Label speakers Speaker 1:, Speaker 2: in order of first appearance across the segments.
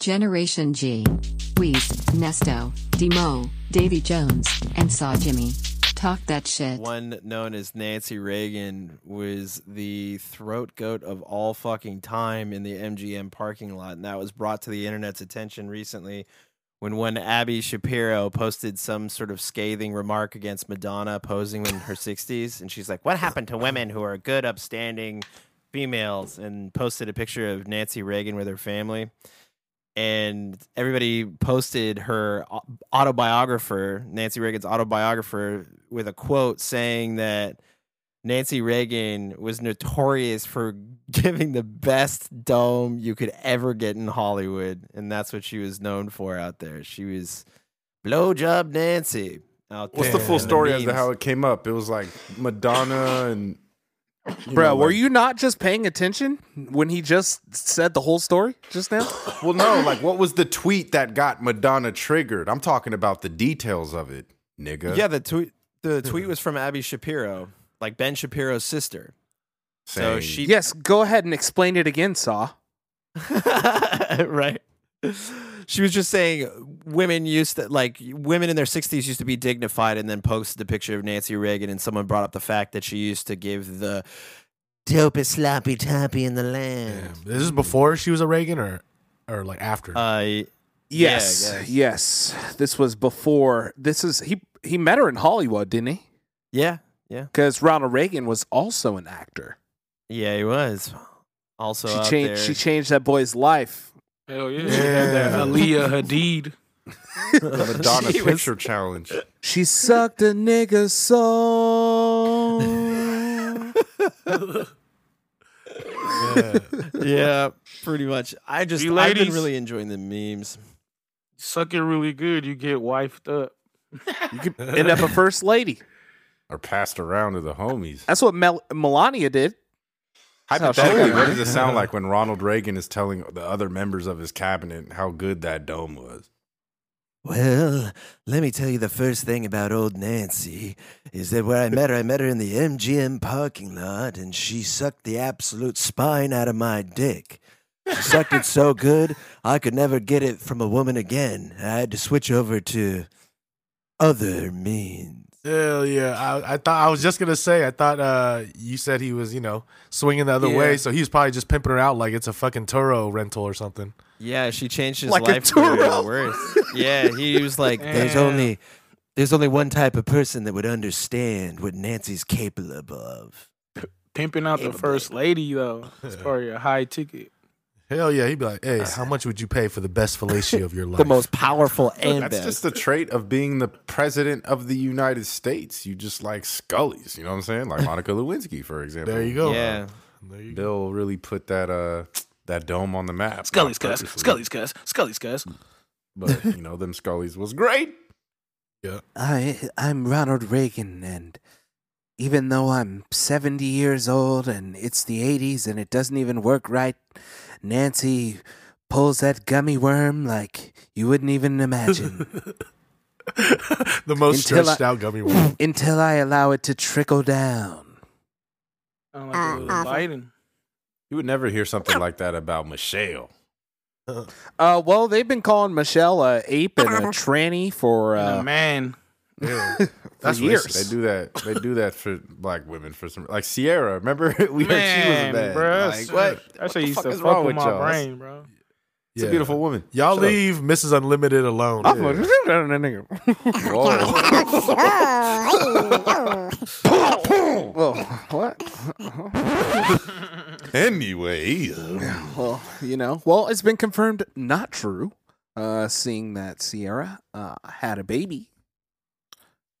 Speaker 1: Generation G. Weez, Nesto, Demo, Davy Jones, and Saw Jimmy. Talk that shit.
Speaker 2: One known as Nancy Reagan was the throat goat of all fucking time in the MGM parking lot, and that was brought to the internet's attention recently when one Abby Shapiro posted some sort of scathing remark against Madonna posing in her 60s, and she's like, "What happened to women who are good, upstanding females?" and posted a picture of Nancy Reagan with her family and everybody posted her au- autobiographer, Nancy Reagan's autobiographer, with a quote saying that Nancy Reagan was notorious for giving the best dome you could ever get in Hollywood, and that's what she was known for out there. She was blowjob Nancy. Out
Speaker 3: What's the full story as to how it came up? It was like Madonna and you
Speaker 4: Bro,
Speaker 3: know,
Speaker 4: were you not just paying attention when he just said the whole story just now?
Speaker 3: Well, no, like what was the tweet that got Madonna triggered? I'm talking about the details of it, nigga.
Speaker 2: Yeah, the tweet the tweet was from Abby Shapiro, like Ben Shapiro's sister. So she
Speaker 4: yes, go ahead and explain it again, Saw.
Speaker 2: right. She was just saying women used to like women in their 60s used to be dignified and then posted a picture of Nancy Reagan and someone brought up the fact that she used to give the dopest sloppy toppy in the land.
Speaker 5: This is before she was a Reagan or or like after?
Speaker 2: Uh Yeah, I
Speaker 4: Yes,
Speaker 2: guess.
Speaker 4: yes. This was before. This is he. He met her in Hollywood, didn't he?
Speaker 2: yeah, yeah.
Speaker 4: Because Ronald Reagan was also an actor.
Speaker 2: Yeah, he was. Also
Speaker 4: she
Speaker 2: out
Speaker 4: changed.
Speaker 2: there.
Speaker 4: She changed that boy's life.
Speaker 6: Hell yeah. She had that Aaliyah Hadid.
Speaker 3: the Madonna
Speaker 2: She was-
Speaker 3: picture challenge.
Speaker 4: She sucked a nigga soul.
Speaker 2: yeah, pretty much. I just
Speaker 6: You
Speaker 2: I've been really enjoying the memes.
Speaker 6: Suck it really good, you get wifed up.
Speaker 4: You could end up a first lady.
Speaker 3: Or passed around to the homies.
Speaker 4: That's what Mel- Melania did. How
Speaker 3: Hypothetically, what does it sound like when Ronald Reagan is telling the other members of his cabinet how good that dome was?
Speaker 2: Well, let me tell you the first thing about old Nancy is that where I met her, I met her in the MGM parking lot, and she sucked the absolute spine out of my dick. She sucked it so good, I could never get it from a woman again. I had to switch over to other means.
Speaker 5: Hell yeah! I, I thought I was just gonna say. I thought uh, you said he was, you know, swinging the other
Speaker 2: Yeah.
Speaker 5: way, so he was probably just pimping her out like it's a fucking Turo rental or something.
Speaker 2: Yeah, she changed his
Speaker 4: Like a
Speaker 2: life for the worse. Yeah, he was like, "There's only, there's only one type of person that would understand what Nancy's capable of."
Speaker 6: Pimping out the first lady though. It's probably a high ticket.
Speaker 5: Hell yeah! He'd be like, "Hey, how much would you pay for the best fellatio of your life?"
Speaker 2: The most powerful and
Speaker 3: That's
Speaker 2: best.
Speaker 3: just the trait of being the president of the United States. You just like Scullies, you know what I'm saying? Like Monica Lewinsky, for example.
Speaker 5: There you go.
Speaker 2: yeah.
Speaker 5: There you go.
Speaker 3: They'll really put that uh that dome on the map.
Speaker 6: Scully's
Speaker 3: Not
Speaker 6: cuss.
Speaker 3: purposely,
Speaker 6: Scully's cuss. Scully's cuss.
Speaker 3: But you know, them Scullies was great.
Speaker 4: Yeah, I I'm Ronald Reagan, and even though I'm 70 years old and it's the 80s and it doesn't even work right, Nancy pulls that gummy worm like you wouldn't even imagine.
Speaker 5: the most
Speaker 4: Until
Speaker 5: stretched
Speaker 4: I-
Speaker 5: out gummy worm.
Speaker 4: until I allow it to trickle down.
Speaker 6: Sound like it Biden.
Speaker 3: You would never hear something like that about Michelle.
Speaker 4: Uh, well, they've been calling Michelle a ape and a tranny for
Speaker 6: And a
Speaker 4: uh,
Speaker 6: man.
Speaker 5: Yeah.
Speaker 4: For
Speaker 5: That's
Speaker 4: years.
Speaker 3: They do that. They do that for black women for some like Sierra. Remember we heard she was
Speaker 6: Man,
Speaker 3: bad.
Speaker 6: bruh,
Speaker 3: Like, what?
Speaker 6: That shit used to
Speaker 3: is
Speaker 6: fuck
Speaker 3: wrong
Speaker 6: with
Speaker 3: with
Speaker 6: my
Speaker 3: y'all?
Speaker 6: brain, bro.
Speaker 3: It's a beautiful woman.
Speaker 5: Y'all
Speaker 3: Shut up.
Speaker 5: leave Mrs. Unlimited alone.
Speaker 3: Whoa.
Speaker 4: well, what?
Speaker 3: anyway,
Speaker 4: Well, you know, well, it's been confirmed not true. Uh, seeing that Sierra uh, had a baby.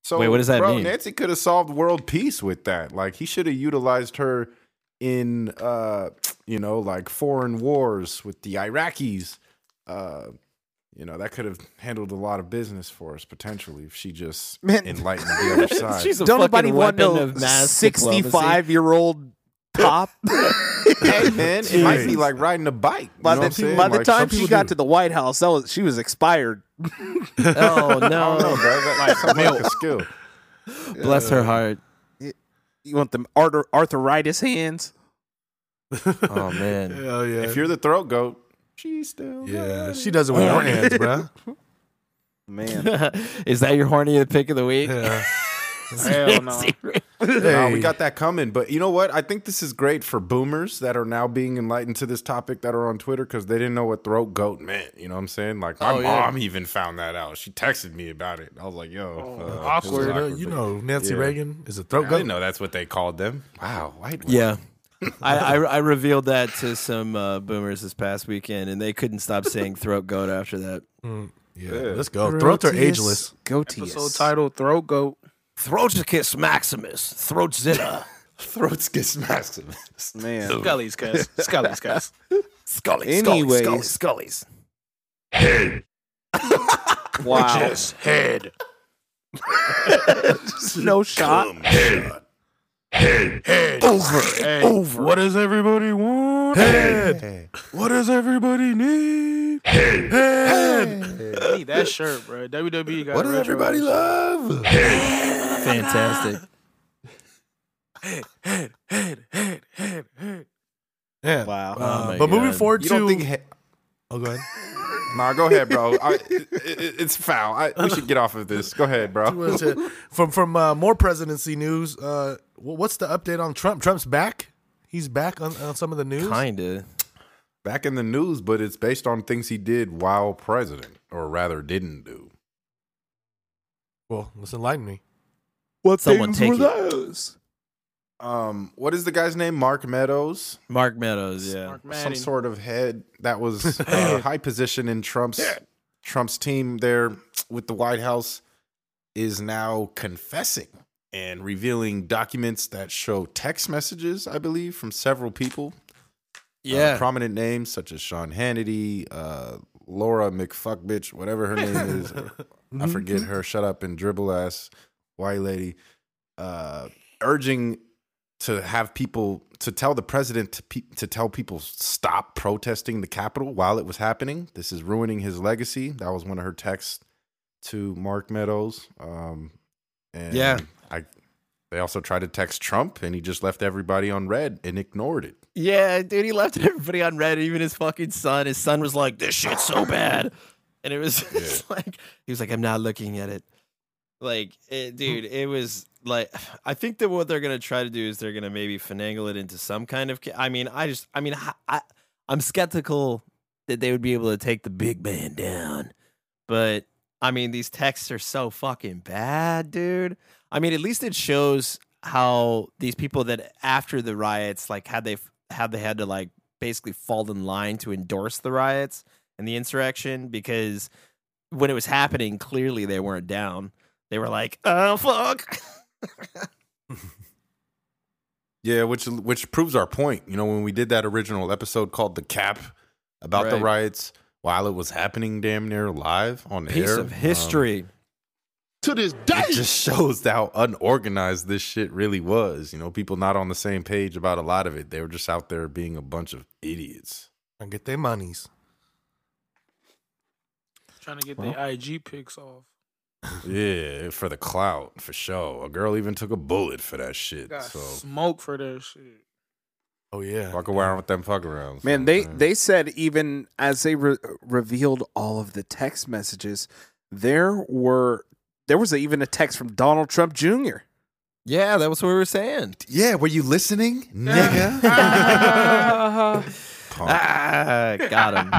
Speaker 3: So
Speaker 2: Wait, what does that
Speaker 3: bro,
Speaker 2: mean?
Speaker 3: Nancy could have solved world peace with that. Like he should have utilized her in, uh, you know, like foreign wars with the Iraqis. Uh, you know, that could have handled a lot of business for us potentially if she just
Speaker 4: Man.
Speaker 3: enlightened the other side.
Speaker 2: She's a
Speaker 4: Don't
Speaker 2: fucking
Speaker 4: nobody want
Speaker 2: weapon
Speaker 4: no
Speaker 2: of mass
Speaker 4: sixty-five-year-old top.
Speaker 3: hey man, it might be like riding a bike. You
Speaker 4: by
Speaker 3: know
Speaker 4: the,
Speaker 3: what I'm
Speaker 4: by the
Speaker 3: Like,
Speaker 4: time she got
Speaker 3: do.
Speaker 4: to the White House, that was she was expired.
Speaker 2: Oh
Speaker 3: I don't know,
Speaker 2: no!
Speaker 3: bro. That like something like a skill.
Speaker 2: Bless her heart.
Speaker 4: You want them arthur- arthritis hands?
Speaker 2: Oh man.
Speaker 5: Hell yeah.
Speaker 3: If you're the throat goat, She still.
Speaker 5: Yeah,
Speaker 3: got
Speaker 5: she doesn't with her hands, bro.
Speaker 7: Man,
Speaker 2: Is that your horny pick of the week?
Speaker 5: Yeah.
Speaker 8: Hell no.
Speaker 3: No, we got that coming. But you know what? I think this is great for boomers that are now being enlightened to this topic that are on Twitter because they didn't know what throat goat meant. You know what I'm saying? Like my
Speaker 2: Oh, yeah.
Speaker 3: mom even found that out. She texted me about it. I was like, "Yo, uh, this is
Speaker 5: awkward. uh, you know, Nancy
Speaker 3: Yeah.
Speaker 5: Reagan is a throat goat.
Speaker 3: I didn't know that's what they called them. Wow, white. women.
Speaker 2: Yeah. I, I, I revealed that to some uh, boomers this past weekend, and they couldn't stop saying throat goat after that.
Speaker 5: Mm, yeah,
Speaker 3: Yeah.
Speaker 5: let's go. Throats are ageless.
Speaker 7: Goatees.
Speaker 8: Episode title: Throat Goat.
Speaker 2: Throatskis Maximus. Throatzilla.
Speaker 3: throats get Maximus.
Speaker 7: Man,
Speaker 8: Scully's cuss. Scully's cuss.
Speaker 2: Scully.
Speaker 7: Anyways.
Speaker 2: Scully. Scully's. Head.
Speaker 7: wow.
Speaker 8: Just head.
Speaker 7: no shot.
Speaker 8: Head. Head. Head. Over. Hey, over. What does everybody want?
Speaker 5: Head. What does everybody need? Head.
Speaker 8: I need that shirt, bro. WWE got
Speaker 3: What does
Speaker 8: retro
Speaker 3: everybody
Speaker 8: shit.
Speaker 3: love?
Speaker 2: Fantastic.
Speaker 8: Head, head, head, head, head, head.
Speaker 5: Yeah.
Speaker 7: Wow.
Speaker 5: Uh,
Speaker 2: Oh my
Speaker 5: but moving forward
Speaker 3: You
Speaker 5: to
Speaker 3: don't think? He-
Speaker 5: oh, go ahead.
Speaker 3: nah, go ahead, bro. I, it, it- it's foul. I, we should get off of this. Go ahead, bro.
Speaker 5: From from uh, more presidency news. Uh, what's the update on Trump? Trump's back. He's back on, on some of the news.
Speaker 2: Kinda.
Speaker 3: Back in the news, but it's based on things he did while president, or rather, didn't do.
Speaker 5: Well, let's enlighten me.
Speaker 7: What
Speaker 2: Someone
Speaker 7: things
Speaker 2: take
Speaker 7: were
Speaker 2: it.
Speaker 7: those?
Speaker 3: Um, what is the guy's name? Mark Meadows.
Speaker 2: Mark Meadows, yeah.
Speaker 8: Mark
Speaker 3: some
Speaker 8: Manning.
Speaker 3: sort of head that was uh, high position in Trump's Trump's team there with the White House is now confessing and revealing documents that show text messages, I believe, from several people. Uh,
Speaker 2: Yeah.
Speaker 3: prominent names such as Sean Hannity, uh, Laura McFuckbitch, whatever her name is. I forget her. Shut up and dribble ass white lady. Uh, urging to have people to tell the president to pe- to tell people stop protesting the Capitol while it was happening. This is ruining his legacy. That was one of her texts to Mark Meadows. Um, and
Speaker 2: Yeah.
Speaker 3: I. They also tried to text Trump, and he just left everybody on read and ignored it.
Speaker 2: Yeah, dude, he left everybody on Reddit, even his fucking son. His son was like, "This shit's so bad," and it was just like he was like, "I'm not looking at it." Like, it, hmm. dude, it was like I think that what they're gonna try to do is they're gonna maybe finagle it into some kind of. I mean, I just, I mean, I, I I'm skeptical that they would be able to take the big man down, but I mean, these texts are so fucking bad, dude. I mean, at least it shows how these people that after the riots, like had they had they had to like basically fall in line to endorse the riots and the insurrection because when it was happening, clearly they weren't down. They were like, "Oh fuck."
Speaker 3: Yeah, which which proves our point. You know, when we did that original episode called "The Cap" about the riots while it was happening, damn near live on air.
Speaker 2: Piece
Speaker 3: air,
Speaker 2: of
Speaker 3: um,
Speaker 2: history.
Speaker 4: to this
Speaker 3: it
Speaker 4: day.
Speaker 3: just shows how unorganized this shit really was. You know, people not on the same page about a lot of it. They were just out there being a bunch of idiots.
Speaker 5: And get their monies.
Speaker 8: Trying to get the IG pics off.
Speaker 3: Yeah, for the clout, for sure. A girl even took a bullet for that shit.
Speaker 8: Got
Speaker 3: So
Speaker 8: smoke for that shit.
Speaker 5: Oh yeah.
Speaker 3: fuck around with them fuck arounds.
Speaker 7: Man, they
Speaker 3: what I'm saying?
Speaker 7: they said even as they re- revealed all of the text messages, there were there was a, even a text from Donald Trump Jr.
Speaker 2: Yeah, that was what we were saying.
Speaker 3: yeah, were you listening, nigga?
Speaker 2: Ah, got him.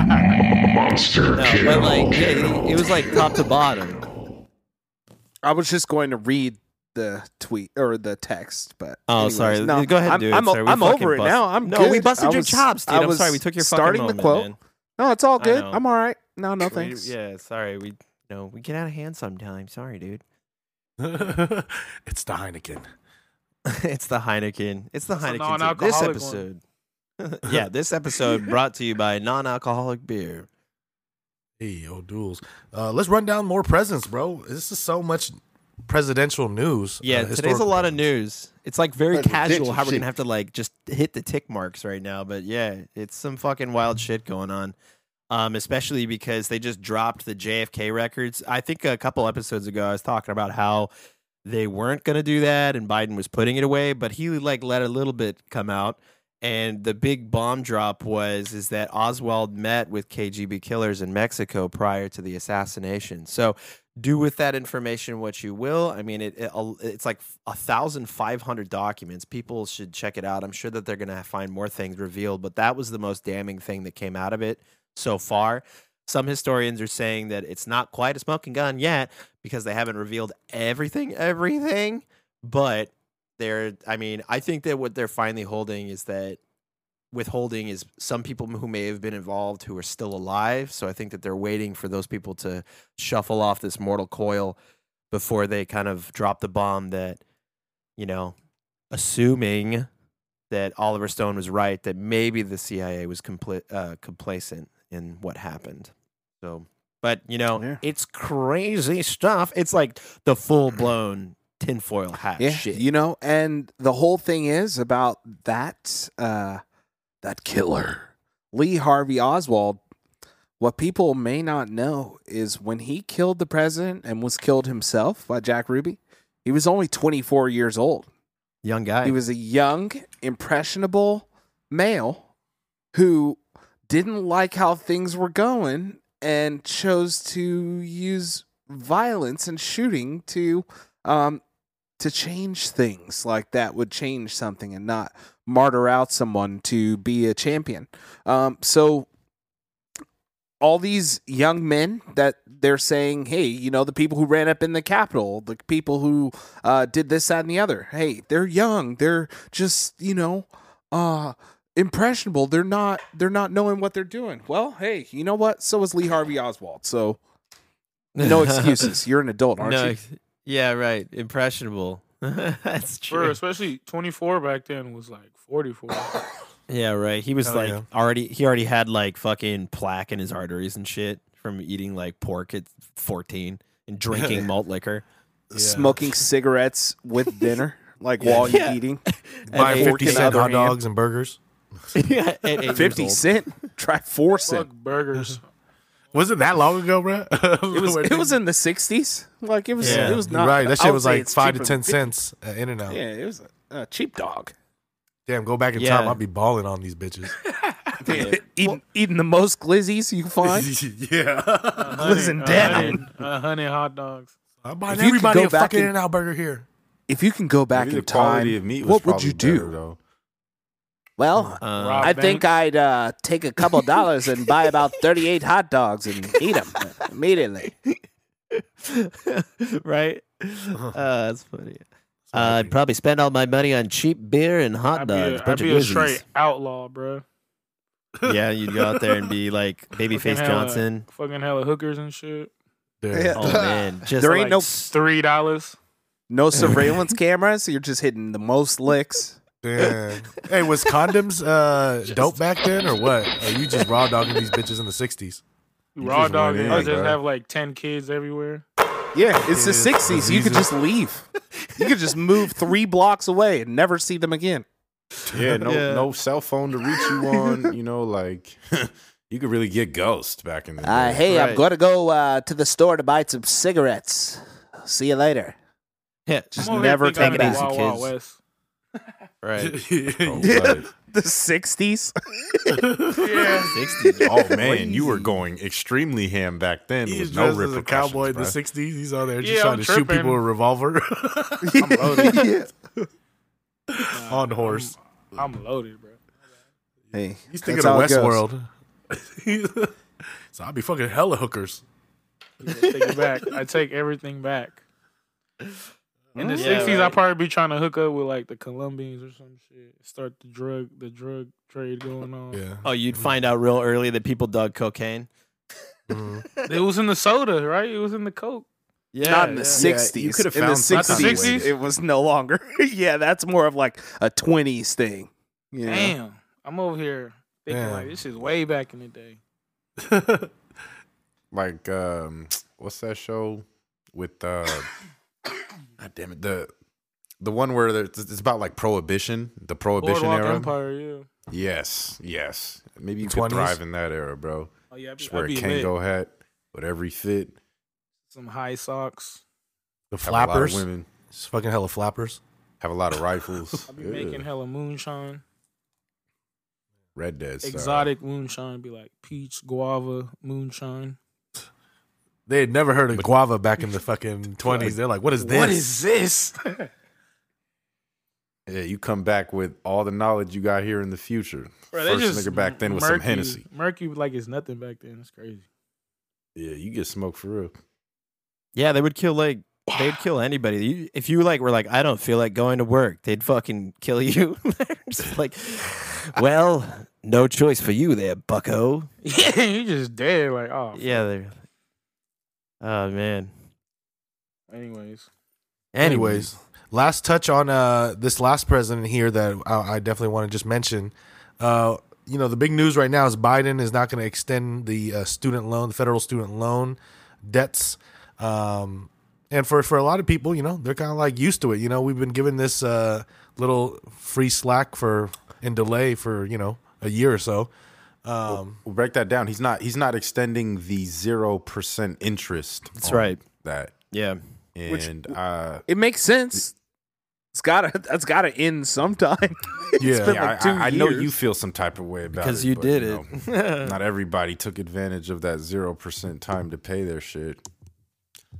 Speaker 2: Monster no, but like, yeah, it was like top to bottom.
Speaker 7: I was just going to read the tweet or the text, but
Speaker 2: Oh,
Speaker 7: anyways,
Speaker 2: sorry.
Speaker 7: No,
Speaker 2: Go ahead,
Speaker 7: I'm,
Speaker 2: dude.
Speaker 7: I'm,
Speaker 2: Sorry,
Speaker 7: I'm
Speaker 2: fucking
Speaker 7: over it
Speaker 2: bust-
Speaker 7: now. I'm
Speaker 2: no,
Speaker 7: good.
Speaker 2: we busted
Speaker 7: I
Speaker 2: your chops, dude.
Speaker 7: I
Speaker 2: I'm sorry. We took your fucking
Speaker 7: starting
Speaker 2: moment,
Speaker 7: the quote.
Speaker 2: man.
Speaker 7: No, it's all good. I'm all right. No, no
Speaker 2: We-
Speaker 7: thanks.
Speaker 2: yeah, sorry. We no, we get out of hand sometimes. Sorry, dude.
Speaker 5: it's the Heineken.
Speaker 2: it's the Heineken. It's the
Speaker 8: That's a
Speaker 2: Heineken. This
Speaker 8: non-alcoholic one.
Speaker 2: episode. yeah, this episode brought to you by non-alcoholic beer.
Speaker 5: Hey, O'Doul's. Uh, let's run down more presents, bro. This is so much presidential news.
Speaker 2: Yeah,
Speaker 5: uh,
Speaker 2: today's a lot of news. It's like very
Speaker 4: Presidential
Speaker 2: casual how we're gonna have to like just hit the tick marks right now. But yeah, it's some fucking wild shit going on. Um, especially because they just dropped the JFK records. I think a couple episodes ago I was talking about how they weren't gonna do that and Biden was putting it away, but he like let a little bit come out. And the big bomb drop was is that Oswald met with KGB killers in Mexico prior to the assassination. So do with that information what you will. I mean, it, it it's like a thousand five hundred documents. People should check it out. I'm sure that they're going to find more things revealed, but that was the most damning thing that came out of it so far. Some historians are saying that it's not quite a smoking gun yet because they haven't revealed everything, everything. But they're, I mean, I think that what they're finally holding is that withholding is some people who may have been involved who are still alive. So I think that they're waiting for those people to shuffle off this mortal coil before they kind of drop the bomb that, you know, assuming that Oliver Stone was right, that maybe the CIA was uh, complacent in what happened. So, but you know,
Speaker 4: Yeah.
Speaker 2: it's crazy stuff. It's like the full blown tinfoil hat
Speaker 4: Yeah,
Speaker 2: shit.
Speaker 4: you know, and the whole thing is about that uh that killer, Lee Harvey Oswald. What people may not know is when he killed the president and was killed himself by Jack Ruby, he was only 24 years old.
Speaker 2: Young guy.
Speaker 4: He was a young, impressionable male who didn't like how things were going and chose to use violence and shooting to um to change things like that would change something and not martyr out someone to be a champion. Um so all these young men that they're saying, hey, you know, the people who ran up in the Capitol, the people who uh, did this, that, and the other. Hey, they're young. They're just, you know, uh, impressionable. They're not. They're not knowing what they're doing. Well, hey, you know what? So is Lee Harvey Oswald. So no excuses. You're an adult, aren't
Speaker 2: no,
Speaker 4: you?
Speaker 2: Ex- Yeah, right. Impressionable. That's
Speaker 6: Bro,
Speaker 2: true.
Speaker 6: especially 24 back then was like 44.
Speaker 2: Yeah, right. He was
Speaker 5: Hell
Speaker 2: like
Speaker 5: yeah.
Speaker 2: already. He already had like fucking plaque in his arteries and shit from eating like pork at fourteen and drinking malt liquor.
Speaker 4: Smoking cigarettes with dinner, like while you're
Speaker 2: Yeah.
Speaker 4: eating.
Speaker 5: Buying fifty
Speaker 4: fork in
Speaker 5: cent
Speaker 4: other
Speaker 5: hot
Speaker 4: hand.
Speaker 5: dogs and burgers.
Speaker 2: yeah, at
Speaker 4: Fifty cent? Try four cent.
Speaker 6: Fuck burgers.
Speaker 5: Was it that long ago, bro?
Speaker 4: It was. It was in the '60s. Like it was.
Speaker 2: Yeah.
Speaker 4: It was not
Speaker 5: right. That shit was like five to ten cents at In and Out.
Speaker 4: Yeah, it was a, a cheap dog.
Speaker 5: Damn, go back in
Speaker 2: Yeah.
Speaker 5: time. I'll be balling on these bitches.
Speaker 4: eating, eating the most glizzies you can find.
Speaker 5: yeah.
Speaker 4: Glizzy
Speaker 6: A
Speaker 4: down.
Speaker 6: hundred- A hot dogs.
Speaker 5: I'm buying
Speaker 4: If you could
Speaker 5: everybody a fucking
Speaker 4: in-
Speaker 5: In and Out burger here.
Speaker 4: If you can go back
Speaker 3: Maybe
Speaker 4: in
Speaker 3: the
Speaker 4: time,
Speaker 3: of meat was
Speaker 4: what would you do?
Speaker 3: better, though.
Speaker 4: Well,
Speaker 2: Uh,
Speaker 6: Rob
Speaker 4: I think I'd uh, take a couple dollars and buy about 38 hot dogs and eat them immediately.
Speaker 2: right? Uh, that's funny. Uh, I'd probably spend all my money on cheap beer and hot
Speaker 6: I'd be
Speaker 2: dogs.
Speaker 6: a, I'd be
Speaker 2: of
Speaker 6: a straight
Speaker 2: Glizzies.
Speaker 6: outlaw, bro.
Speaker 2: Yeah, you'd go out there and be like Babyface
Speaker 6: hella-
Speaker 2: Johnson.
Speaker 6: Fucking hella hookers and shit.
Speaker 5: Yeah.
Speaker 2: Oh man, just
Speaker 4: There ain't
Speaker 2: like,
Speaker 4: no-
Speaker 6: Three dollars.
Speaker 4: No surveillance cameras. You're just hitting the most licks.
Speaker 5: Damn. hey, was condoms uh, dope back then or what? Are you just raw dogging these bitches in the 60s?
Speaker 3: You
Speaker 6: Raw
Speaker 3: dogging.
Speaker 6: dog
Speaker 3: went
Speaker 6: just
Speaker 3: bro.
Speaker 6: have like ten kids everywhere.
Speaker 4: Yeah, it's the
Speaker 5: Yeah,
Speaker 4: 60s. You could just leave. You could just move three blocks away and never see them again.
Speaker 3: Yeah, no,
Speaker 2: Yeah.
Speaker 3: no cell phone to reach you on. You know, like you could really get ghost back in the day.
Speaker 4: Uh, hey, I'm going to go uh, to the store to buy some cigarettes. See you later.
Speaker 2: yeah,
Speaker 4: Just
Speaker 6: I'm over here
Speaker 4: never
Speaker 2: take it easy,
Speaker 6: Wild Wild
Speaker 2: kids.
Speaker 6: West.
Speaker 2: right.
Speaker 3: Oh,
Speaker 4: Yeah. The 60s?
Speaker 6: Yeah.
Speaker 2: 60s.
Speaker 3: Oh, man, you were going extremely ham back then.
Speaker 5: He's
Speaker 3: was no
Speaker 5: dressed as a
Speaker 3: repercussions,
Speaker 5: cowboy in the 60s. He's out there just
Speaker 6: Yeah,
Speaker 5: trying
Speaker 6: I'm
Speaker 5: to shoot
Speaker 6: tripping.
Speaker 5: people with a revolver
Speaker 6: I'm loaded.
Speaker 5: on horse.
Speaker 6: I'm loaded, bro.
Speaker 4: Hey,
Speaker 5: He's thinking
Speaker 4: that's
Speaker 5: of
Speaker 4: how it goes.
Speaker 5: Westworld. so I'll be fucking hella hookers.
Speaker 6: I take it back. I take everything back. In the
Speaker 2: Yeah,
Speaker 6: sixties,
Speaker 2: right.
Speaker 6: I'd probably be trying to hook up with like the Colombians or some shit. Start the drug the drug trade going on.
Speaker 5: Yeah.
Speaker 2: Oh, you'd find out real early that people dug cocaine.
Speaker 5: Mhm.
Speaker 6: It was in the soda, right? It was in the coke.
Speaker 2: Yeah,
Speaker 4: Not in the
Speaker 2: yeah.
Speaker 4: 60s.
Speaker 3: you could've
Speaker 4: in the
Speaker 3: found something
Speaker 4: 60s,
Speaker 6: it.
Speaker 4: it was no longer. yeah, that's more of like a 20s thing. You know?
Speaker 6: Damn, I'm over here thinking
Speaker 5: Damn.
Speaker 6: like this is way back in the day.
Speaker 3: Like, um, what's that show with? uh God damn it, the the one where it's about like prohibition, the prohibition
Speaker 6: Boardwalk
Speaker 3: era.
Speaker 6: Empire, yeah.
Speaker 3: Yes, yes. Maybe you
Speaker 5: The
Speaker 3: could thrive in that era, bro.
Speaker 6: Oh yeah, I'd be,
Speaker 3: Just wear
Speaker 6: I'd
Speaker 3: a
Speaker 6: be lit.
Speaker 3: Hat, whatever you fit.
Speaker 6: Some high socks.
Speaker 5: The
Speaker 3: Have a lot of
Speaker 5: flappers.
Speaker 3: women.
Speaker 5: It's fucking hella flappers.
Speaker 3: Have a lot of rifles.
Speaker 6: I'd be
Speaker 3: Yeah.
Speaker 6: making hella moonshine.
Speaker 3: Red Dead. style.
Speaker 6: exotic moonshine be like peach, guava, moonshine.
Speaker 5: They had never heard of guava back in the fucking twenties. They're like, "What is this?"
Speaker 6: What is this?
Speaker 3: Yeah, you come back with all the knowledge you got here in the future.
Speaker 6: Bro,
Speaker 3: First nigga back then with some Hennessy.
Speaker 6: Murky like it's nothing back then. It's crazy.
Speaker 3: Yeah, you get smoked for real.
Speaker 2: Yeah, they would kill like they'd kill anybody. You, if you like were like, I don't feel like going to work, they'd fucking kill you. Just like, well, no choice for you there, Bucko.
Speaker 6: Yeah, you just dead. Like oh
Speaker 2: Yeah, they're. Oh man.
Speaker 6: Anyways,
Speaker 5: Anyways, last touch on uh, this last president here that I, I definitely want to just mention. Uh, you know, the big news right now is Biden is not going to extend the uh, student loan, the federal student loan debts. Um, and for, for a lot of people, you know, they're kind of like used to it. You know, we've been given this uh, little free slack for in delay for you know a year or so. Um,
Speaker 3: We'll break that down. He's not. He's not extending the zero percent interest.
Speaker 2: That's
Speaker 3: on
Speaker 2: right.
Speaker 3: That
Speaker 2: Yeah.
Speaker 3: and uh,
Speaker 4: It makes sense. It's gotta that's gotta end sometime. It's
Speaker 5: Yeah.
Speaker 4: been
Speaker 3: yeah,
Speaker 4: like
Speaker 3: I,
Speaker 4: two
Speaker 3: I, I know you feel some type of way about it
Speaker 2: Because you
Speaker 3: but,
Speaker 2: did
Speaker 3: know,
Speaker 2: it.
Speaker 3: not everybody took advantage of that zero percent time to pay their shit.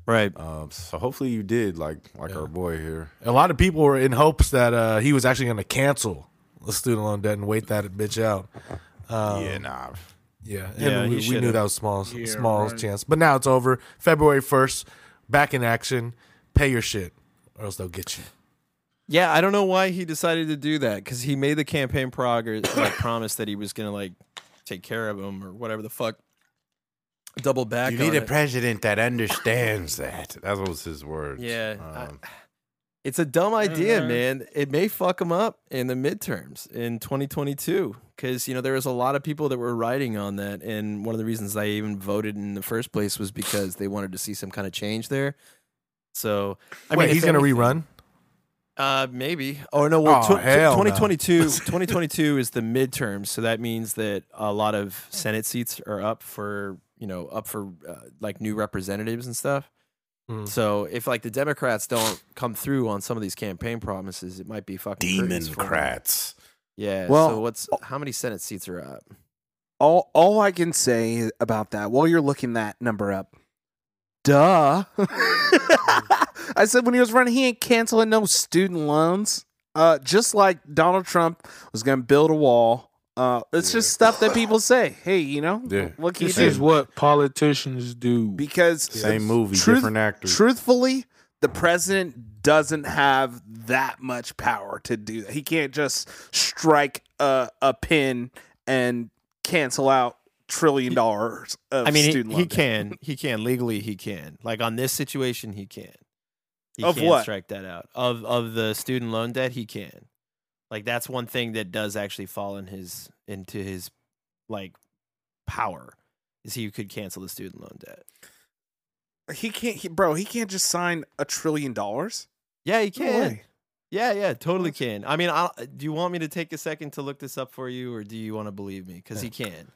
Speaker 2: right.
Speaker 3: Um, so hopefully you did, like like
Speaker 5: Yeah.
Speaker 3: our boy here.
Speaker 5: a lot of people were in hopes that uh, he was actually going to cancel the student loan debt and wait that bitch out. Um,
Speaker 3: yeah, nah.
Speaker 5: Yeah, and
Speaker 2: Yeah,
Speaker 5: we, we knew that was small,
Speaker 6: Yeah,
Speaker 5: small
Speaker 6: right.
Speaker 5: chance. But now it's over. February first, back in action. Pay your shit, or else they'll get you.
Speaker 2: Yeah, I don't know why he decided to do that because he made the campaign progress like promise that he was gonna like take care of him or whatever the fuck. Double back.
Speaker 3: You
Speaker 2: on
Speaker 3: need a
Speaker 2: it.
Speaker 3: president that understands that. That was his word.
Speaker 2: Yeah, I-
Speaker 3: Um,
Speaker 2: It's a dumb idea,
Speaker 6: Mhm.
Speaker 2: man. It may fuck them up in the midterms in 2022 because you know there was a lot of people that were writing on that, and one of the reasons I even voted in the first place was because they wanted to see some kind of change there. So I
Speaker 5: Wait,
Speaker 2: mean,
Speaker 5: he's going to rerun.
Speaker 2: Uh, maybe. Oh no. Well,
Speaker 5: Oh,
Speaker 2: tw- tw-
Speaker 5: hell no.
Speaker 2: 2022. 2022 is the midterms, so that means that a lot of Senate seats are up for you know up for uh, like new representatives and stuff.
Speaker 5: Mm.
Speaker 2: So if like the Democrats don't come through on some of these campaign promises, it might be fucking curtains for 'em.
Speaker 3: Democrats.
Speaker 2: Yeah.
Speaker 4: Well-
Speaker 2: so what's how many Senate seats are up?
Speaker 4: all all I can say about that while you're looking that number up. Duh. I said when he was running, he ain't canceling no student loans. Uh, just like Donald Trump was gonna build a wall. Uh, it's just stuff that people say. Hey, you know,
Speaker 3: Yeah.
Speaker 4: what can you
Speaker 6: this
Speaker 4: do?
Speaker 6: is what politicians do.
Speaker 4: because
Speaker 3: Same movie,
Speaker 4: truth-
Speaker 3: different actors.
Speaker 4: truthfully, the president doesn't have that much power to do that. He can't just strike a, a pin and cancel out trillion dollars of
Speaker 2: I mean, he,
Speaker 4: student
Speaker 2: he
Speaker 4: loan debt.
Speaker 2: can. He can legally. He can. Like on this situation, he can. He
Speaker 4: Of
Speaker 2: can
Speaker 4: what?
Speaker 2: strike that out of of the student loan debt. He can. Like that's one thing that does actually fall in his into his like power is he could cancel the student loan debt.
Speaker 4: He can't, he, bro. He can't just sign a trillion dollars.
Speaker 2: Yeah, he can.
Speaker 4: way.
Speaker 2: Yeah, yeah, totally can. I mean, I'll, uh, do you want me to take a second to look this up for you, or do you want to believe me? Because he can.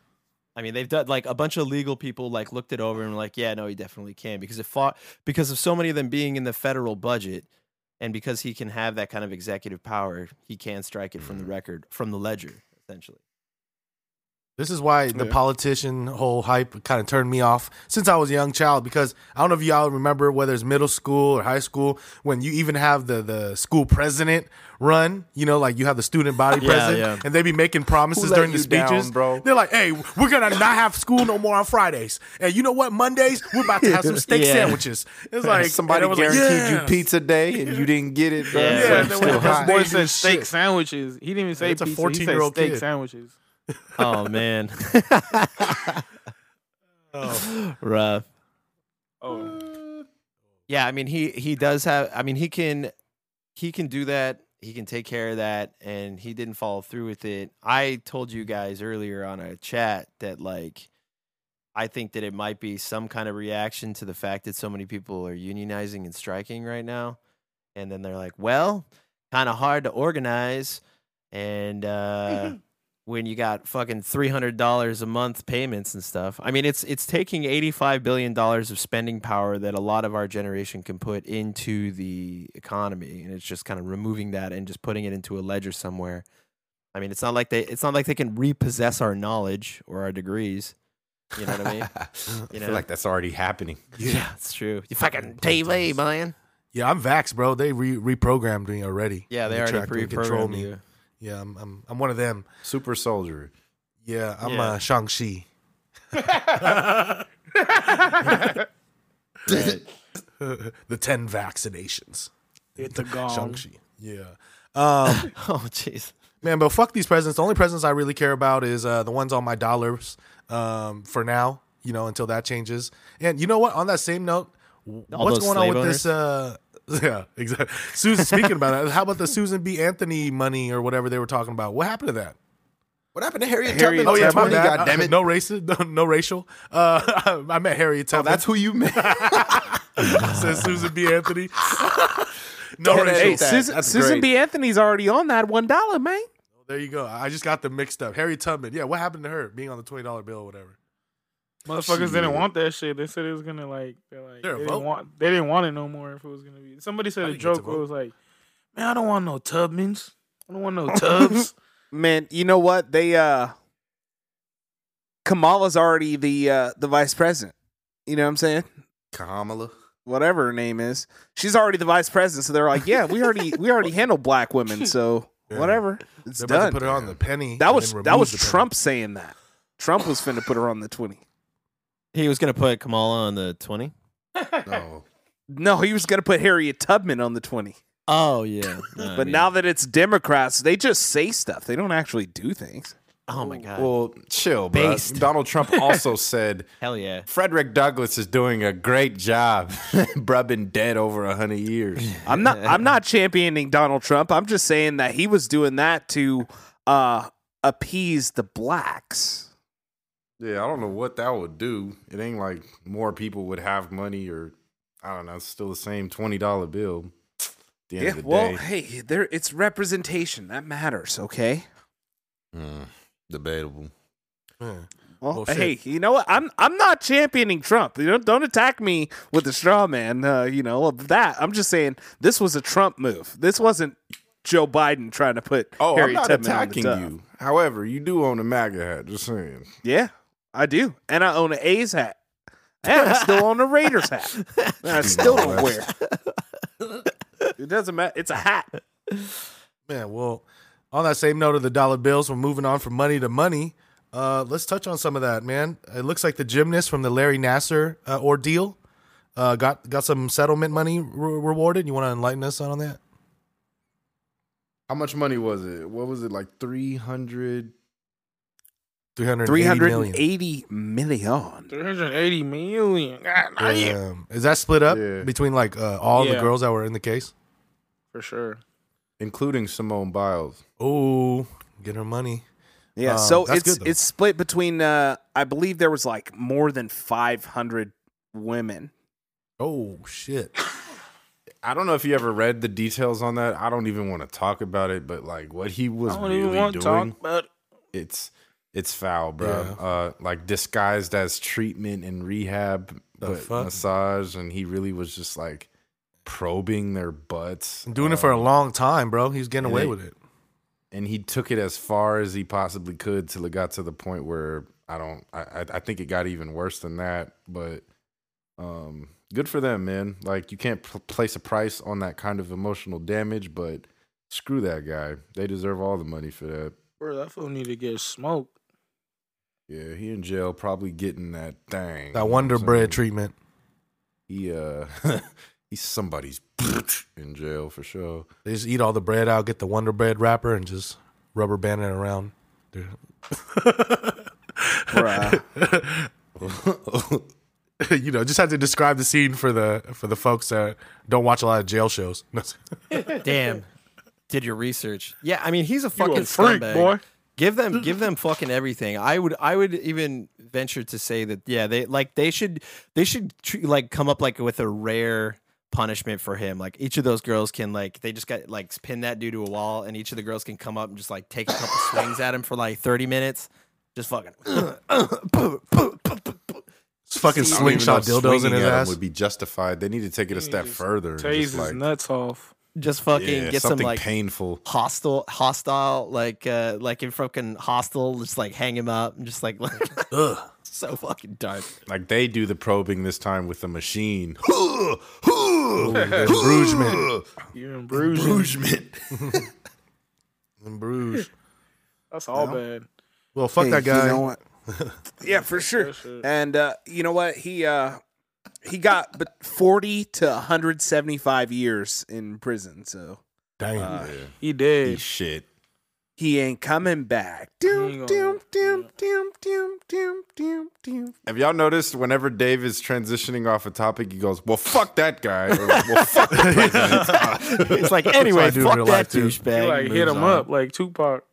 Speaker 2: I mean, they've done like a bunch of legal people like looked it over and were like, yeah, no, he definitely can because it fought because of so many of them being in the federal budget, and because he can have that kind of executive power, he can strike it from the mm-hmm. record from the ledger essentially.
Speaker 5: This is why the
Speaker 6: Yeah.
Speaker 5: politician whole hype kind of turned me off since I was a young child. Because I don't know if y'all remember whether it's middle school or high school when you even have the the school president run. You know, like you have the student body
Speaker 2: Yeah,
Speaker 5: president,
Speaker 2: yeah.
Speaker 5: and they be making promises during the
Speaker 3: you down,
Speaker 5: speeches,
Speaker 3: bro?
Speaker 5: They're like, "Hey, we're gonna not have school no more on Fridays, and you know what? Mondays we're about to have some steak
Speaker 2: Yeah.
Speaker 5: sandwiches." It's like
Speaker 3: Somebody
Speaker 5: and it was like,
Speaker 3: guaranteed
Speaker 5: "Yeah."
Speaker 3: you pizza day and you didn't get it, bro.
Speaker 2: Yeah.
Speaker 3: It's
Speaker 2: Yeah,
Speaker 3: like
Speaker 5: they
Speaker 3: still
Speaker 5: went to
Speaker 3: hot.
Speaker 5: They
Speaker 6: Boy
Speaker 5: do
Speaker 6: said steak sandwiches. He didn't even say
Speaker 5: It's a
Speaker 6: pizza. He said
Speaker 5: 14-year-old
Speaker 6: steak
Speaker 5: kid.
Speaker 6: sandwiches.
Speaker 2: Oh man,
Speaker 5: Oh.
Speaker 2: rough.
Speaker 6: Oh,
Speaker 2: Yeah, I mean he he does have I mean he can he can do that. He can take care of that and he didn't follow through with it. I told you guys earlier on a chat that like I think that it might be some kind of reaction to the fact that so many people are unionizing and striking right now. And then they're like, "Well, kind of hard to organize and uh when you got fucking three hundred dollars a month payments and stuff. I mean, it's it's taking eighty five billion dollars of spending power that a lot of our generation can put into the economy, and it's just kind of removing that and just putting it into a ledger somewhere. I mean, it's not like they it's not like they can repossess our knowledge or our degrees. You know what I mean?
Speaker 3: I feel like that's already happening.
Speaker 2: yeah, it's true. You fucking TV, man.
Speaker 5: Yeah, I'm vax, bro. They re- reprogrammed me already.
Speaker 2: Yeah, they already
Speaker 5: me, control
Speaker 2: pre-programmed
Speaker 5: me.
Speaker 2: you.
Speaker 5: Yeah, I'm, I'm I'm one of them.
Speaker 3: Super soldier.
Speaker 5: Yeah, I'm
Speaker 2: Yeah.
Speaker 5: uh, Shang Chi. the ten vaccinations.
Speaker 6: Hit the
Speaker 5: Shang
Speaker 6: gong.
Speaker 5: Chi. Yeah. Um,
Speaker 2: Oh, jeez.
Speaker 5: man, but fuck these presents. The only presents I really care about is uh, the ones on my dollars. Um, for now, you know, until that changes. And you know what? On that same note, w-
Speaker 2: All
Speaker 5: what's
Speaker 2: those
Speaker 5: going on
Speaker 2: slave
Speaker 5: with this? Uh, yeah, exactly. Susan, speaking about it, how about the Susan B. Anthony money or whatever they were talking about? What happened to that?
Speaker 3: What happened to Harriet
Speaker 4: Harriet
Speaker 3: Tubman?
Speaker 5: Oh yeah,
Speaker 3: Tubman,
Speaker 5: my bad.
Speaker 3: God damn it.
Speaker 5: No racist, no, no racial. Uh, I met Harriet
Speaker 3: Oh,
Speaker 5: Tubman.
Speaker 3: that's who you met.
Speaker 5: says Susan B. Anthony. no
Speaker 3: Hey,
Speaker 5: racial.
Speaker 4: Hey,
Speaker 3: that.
Speaker 4: Susan,
Speaker 3: That's
Speaker 4: Susan. B. Anthony's already on that one dollar, man.
Speaker 5: There you go. I just got them mixed up. Harriet Tubman. Yeah, what happened to her being on the twenty dollar bill or whatever?
Speaker 6: Motherfuckers didn't want that shit. They said it was gonna like, they're like,
Speaker 5: There a
Speaker 6: they didn't
Speaker 5: vote?
Speaker 6: want, they didn't want it no more. If it was gonna be, somebody said
Speaker 5: I
Speaker 6: a
Speaker 5: didn't get to
Speaker 6: joke where it was like, man, I don't want no Tubmans. I don't want no Tubs.
Speaker 4: Man, you know what? They uh Kamala's already the uh the vice president. You know what I'm saying?
Speaker 3: Kamala.
Speaker 4: Whatever her name is. She's already the vice president, so they're like, Yeah, we already we already handle black women, so
Speaker 5: Yeah.
Speaker 4: whatever. It's
Speaker 5: They're about
Speaker 4: done.
Speaker 5: to put her on the penny.
Speaker 4: that was that was
Speaker 5: the penny.
Speaker 4: Trump saying that. Trump was finna put her on the twenty.
Speaker 2: He was gonna put Kamala on the twenty.
Speaker 3: No.
Speaker 4: No, he was gonna put Harriet Tubman on the twenty.
Speaker 2: Oh yeah. No,
Speaker 4: But
Speaker 2: mean-
Speaker 4: now that it's Democrats, they just say stuff. They don't actually do things.
Speaker 2: oh my god.
Speaker 3: Well, chill, bro. Donald Trump also said
Speaker 2: Hell yeah.
Speaker 3: Frederick Douglass is doing a great job. Bruh been dead over a hundred years.
Speaker 4: I'm not I'm not championing Donald Trump. I'm just saying that he was doing that to uh appease the blacks.
Speaker 3: Yeah, I don't know what that would do. It ain't like more people would have money or I don't know, it's still the same twenty dollar bill. At the end
Speaker 4: Yeah,
Speaker 3: of the
Speaker 4: well,
Speaker 3: day.
Speaker 4: hey, there it's representation. That matters, okay?
Speaker 3: Mm, debatable.
Speaker 5: Yeah.
Speaker 4: Well,
Speaker 5: Well, shit.
Speaker 4: hey, you know what? I'm I'm not championing Trump. You know, don't attack me with the straw man. Uh, you know of that. I'm just saying this was a Trump move. This wasn't Joe Biden trying to put
Speaker 3: Oh,
Speaker 4: Harriet
Speaker 3: I'm not
Speaker 4: Tubman on the
Speaker 3: attacking you. However, you do own a MAGA hat, just saying.
Speaker 4: Yeah, I do, and I own an A's hat, and I still own a Raiders hat. And I still don't wear. It doesn't matter. It's a hat.
Speaker 5: Man, well, on that same note of the dollar bills, we're moving on from money to money. Uh, let's touch on some of that, man. It looks like the gymnast from the Larry Nassar uh, ordeal uh, got got some settlement money re- rewarded. You want to enlighten us on that?
Speaker 3: How much money was it? What was it like? Three hundred.
Speaker 5: 380
Speaker 4: Three hundred and
Speaker 5: million.
Speaker 4: eighty million.
Speaker 6: 380 million. God damn.
Speaker 5: Is that split up
Speaker 3: Yeah.
Speaker 5: between like uh, all the girls that were in the case?
Speaker 6: For sure.
Speaker 3: including Simone Biles.
Speaker 5: Oh, get her money.
Speaker 4: Yeah,
Speaker 5: Um,
Speaker 4: so it's
Speaker 5: good,
Speaker 4: it's split between. Uh, I believe there was like more than five hundred women.
Speaker 5: Oh shit.
Speaker 3: I don't know if you ever read the details on that. I don't even want to talk about it, but like what he was
Speaker 6: I don't even
Speaker 3: really
Speaker 6: want to
Speaker 3: doing,
Speaker 6: talk about it.
Speaker 3: it's it's foul, bro.
Speaker 5: Yeah.
Speaker 3: Uh, like disguised as treatment and rehab,
Speaker 5: The
Speaker 3: but
Speaker 5: fuck?
Speaker 3: massage, and he really was just like probing their butts,
Speaker 5: I'm doing it for a
Speaker 3: Um,
Speaker 5: long time, bro. He's getting away
Speaker 3: they-
Speaker 5: with it.
Speaker 3: and he took it as far as he possibly could till it got to the point where I don't. I I, I think it got even worse than that. But um, good for them, man. Like you can't pl- place a price on that kind of emotional damage, but screw that guy. They deserve all the money for that.
Speaker 6: Bro, that fool need to get smoked.
Speaker 3: Yeah, he in jail, probably getting that thing.
Speaker 5: That Wonder
Speaker 3: I'm
Speaker 5: Bread treatment.
Speaker 3: He uh, he's somebody's in jail for sure.
Speaker 5: They just eat all the bread out, get the Wonder Bread wrapper, and just rubber band it around. Dude. You know, just had to describe the scene for the for the folks that don't watch a lot of jail shows.
Speaker 2: Damn. Did your research? Yeah, I mean he's a
Speaker 6: You
Speaker 2: fucking
Speaker 6: a freak,
Speaker 2: scumbag.
Speaker 6: boy.
Speaker 2: Give them, give them fucking everything. I would, I would even venture to say that, yeah, they like they should, they should tr- like come up like with a rare punishment for him. Like each of those girls can like they just got like pin that dude to a wall, and each of the girls can come up and just like take a couple swings at him for like thirty minutes. Just fucking.
Speaker 5: It's fucking
Speaker 3: I don't even know
Speaker 5: slingshot
Speaker 3: if
Speaker 5: dildos in
Speaker 3: swinging
Speaker 5: his
Speaker 3: at him
Speaker 5: ass.
Speaker 3: would be justified. They need to take it a step further. and
Speaker 6: Tase
Speaker 3: just,
Speaker 6: his
Speaker 3: like,
Speaker 6: nuts off.
Speaker 2: Just fucking
Speaker 3: Yeah,
Speaker 2: get some like
Speaker 3: painful.
Speaker 2: hostile, hostile, like uh like in fucking hostile, just like hang him up and just like,
Speaker 5: Ugh.
Speaker 2: so fucking dark.
Speaker 3: Like they do the probing this time with the machine.
Speaker 5: Embrugement.
Speaker 4: You're in Bruges.
Speaker 3: Brugement.
Speaker 5: In Bruges.
Speaker 4: That's all bad.
Speaker 5: Well, fuck
Speaker 7: Hey,
Speaker 5: that guy.
Speaker 7: You know what? yeah, for sure.
Speaker 4: That shit.
Speaker 7: And uh, you know what? He uh, he got but forty to one hundred seventy five years in prison. So
Speaker 5: Damn.
Speaker 7: Uh,
Speaker 4: He
Speaker 3: Eat
Speaker 4: dead.
Speaker 3: shit.
Speaker 7: he ain't coming back. Doom, doom, doom, doom, doom, doom, doom, doom.
Speaker 3: Have y'all noticed whenever Dave is transitioning off a topic, he goes, "Well, fuck that guy." Or, well, fuck the president.
Speaker 2: It's like anyway,
Speaker 5: do
Speaker 2: fuck that douchebag.
Speaker 4: Like hit him
Speaker 2: on.
Speaker 4: up like Tupac.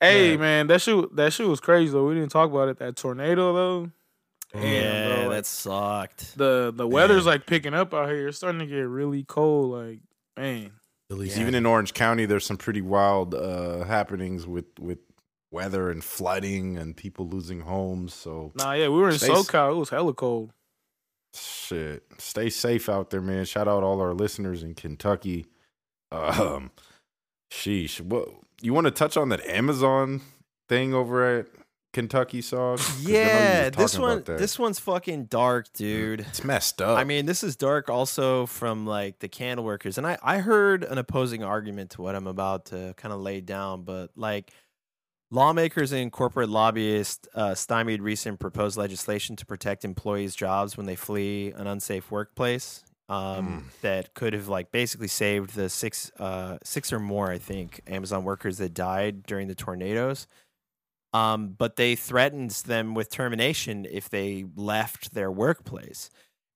Speaker 4: Hey man, that shit that shit was crazy though. We didn't talk about it. That tornado though. Damn,
Speaker 2: Yeah,
Speaker 4: bro, like,
Speaker 2: that sucked.
Speaker 4: the the weather's like picking up out here. It's starting to get really cold. Like man,
Speaker 5: At least
Speaker 3: Even in Orange County, there's some pretty wild uh, happenings with with weather and flooding and people losing homes. So
Speaker 4: nah, yeah, we were in
Speaker 3: Stay s-
Speaker 4: SoCal. It was hella cold.
Speaker 3: shit, stay safe out there, man. Shout out all our listeners in Kentucky. Um, sheesh, what you want to touch on that Amazon thing over at Kentucky Sauce? 'Cause I know you
Speaker 2: Yeah, this one, this one's fucking dark, dude.
Speaker 3: it's messed up.
Speaker 2: I mean, this is dark also from like the candle workers. And I, I heard an opposing argument to what I'm about to kind of lay down, but like lawmakers and corporate lobbyists uh, stymied recent proposed legislation to protect employees' jobs when they flee an unsafe workplace. Um, that could have like basically saved the six, uh, six or more, I think, Amazon workers that died during the tornadoes. Um, but they threatened them with termination if they left their workplace.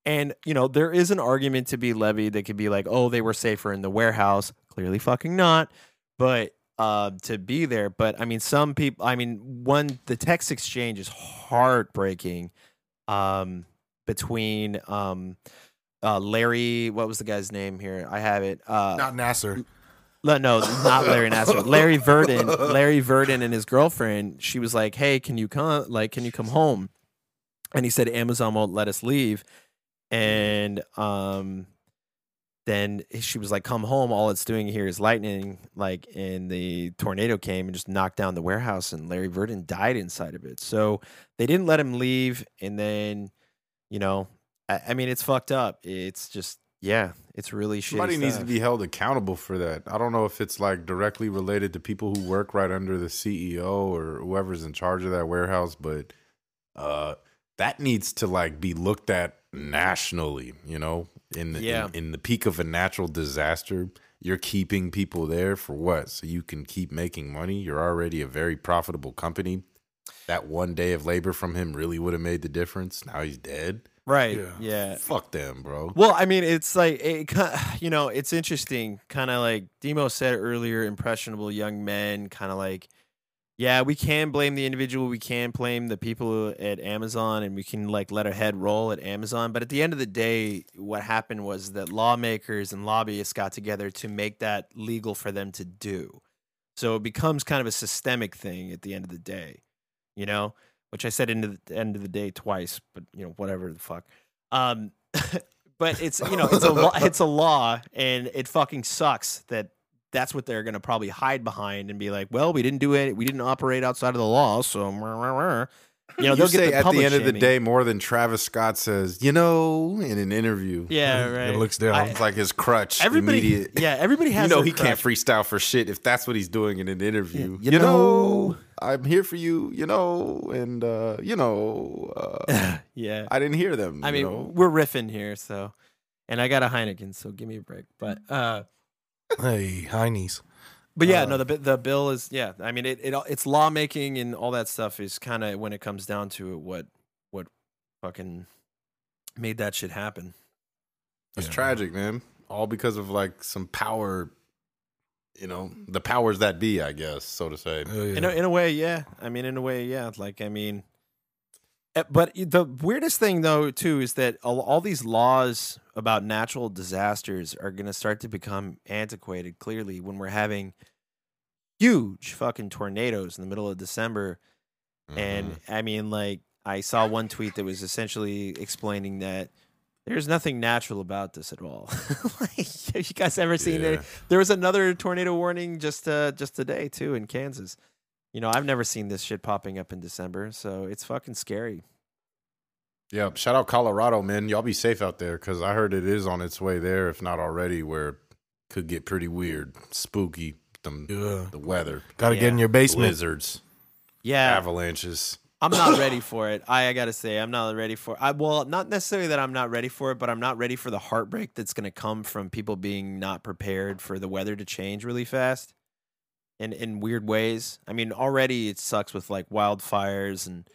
Speaker 2: And, you know, there is an argument to be levied that could be like, oh, they were safer in the warehouse. Clearly fucking not. But uh, to be there. But I mean, some people, I mean, one, the text exchange is heartbreaking um, between um, uh, Larry, what was the guy's name here? I have it. Uh,
Speaker 5: not Nassar.
Speaker 2: No, no, not Larry Nassar. Larry Virden. Larry Virden and his girlfriend. She was like, "Hey, can you come? Like, can you come home?" And he said, "Amazon won't let us leave." And um, then she was like, "Come home. All it's doing here is lightning." Like, and the tornado came and just knocked down the warehouse, and Larry Virden died inside of it. So they didn't let him leave. And then, you know, I, I mean, it's fucked up. It's just. Yeah, it's really.
Speaker 3: Somebody needs to be held accountable for that. I don't know if it's like directly related to people who work right under the CEO or whoever's in charge of that warehouse, but uh that needs to like be looked at nationally, you know, in the
Speaker 2: Yeah.
Speaker 3: in, in the peak of a natural disaster. You're keeping people there for what? So you can keep making money. You're already a very profitable company. That one day of labor from him really would have made the difference. Now he's dead.
Speaker 2: Right.
Speaker 5: Yeah.
Speaker 2: Yeah.
Speaker 3: Fuck them, bro.
Speaker 2: Well, I mean, it's like it, you know, it's interesting. Kind of like Demo said earlier, impressionable young men. Kind of like, yeah, we can blame the individual. We can blame the people at Amazon, and we can like let our head roll at Amazon. But at the end of the day, what happened was that lawmakers and lobbyists got together to make that legal for them to do. So it becomes kind of a systemic thing at the end of the day, you know. Which I said into the end of the day twice, but you know, whatever the fuck. Um, but it's you know it's a law, it's a law, and it fucking sucks that that's what they're gonna probably hide behind and be like, well, we didn't do it, we didn't operate outside of the law, so meh, meh, meh." you know they'll
Speaker 3: say
Speaker 2: get the
Speaker 3: at the
Speaker 2: public
Speaker 3: end of the
Speaker 2: shaming.
Speaker 3: day more than Travis Scott says, you know, in an interview.
Speaker 2: Yeah, right.
Speaker 5: It looks down.
Speaker 2: I-
Speaker 3: It's like his crutch.
Speaker 2: everybody,
Speaker 3: immediate.
Speaker 2: yeah, everybody has.
Speaker 3: you know
Speaker 2: their
Speaker 3: he can't freestyle for shit if that's what he's doing in an interview.
Speaker 2: you
Speaker 3: you, know,
Speaker 2: know.
Speaker 3: I'm here for you. You know, and uh, you know, uh,
Speaker 2: yeah,
Speaker 3: I didn't hear them.
Speaker 2: I
Speaker 3: you
Speaker 2: mean,
Speaker 3: know?
Speaker 2: we're riffing here, so, and I got a Heineken, so give me a break. But uh,
Speaker 5: Hey, Heinies.
Speaker 2: But yeah,
Speaker 3: Uh,
Speaker 2: no, the the bill is yeah. I mean, it, it it's lawmaking and all that stuff is kind of when it comes down to it, what what fucking made that shit happen.
Speaker 3: it's
Speaker 5: Yeah.
Speaker 3: tragic, man. All because of like some power. You know, the powers that be, I guess, so to say.
Speaker 5: Oh, yeah.
Speaker 2: In a, in a way, yeah. I mean, in a way, yeah. Like, I mean, eh, but the weirdest thing though too is that all, all these laws about natural disasters are going to start to become antiquated. Clearly, when we're having huge fucking tornadoes in the middle of December. And
Speaker 3: Mhm.
Speaker 2: I mean, like, I saw one tweet that was essentially explaining that There's nothing natural about this at all. like, have you guys ever seen
Speaker 3: Yeah.
Speaker 2: it? There was another tornado warning just uh, just today too in Kansas. You know, I've never seen this shit popping up in December, so it's fucking scary.
Speaker 3: Yeah, shout out Colorado, man. Y'all be safe out there because I heard it is on its way there, if not already, where it could get pretty weird, spooky. Them,
Speaker 5: Yeah.
Speaker 3: the weather,
Speaker 5: Got to get in your basement.
Speaker 3: blizzards,
Speaker 2: Yeah,
Speaker 3: avalanches.
Speaker 2: I'm not ready for it. I, I gotta say, I'm not ready for. I well, not necessarily that I'm not ready for it, but I'm not ready for the heartbreak that's gonna come from people being not prepared for the weather to change really fast, in in weird ways. I mean, already it sucks with like wildfires and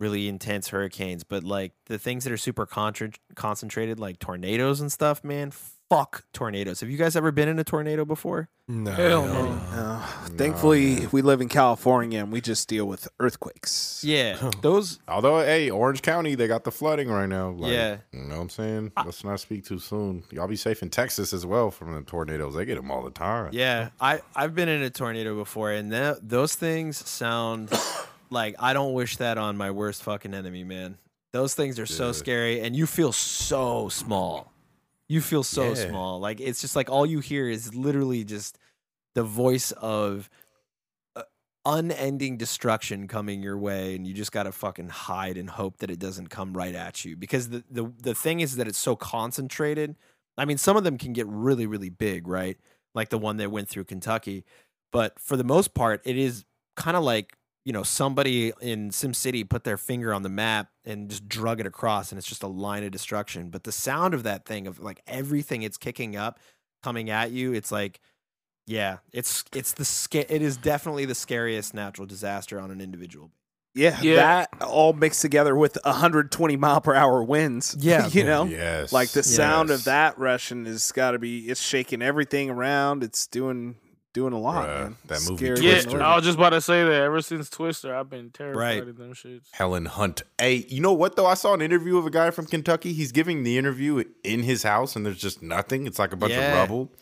Speaker 2: really intense hurricanes, but like the things that are super contra- concentrated, like tornadoes and stuff, man. Fuck tornadoes. Have you guys ever been in a tornado before?
Speaker 5: No,
Speaker 4: Hell
Speaker 5: no,
Speaker 4: no.
Speaker 5: no.
Speaker 7: Uh, thankfully, we live in California and we just deal with earthquakes.
Speaker 2: Yeah, those.
Speaker 3: Although, hey, Orange County, they got the flooding right now. Like,
Speaker 2: Yeah.
Speaker 3: You know what I'm saying? Let's not speak too soon. Y'all be safe in Texas as well from the tornadoes. They get them all the time.
Speaker 2: Yeah, I I've been in a tornado before, and tha- those things sound like I don't wish that on my worst fucking enemy, man. Those things are so scary, and you feel so small. You feel so
Speaker 3: Yeah.
Speaker 2: small. Like it's just like all you hear is literally just the voice of uh, unending destruction coming your way, and you just gotta fucking hide and hope that it doesn't come right at you. Because the the the thing is that it's so concentrated. I mean, some of them can get really really big, right? Like the one that went through Kentucky, but for the most part, it is kind of like you know somebody in SimCity put their finger on the map and just drug it across, and it's just a line of destruction. But the sound of that thing of like everything it's kicking up, coming at you, it's like, yeah, it's it's the sca- it is definitely the scariest natural disaster on an individual.
Speaker 7: Yeah,
Speaker 4: Yeah.
Speaker 7: that all mixed together with 120 mile per hour winds.
Speaker 2: Yeah.
Speaker 7: you know,
Speaker 3: Yes.
Speaker 7: like the sound
Speaker 3: Yes.
Speaker 7: of that rushing has got to be. It's shaking everything around. It's doing doing a lot.
Speaker 3: Bruh,
Speaker 7: man.
Speaker 3: that movie
Speaker 7: Scary
Speaker 4: Yeah, I was just about to say that. Ever since Twister, I've been terrified
Speaker 2: Right.
Speaker 4: of them shits.
Speaker 3: Helen Hunt. Hey, you know what though? I saw an interview of a guy from Kentucky. He's giving the interview in his house, and there's just nothing. It's like a bunch
Speaker 2: Yeah.
Speaker 3: of rubble.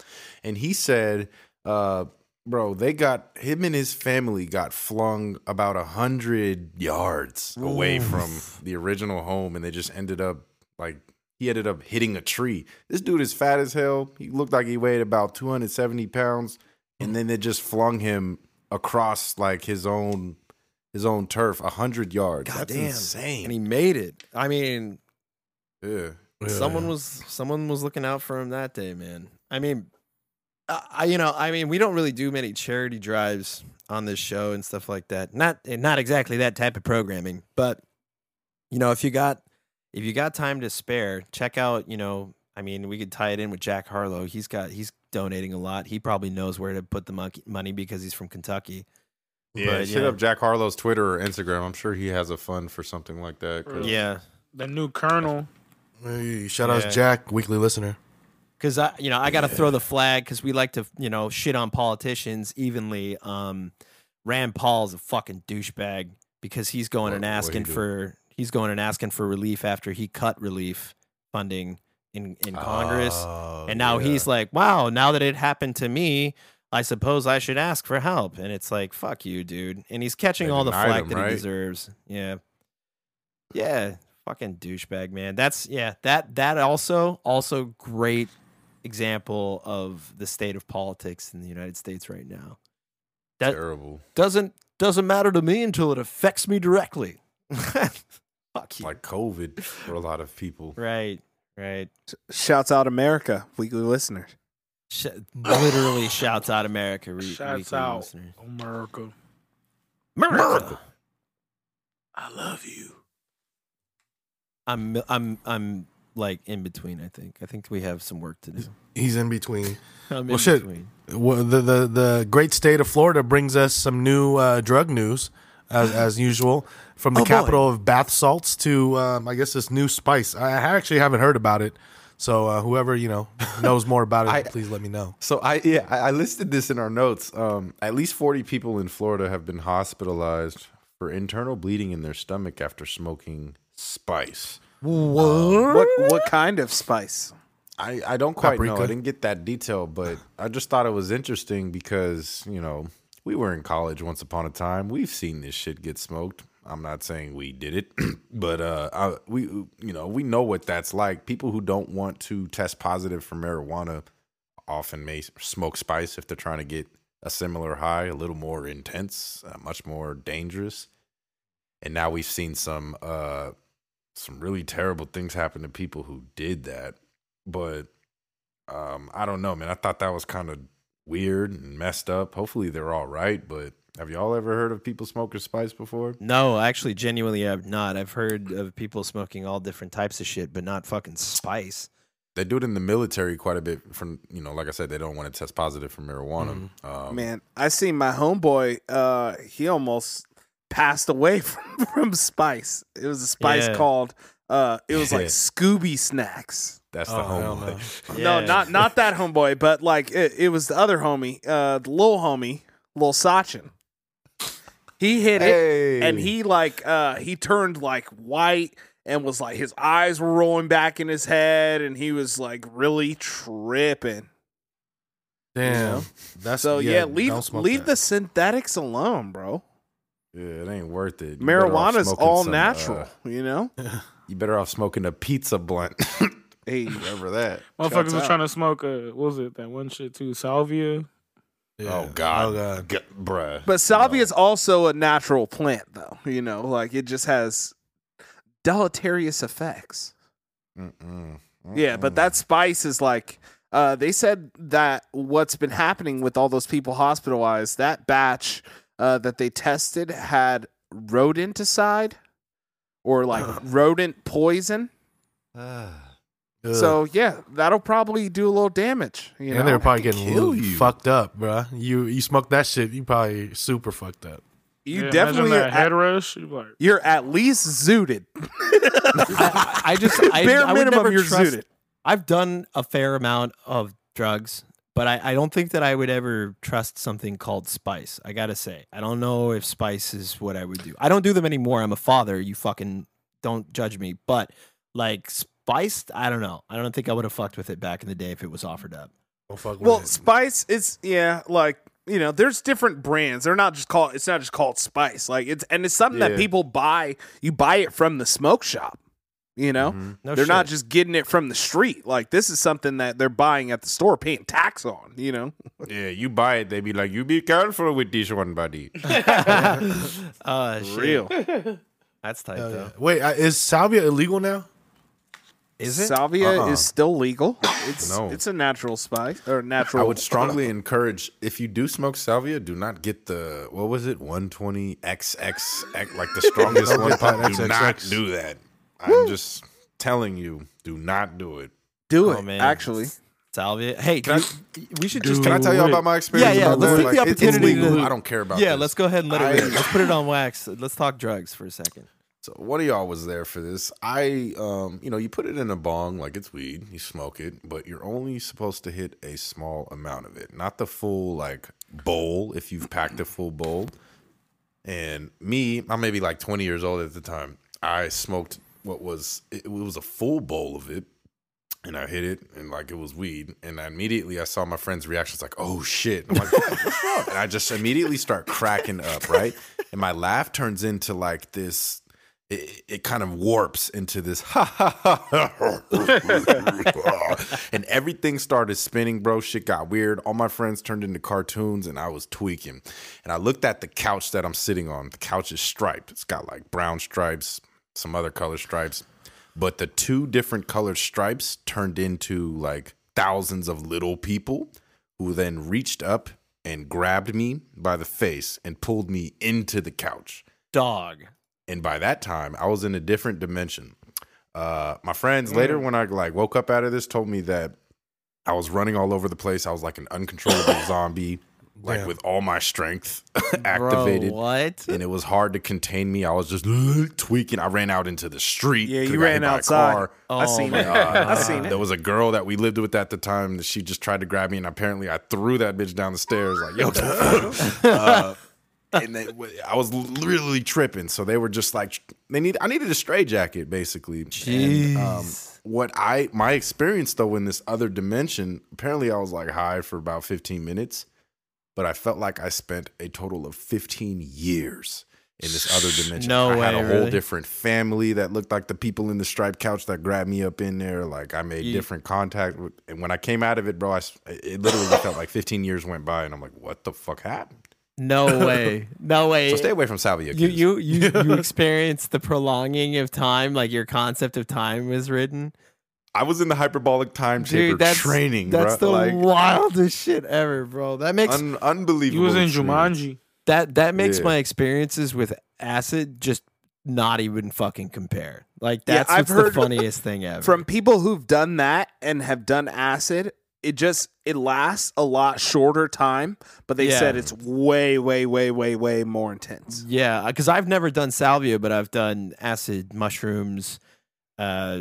Speaker 3: And he said, uh, "Bro, they got him and his family got flung about a hundred yards away from the original home, and they just ended up like." He ended up hitting a tree. This dude is fat as hell. He looked like he weighed about 270 pounds. And then they just flung him across like his own his own turf, a hundred yards. That's
Speaker 2: Goddamn.
Speaker 3: insane.
Speaker 2: And he made it. I mean,
Speaker 3: yeah.
Speaker 2: someone was someone was looking out for him that day, man. I mean, I I- you know, I mean, we don't really do many charity drives on this show and stuff like that. Not not exactly that type of programming, but you know, if you got if you got time to spare, check out, you know, I mean, we could tie it in with Jack Harlow. He's got he's donating a lot. He probably knows where to put the monkey, money because he's from Kentucky.
Speaker 3: Yeah,
Speaker 2: But,
Speaker 3: hit
Speaker 2: yeah.
Speaker 3: up Jack Harlow's Twitter or Instagram. I'm sure he has a fund for something like that. 'cause-
Speaker 2: Yeah.
Speaker 4: The new Colonel.
Speaker 5: Hey, shout out
Speaker 2: Yeah.
Speaker 5: Jack, weekly listener.
Speaker 2: because I, you know, I got to throw the flag because we like to, you know, shit on politicians evenly. Um, Rand Paul's a fucking douchebag because he's going
Speaker 3: What-
Speaker 2: and
Speaker 3: what'd he
Speaker 2: asking for he's going and asking for relief after he cut relief funding in in Congress,
Speaker 3: Oh,
Speaker 2: and now
Speaker 3: yeah.
Speaker 2: he's like, wow, now that it happened to me. I suppose I should ask for help. And it's like, fuck you, dude. And he's catching
Speaker 3: They
Speaker 2: all the flack
Speaker 3: him,
Speaker 2: that
Speaker 3: right?
Speaker 2: he deserves. Yeah. Yeah. Fucking douchebag, man. That's yeah, that that also also great example of the state of politics in the United States right now. That
Speaker 3: terrible.
Speaker 2: doesn't doesn't matter to me until it affects me directly. Fuck you.
Speaker 3: Like COVID for a lot of people.
Speaker 2: right, right.
Speaker 7: Shouts out America, weekly listeners.
Speaker 2: Sh- literally shouts out America. Re-
Speaker 4: Shouts
Speaker 2: weekly
Speaker 4: out
Speaker 2: listeners.
Speaker 4: America.
Speaker 2: America.
Speaker 4: I love you.
Speaker 2: I'm I'm I'm like in between. I think. I think we have some work to do.
Speaker 5: He's in between.
Speaker 2: I'm
Speaker 5: Well,
Speaker 2: in
Speaker 5: shit.
Speaker 2: between.
Speaker 5: Well, the, the the great state of Florida brings us some new uh, drug news, as as usual, from the
Speaker 2: Oh, boy.
Speaker 5: capital of bath salts to um, I guess this new spice. I I actually haven't heard about it, so uh, whoever you know knows more about it,
Speaker 3: I-
Speaker 5: please let me know.
Speaker 3: So I yeah, I I listed this in our notes. Um, at least 40 people in Florida have been hospitalized for internal bleeding in their stomach after smoking spice.
Speaker 7: What what kind of spice?
Speaker 3: I, I don't quite know. I didn't get that detail, but I just thought it was interesting because, you know, we were in college once upon a time. We've seen this shit get smoked. I'm not saying we did it, but uh, I, we you know we know what that's like. People who don't want to test positive for marijuana often may smoke spice if they're trying to get a similar high, a little more intense, uh, much more dangerous. And now we've seen some uh, some really terrible things happen to people who did that. But um, I don't know, man. I thought that was kind of weird and messed up. Hopefully they're all right. But have y'all ever heard of people smoking spice before?
Speaker 2: No, actually, genuinely, I've not. I've heard of people smoking all different types of shit, but not fucking spice.
Speaker 3: They do it in the military quite a bit. From you know, like I said, they don't want to test positive for marijuana. Um,
Speaker 4: Man, I seen my homeboy. Uh, he almost passed away from, from spice. It was a spice
Speaker 2: Yeah.
Speaker 4: called. Uh, it was like Scooby snacks.
Speaker 3: that's the
Speaker 5: Oh, hell
Speaker 3: homeboy.
Speaker 2: Yeah.
Speaker 4: No, not not that homeboy, but like it, it was the other homie, uh, the little homie, little Sachin. He hit it, and he like uh he turned like white and was like his eyes were rolling back in his head, and he was like really tripping.
Speaker 5: Damn. That's
Speaker 4: So yeah,
Speaker 5: don't
Speaker 4: leave leave
Speaker 5: that.
Speaker 4: the synthetics alone, bro.
Speaker 3: yeah, it ain't worth it. You better
Speaker 4: Marijuana's all
Speaker 3: some,
Speaker 4: natural,
Speaker 3: uh,
Speaker 4: you know.
Speaker 3: you better off smoking a pizza blunt.
Speaker 4: Hey,
Speaker 3: Remember that?
Speaker 6: Motherfuckers was
Speaker 4: out.
Speaker 6: trying to smoke a what was it that one shit too? Salvia.
Speaker 5: Yeah.
Speaker 3: Oh God,
Speaker 5: Oh god.
Speaker 3: G- bruh.
Speaker 4: but salvia is also a natural plant, though. You know, like it just has deleterious effects.
Speaker 3: Mm-mm.
Speaker 4: Yeah, but that spice is like uh, they said that what's been happening with all those people hospitalized, that batch uh, that they tested had rodenticide or like rodent poison.
Speaker 5: Ugh.
Speaker 4: So yeah, that'll probably do a little damage. You know,
Speaker 5: they're probably getting
Speaker 3: kill
Speaker 5: really
Speaker 3: you.
Speaker 5: fucked up, bro. You you smoke that shit, you probably super fucked up.
Speaker 4: you
Speaker 6: Yeah,
Speaker 4: definitely are
Speaker 6: that head
Speaker 4: at,
Speaker 6: rush. You like
Speaker 4: you're at least zooted.
Speaker 2: I, I just I,
Speaker 4: Bare
Speaker 2: I would
Speaker 4: minimum,
Speaker 2: never
Speaker 4: you're
Speaker 2: trust-
Speaker 4: zooted.
Speaker 2: I've done a fair amount of drugs, but I, I don't think that I would ever trust something called spice. I gotta say, I don't know if spice is what I would do. I don't do them anymore. I'm a father. You fucking don't judge me. But like spiced, I don't know. I don't think I would have fucked with it back in the day if it was offered up.
Speaker 5: Don't fuck with
Speaker 4: Well,
Speaker 5: it.
Speaker 4: Spice, it's yeah, like you know, there's different brands. They're not just called. It's not just called Spice. Like it's and it's something that people buy. You buy it from the smoke shop. You know,
Speaker 3: Mhm.
Speaker 2: No
Speaker 4: they're not just getting it from the street. Like this is something that they're buying at the store, paying tax on. You know,
Speaker 3: Yeah, you buy it, they be like, "You be careful with this one, buddy."
Speaker 2: uh,
Speaker 4: real.
Speaker 2: That's tight
Speaker 5: Hell
Speaker 2: though.
Speaker 5: yeah. Wait, uh, is salvia illegal now?
Speaker 2: Is it?
Speaker 4: Salvia
Speaker 3: Uh-uh.
Speaker 4: is still legal. It's
Speaker 3: No.
Speaker 4: it's a natural spice or natural.
Speaker 3: I would strongly encourage if you do smoke salvia, do not get the what was it, one twenty XX, like the strongest one.
Speaker 5: get that
Speaker 3: Do not do that. I'm just telling you, do not do it.
Speaker 4: do
Speaker 2: Oh,
Speaker 4: it.
Speaker 2: man.
Speaker 4: Actually,
Speaker 2: Salvia. Hey,
Speaker 3: Can I-
Speaker 2: we should just
Speaker 3: Can I tell you
Speaker 6: Wait.
Speaker 3: about my experience?
Speaker 2: Yeah, yeah, let's
Speaker 3: that?
Speaker 2: take the
Speaker 3: Like, it's
Speaker 2: opportunity
Speaker 3: legal.
Speaker 2: to-
Speaker 3: I don't care about.
Speaker 2: yeah.
Speaker 3: this.
Speaker 2: Let's go ahead and let it. rip. Let's put it on wax. Let's talk drugs for a second.
Speaker 3: So one of y'all was there for this. I, um, you know, you put it in a bong like it's weed. You smoke it, but you're only supposed to hit a small amount of it, not the full like bowl. If you've packed a full bowl, and me, I'm maybe like 20 years old at the time. I smoked what was it, was a full bowl of it, and I hit it, and like it was weed. And I immediately I saw my friend's reactions, like, "Oh shit!" I'm like, "What's wrong?" And I just immediately start cracking up, right? And my laugh turns into like this. It, it kind of warps into this ha ha ha, and everything started spinning, bro. Shit got weird. All my friends turned into cartoons, and I was tweaking. And I looked at the couch that I'm sitting on. The couch is striped. It's got like brown stripes, some other color stripes, but the two different colored stripes turned into like thousands of little people who then reached up and grabbed me by the face and pulled me into the couch.
Speaker 2: Dog.
Speaker 3: And by that time, I was in a different dimension. Uh, my friends later, when I like woke up out of this, told me that I was running all over the place. I was like an uncontrollable zombie, like
Speaker 5: Damn.
Speaker 3: with all my strength activated
Speaker 2: Bro, what?
Speaker 3: and it was hard to contain me. I was just tweaking. I ran out into the street.
Speaker 4: yeah, you ran outside.
Speaker 3: car.
Speaker 4: I
Speaker 2: Oh
Speaker 4: seen it.
Speaker 3: Uh,
Speaker 4: I seen it.
Speaker 3: There was a girl that we lived with at the time. that She just tried to grab me, and apparently I threw that bitch down the stairs. Like, yo, uh, and they, I was literally tripping. So they were just like, they need. I needed a stray jacket, basically. And, um, what I my experience though in this other dimension, apparently I was like high for about 15 minutes, but I felt like I spent a total of 15 years in this other dimension.
Speaker 2: No
Speaker 3: I had
Speaker 2: way,
Speaker 3: a whole
Speaker 2: really?
Speaker 3: different family that looked like the people in the striped couch that grabbed me up in there. Like I made different contact, with, and when I came out of it, bro, I it literally felt like 15 years went by, and I'm like, what the fuck happened?
Speaker 2: No way. No way.
Speaker 3: So stay away from salvia.
Speaker 2: you
Speaker 3: kids.
Speaker 2: you you, you experienced the prolonging of time, like your concept of time was written.
Speaker 3: I was in the hyperbolic time chamber
Speaker 2: Dude, that's
Speaker 3: training,
Speaker 2: That's
Speaker 3: bro.
Speaker 2: the
Speaker 3: like
Speaker 2: wildest shit ever, bro. That makes
Speaker 3: un- unbelievable.
Speaker 6: He was in. Jumanji.
Speaker 2: that that makes
Speaker 3: Yeah.
Speaker 2: my experiences with acid just not even fucking compare. Like
Speaker 4: Yeah,
Speaker 2: that's
Speaker 4: I've
Speaker 2: what's
Speaker 4: heard
Speaker 2: the funniest thing ever.
Speaker 4: From people who've done that and have done acid, it just it lasts a lot shorter time, but they
Speaker 2: Yeah.
Speaker 4: said it's way, way, way, way, way more intense.
Speaker 2: yeah, because I've never done salvia, but I've done acid, mushrooms, uh,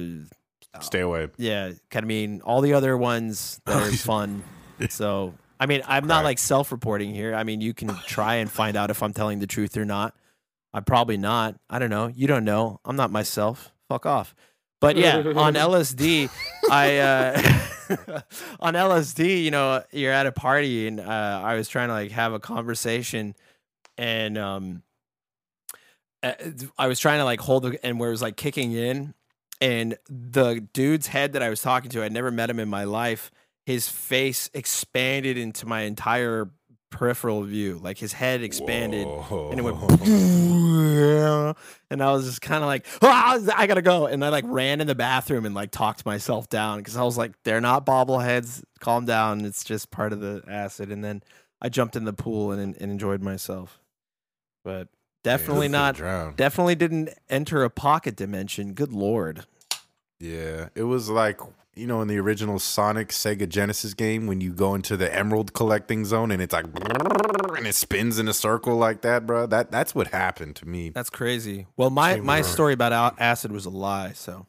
Speaker 3: Stay away.
Speaker 2: yeah, ketamine, all the other ones that are fun. So, I mean, I'm not
Speaker 3: Crack.
Speaker 2: like self-reporting here. I mean, you can try and find out if I'm telling the truth or not. I'm probably not. I don't know. You don't know. I'm not myself. Fuck off. But yeah, on LSD, I uh, on LSD, you know, you're at a party and uh, I was trying to like have a conversation, and um, uh, I was trying to like hold the, and where it was like kicking in, and the dude's head that I was talking to, I'd never met him in my life. His face expanded into my entire peripheral view, like his head expanded, and it went, and I was just kind of like, "Ah, I gotta go, and I like ran in the bathroom and like talked myself down because I was like, they're not bobbleheads, calm down, it's just part of the acid, and then I jumped in the pool and, and enjoyed myself, but definitely not.
Speaker 3: drown.
Speaker 2: Definitely didn't enter a pocket dimension. Good lord.
Speaker 3: Yeah, it was like you know in the original Sonic Sega Genesis game when you go into the emerald collecting zone and it's like and it spins in a circle like that, bro. That that's what happened to me.
Speaker 2: That's crazy. Well, my,
Speaker 5: Same
Speaker 2: my
Speaker 5: here.
Speaker 2: story about al- acid was a lie. So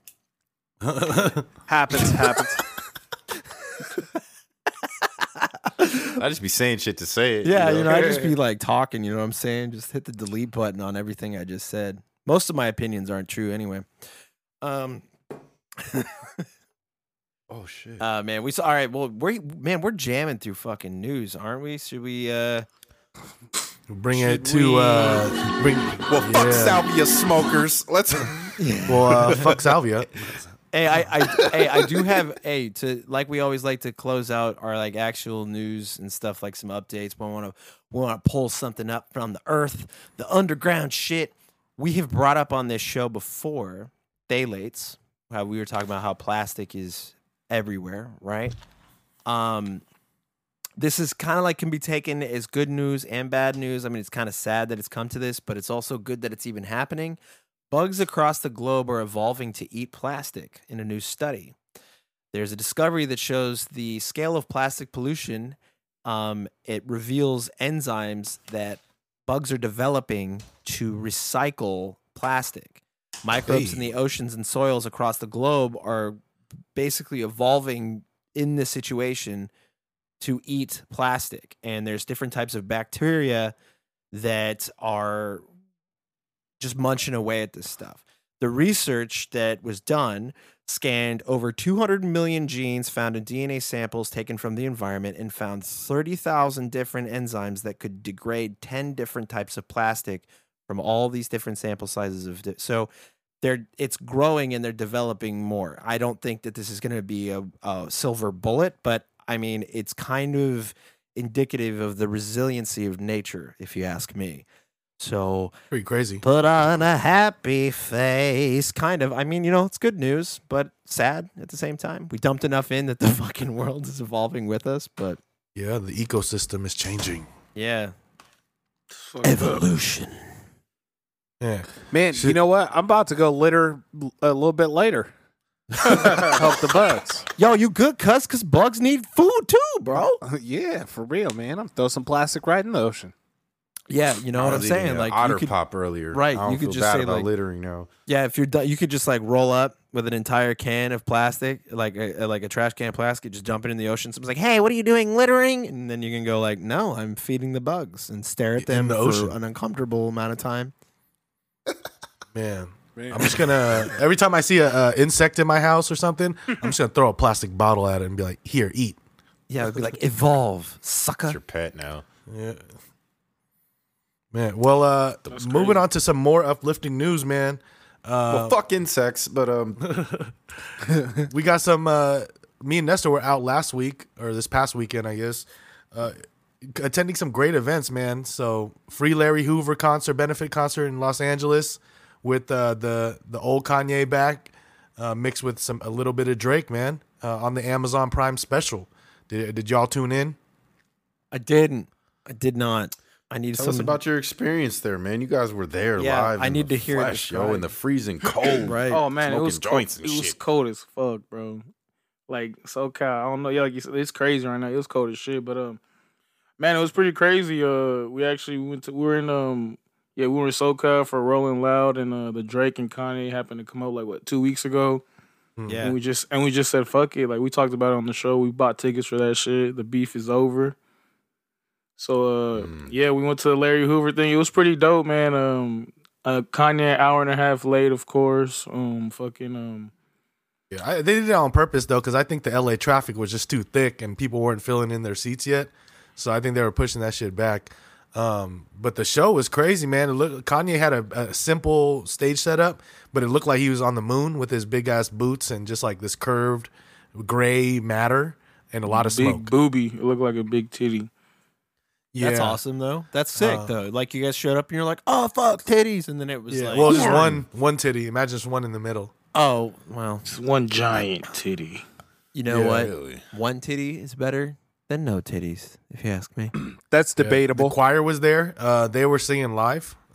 Speaker 4: Happens, happens.
Speaker 3: I just be saying shit to say it.
Speaker 2: yeah, you know, I just be like talking. You know what I'm saying? Just hit the delete button on everything I just said. Most of my opinions aren't true anyway. Um.
Speaker 3: Oh shit.
Speaker 2: Uh man, we saw. All right, well, we're man, we're jamming through fucking news, aren't we? Should we? uh
Speaker 5: Bring it to uh, bring.
Speaker 3: well, fuck salvia smokers. Let's.
Speaker 5: Well, uh, fuck Salvia.
Speaker 2: Hey, I, I, hey, I do have a to like we always like to close out our like actual news and stuff like some updates. But we want to we want to pull something up from the earth, the underground shit. We have brought up on this show before, phthalates. How we were talking about how plastic is everywhere, right? Um, this is kind of like can be taken as good news and bad news. I mean, it's kind of sad that it's come to this, but it's also good that it's even happening. Bugs across the globe are evolving to eat plastic in a new study. There's a discovery that shows the scale of plastic pollution. Um, it reveals enzymes that bugs are developing to recycle plastic. Microbes in the oceans and soils across the globe are basically evolving in this situation to eat plastic. And there's different types of bacteria that are just munching away at this stuff. The research that was done scanned over 200 million genes found in DNA samples taken from the environment and found 30,000 different enzymes that could degrade 10 different types of plastic from all these different sample sizes of di- so they're it's growing and they're developing more. I don't think that this is going to be a, a silver bullet, but I mean it's kind of indicative of the resiliency of nature, if you ask me. So
Speaker 5: Pretty crazy.
Speaker 2: put on a happy face, kind of. I mean, you know, it's good news, but sad at the same time. We dumped enough in that the fucking world is evolving with us, but
Speaker 5: Yeah, the ecosystem is changing.
Speaker 2: yeah,
Speaker 6: evolution. up.
Speaker 2: Evolution.
Speaker 5: Yeah.
Speaker 4: Man, you know what? I'm about to go litter a little bit later. Help the bugs.
Speaker 2: Yo, you good, cuss? Because bugs need food too, bro.
Speaker 4: yeah, for real, man. I'm throw some plastic right in the ocean.
Speaker 2: Yeah, you know
Speaker 3: I
Speaker 2: what I'm saying. Like
Speaker 3: otter
Speaker 2: you could,
Speaker 3: pop earlier.
Speaker 2: right,
Speaker 3: I don't
Speaker 2: you could
Speaker 3: feel
Speaker 2: just
Speaker 3: bad
Speaker 2: say,
Speaker 3: about
Speaker 2: like-
Speaker 3: littering now.
Speaker 2: yeah, if you're done, you could just like roll up with an entire can of plastic, like a, like a trash can of plastic, just dump it in the ocean. Someone's like, "Hey, what are you doing, littering?" And then you can go like, "No, I'm feeding the bugs," and stare at
Speaker 5: In
Speaker 2: them
Speaker 5: the
Speaker 2: for
Speaker 5: ocean.
Speaker 2: an uncomfortable amount of time.
Speaker 5: Man. I'm just gonna every time I see a, uh insect in my house or something, I'm just gonna throw a plastic bottle at it and be like, "Here, eat."
Speaker 2: Yeah, it'd be like, "Evolve, sucker."
Speaker 3: It's your pet now.
Speaker 5: Yeah, Man, well, uh,
Speaker 6: That's
Speaker 5: moving
Speaker 6: crazy.
Speaker 5: on to some more uplifting news, man.
Speaker 3: well,
Speaker 5: Uh,
Speaker 3: fuck insects, but um,
Speaker 5: we got some. Uh, me and Nestor were out last week or this past weekend, I guess, uh, attending some great events, man. So, free Larry Hoover concert, benefit concert in Los Angeles, with uh, the the old Kanye back, uh, mixed with some a little bit of Drake, man, uh, on the Amazon Prime special. Did did y'all tune in?
Speaker 2: I didn't. I did not. I need to
Speaker 3: tell
Speaker 2: some
Speaker 3: us about your experience there, man. You guys were there
Speaker 2: Yeah,
Speaker 3: live.
Speaker 2: I
Speaker 3: in
Speaker 2: need
Speaker 3: the
Speaker 2: to hear it
Speaker 3: flesh, yo, in the freezing cold.
Speaker 2: right.
Speaker 6: Oh man, it
Speaker 3: Smoking
Speaker 6: was cold.
Speaker 3: joints
Speaker 6: It
Speaker 3: and
Speaker 6: was cold as fuck, bro. Like SoCal, I don't know. Yeah, like you said, it's crazy right now. It was cold as shit, but um, man, it was pretty crazy. Uh, we actually went to. We were in um, yeah, we were in SoCal for Rolling Loud, and uh, the Drake and Kanye happened to come up like what two weeks ago.
Speaker 2: Yeah.
Speaker 6: And we just and we just said fuck it. Like we talked about it on the show. We bought tickets for that shit. The beef is over. So uh
Speaker 3: Mm.
Speaker 6: yeah, we went to the Larry Hoover thing. It was pretty dope, man. Um uh Kanye an hour and a half late, of course. Um fucking um
Speaker 5: Yeah, I, they did it on purpose though, because I think the LA traffic was just too thick and people weren't filling in their seats yet. So I think they were pushing that shit back. Um, but the show was crazy, man. It looked, Kanye had a, a simple stage setup, but it looked like he was on the moon with his big ass boots and just like this curved gray matter and a lot of
Speaker 6: big
Speaker 5: smoke.
Speaker 6: booby. It looked like a big titty.
Speaker 2: That's awesome though. That's sick
Speaker 5: Uh,
Speaker 2: though. Like you guys showed up and you're like, oh fuck titties, and then it was
Speaker 5: Yeah,
Speaker 2: like,
Speaker 5: well, just one one titty. Imagine just one in the middle.
Speaker 2: oh well.
Speaker 6: It's one giant titty.
Speaker 2: You know
Speaker 5: Yeah.
Speaker 2: what?
Speaker 3: Really?
Speaker 2: One titty is better than no titties, if you ask me.
Speaker 4: That's
Speaker 5: Yeah.
Speaker 4: debatable.
Speaker 5: The choir was there. Uh, they were singing live.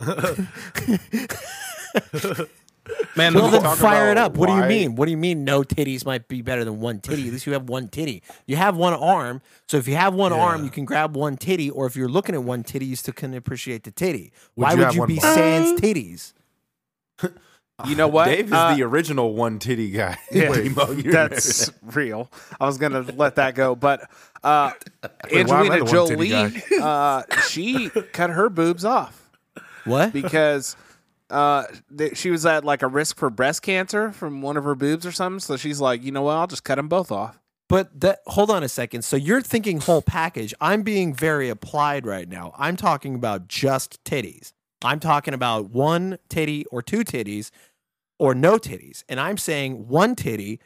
Speaker 6: Man,
Speaker 2: Well,
Speaker 6: the,
Speaker 2: then fire it
Speaker 3: about
Speaker 2: up. What do you
Speaker 3: why-
Speaker 2: mean? What do you mean no titties might be better than one titty? At least you have one titty. You have one arm. So if you have one arm, you can grab one titty. Or if you're looking at one titty, you still can appreciate the titty.
Speaker 5: Would
Speaker 2: Why
Speaker 5: you
Speaker 2: would
Speaker 5: have
Speaker 2: you
Speaker 5: one
Speaker 2: be
Speaker 5: ball?
Speaker 2: sans titties?
Speaker 4: You know what?
Speaker 3: Dave is
Speaker 4: Uh,
Speaker 3: the original one titty guy.
Speaker 4: Yeah,
Speaker 3: Demo, you
Speaker 4: that's real. I was gonna let that go, but uh,
Speaker 5: Wait, why am I
Speaker 4: Angelina
Speaker 5: the one titty
Speaker 4: Jolie, uh, she cut her boobs off
Speaker 2: What?
Speaker 4: because uh, th- she was at like a risk for breast cancer from one of her boobs or something. So she's like, you know what? I'll just cut them both off.
Speaker 2: But that hold on a second. So you're thinking whole package. I'm being very applied right now. I'm talking about just titties. I'm talking about one titty or two titties or no titties. And I'm saying one titty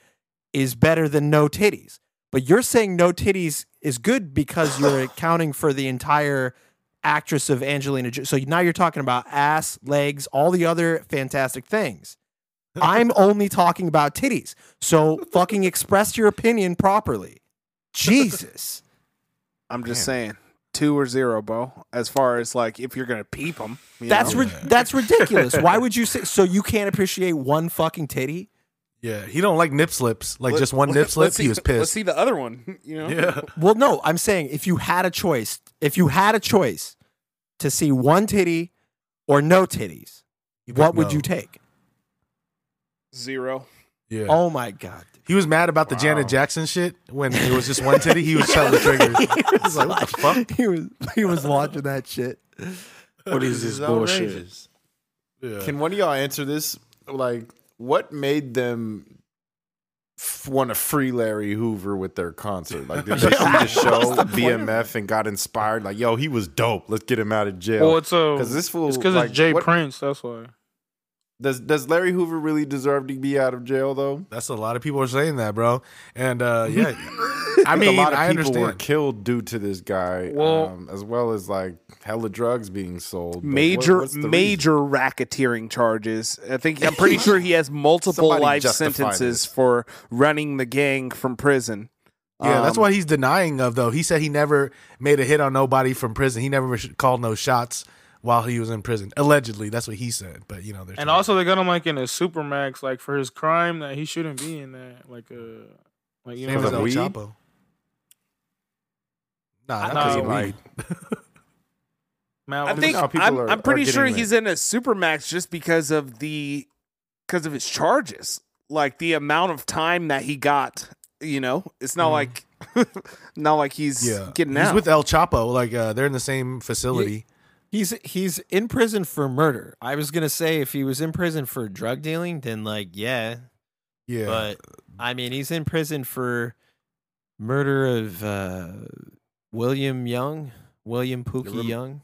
Speaker 2: is better than no titties. But you're saying no titties is good because you're accounting for the entire actress of Angelina Jo- So now you're talking about ass, legs, all the other fantastic things. I'm only talking about titties. So fucking express your opinion properly. Jesus.
Speaker 4: I'm just saying, two or zero, Bo. As far as like if you're gonna peep them,
Speaker 2: That's ri- that's ridiculous. Why would you say so you can't appreciate one fucking titty?
Speaker 5: Yeah, he don't like nip slips. Like
Speaker 4: Let-
Speaker 5: just one
Speaker 4: let-
Speaker 5: nip slip,
Speaker 4: let's
Speaker 5: he
Speaker 4: see-
Speaker 5: was
Speaker 4: Let's see the other one. You know,
Speaker 5: Yeah,
Speaker 2: Well, no, I'm saying if you had a choice, if you had a choice to see one titty or no titties, what would you take?
Speaker 4: zero.
Speaker 5: yeah.
Speaker 2: Oh my god.
Speaker 5: He was mad about the Janet Jackson shit when it was just one titty. He was telling the triggers. He was like, what the fuck?
Speaker 2: He was he was watching that shit.
Speaker 6: what is this bullshit?
Speaker 3: outrageous.
Speaker 5: Yeah.
Speaker 3: Can one of y'all answer this? Like, what made them f- want to free Larry Hoover with their concert? Like, did they see the show BMF and got inspired? Like, yo, he was dope. Let's get him out of jail.
Speaker 6: Well, it's uh,
Speaker 3: Because this fool,
Speaker 6: it's because
Speaker 3: like,
Speaker 6: it's Jay
Speaker 3: what-
Speaker 6: Prince. That's why.
Speaker 3: Does Does Larry Hoover really deserve to be out of jail though?
Speaker 5: That's a lot of people are saying that, bro. And uh, yeah, I
Speaker 3: Like,
Speaker 5: mean,
Speaker 3: a lot of
Speaker 5: I
Speaker 3: people were killed due to this guy,
Speaker 6: Well-
Speaker 3: um, as well as like hella drugs being sold. But what-
Speaker 4: Major,
Speaker 3: what's the
Speaker 4: major racketeering charges. I think I'm pretty sure he has multiple life sentences
Speaker 3: this.
Speaker 4: for running the gang from prison.
Speaker 5: Yeah, that's
Speaker 4: Um,
Speaker 5: what he's denying of though. He said he never made a hit on nobody from prison. He never called no shots while he was in prison. Allegedly, that's what he said. But you know, there's
Speaker 6: And also, they got him like in a supermax, like for his crime that he shouldn't be in that. Like uh, like you
Speaker 3: Same
Speaker 6: know,
Speaker 3: as
Speaker 5: El
Speaker 3: El weed?
Speaker 5: Chapo. Nah, not
Speaker 6: Nah,
Speaker 5: 'cause of
Speaker 6: weed.
Speaker 5: weed.
Speaker 4: I think I'm,
Speaker 3: are-
Speaker 4: I'm pretty sure he's in a supermax just because of the because of his charges, like the amount of time that he got. You know, it's not like not like he's
Speaker 5: Yeah,
Speaker 4: getting
Speaker 5: he's
Speaker 4: out.
Speaker 5: He's with El Chapo. Like uh, they're in the same facility.
Speaker 2: He's he's in prison for murder. I was gonna say if he was in prison for drug dealing, then like yeah.
Speaker 5: Yeah,
Speaker 2: But I mean he's in prison for murder of uh, William Young, William Pookie
Speaker 3: rem-
Speaker 2: Young.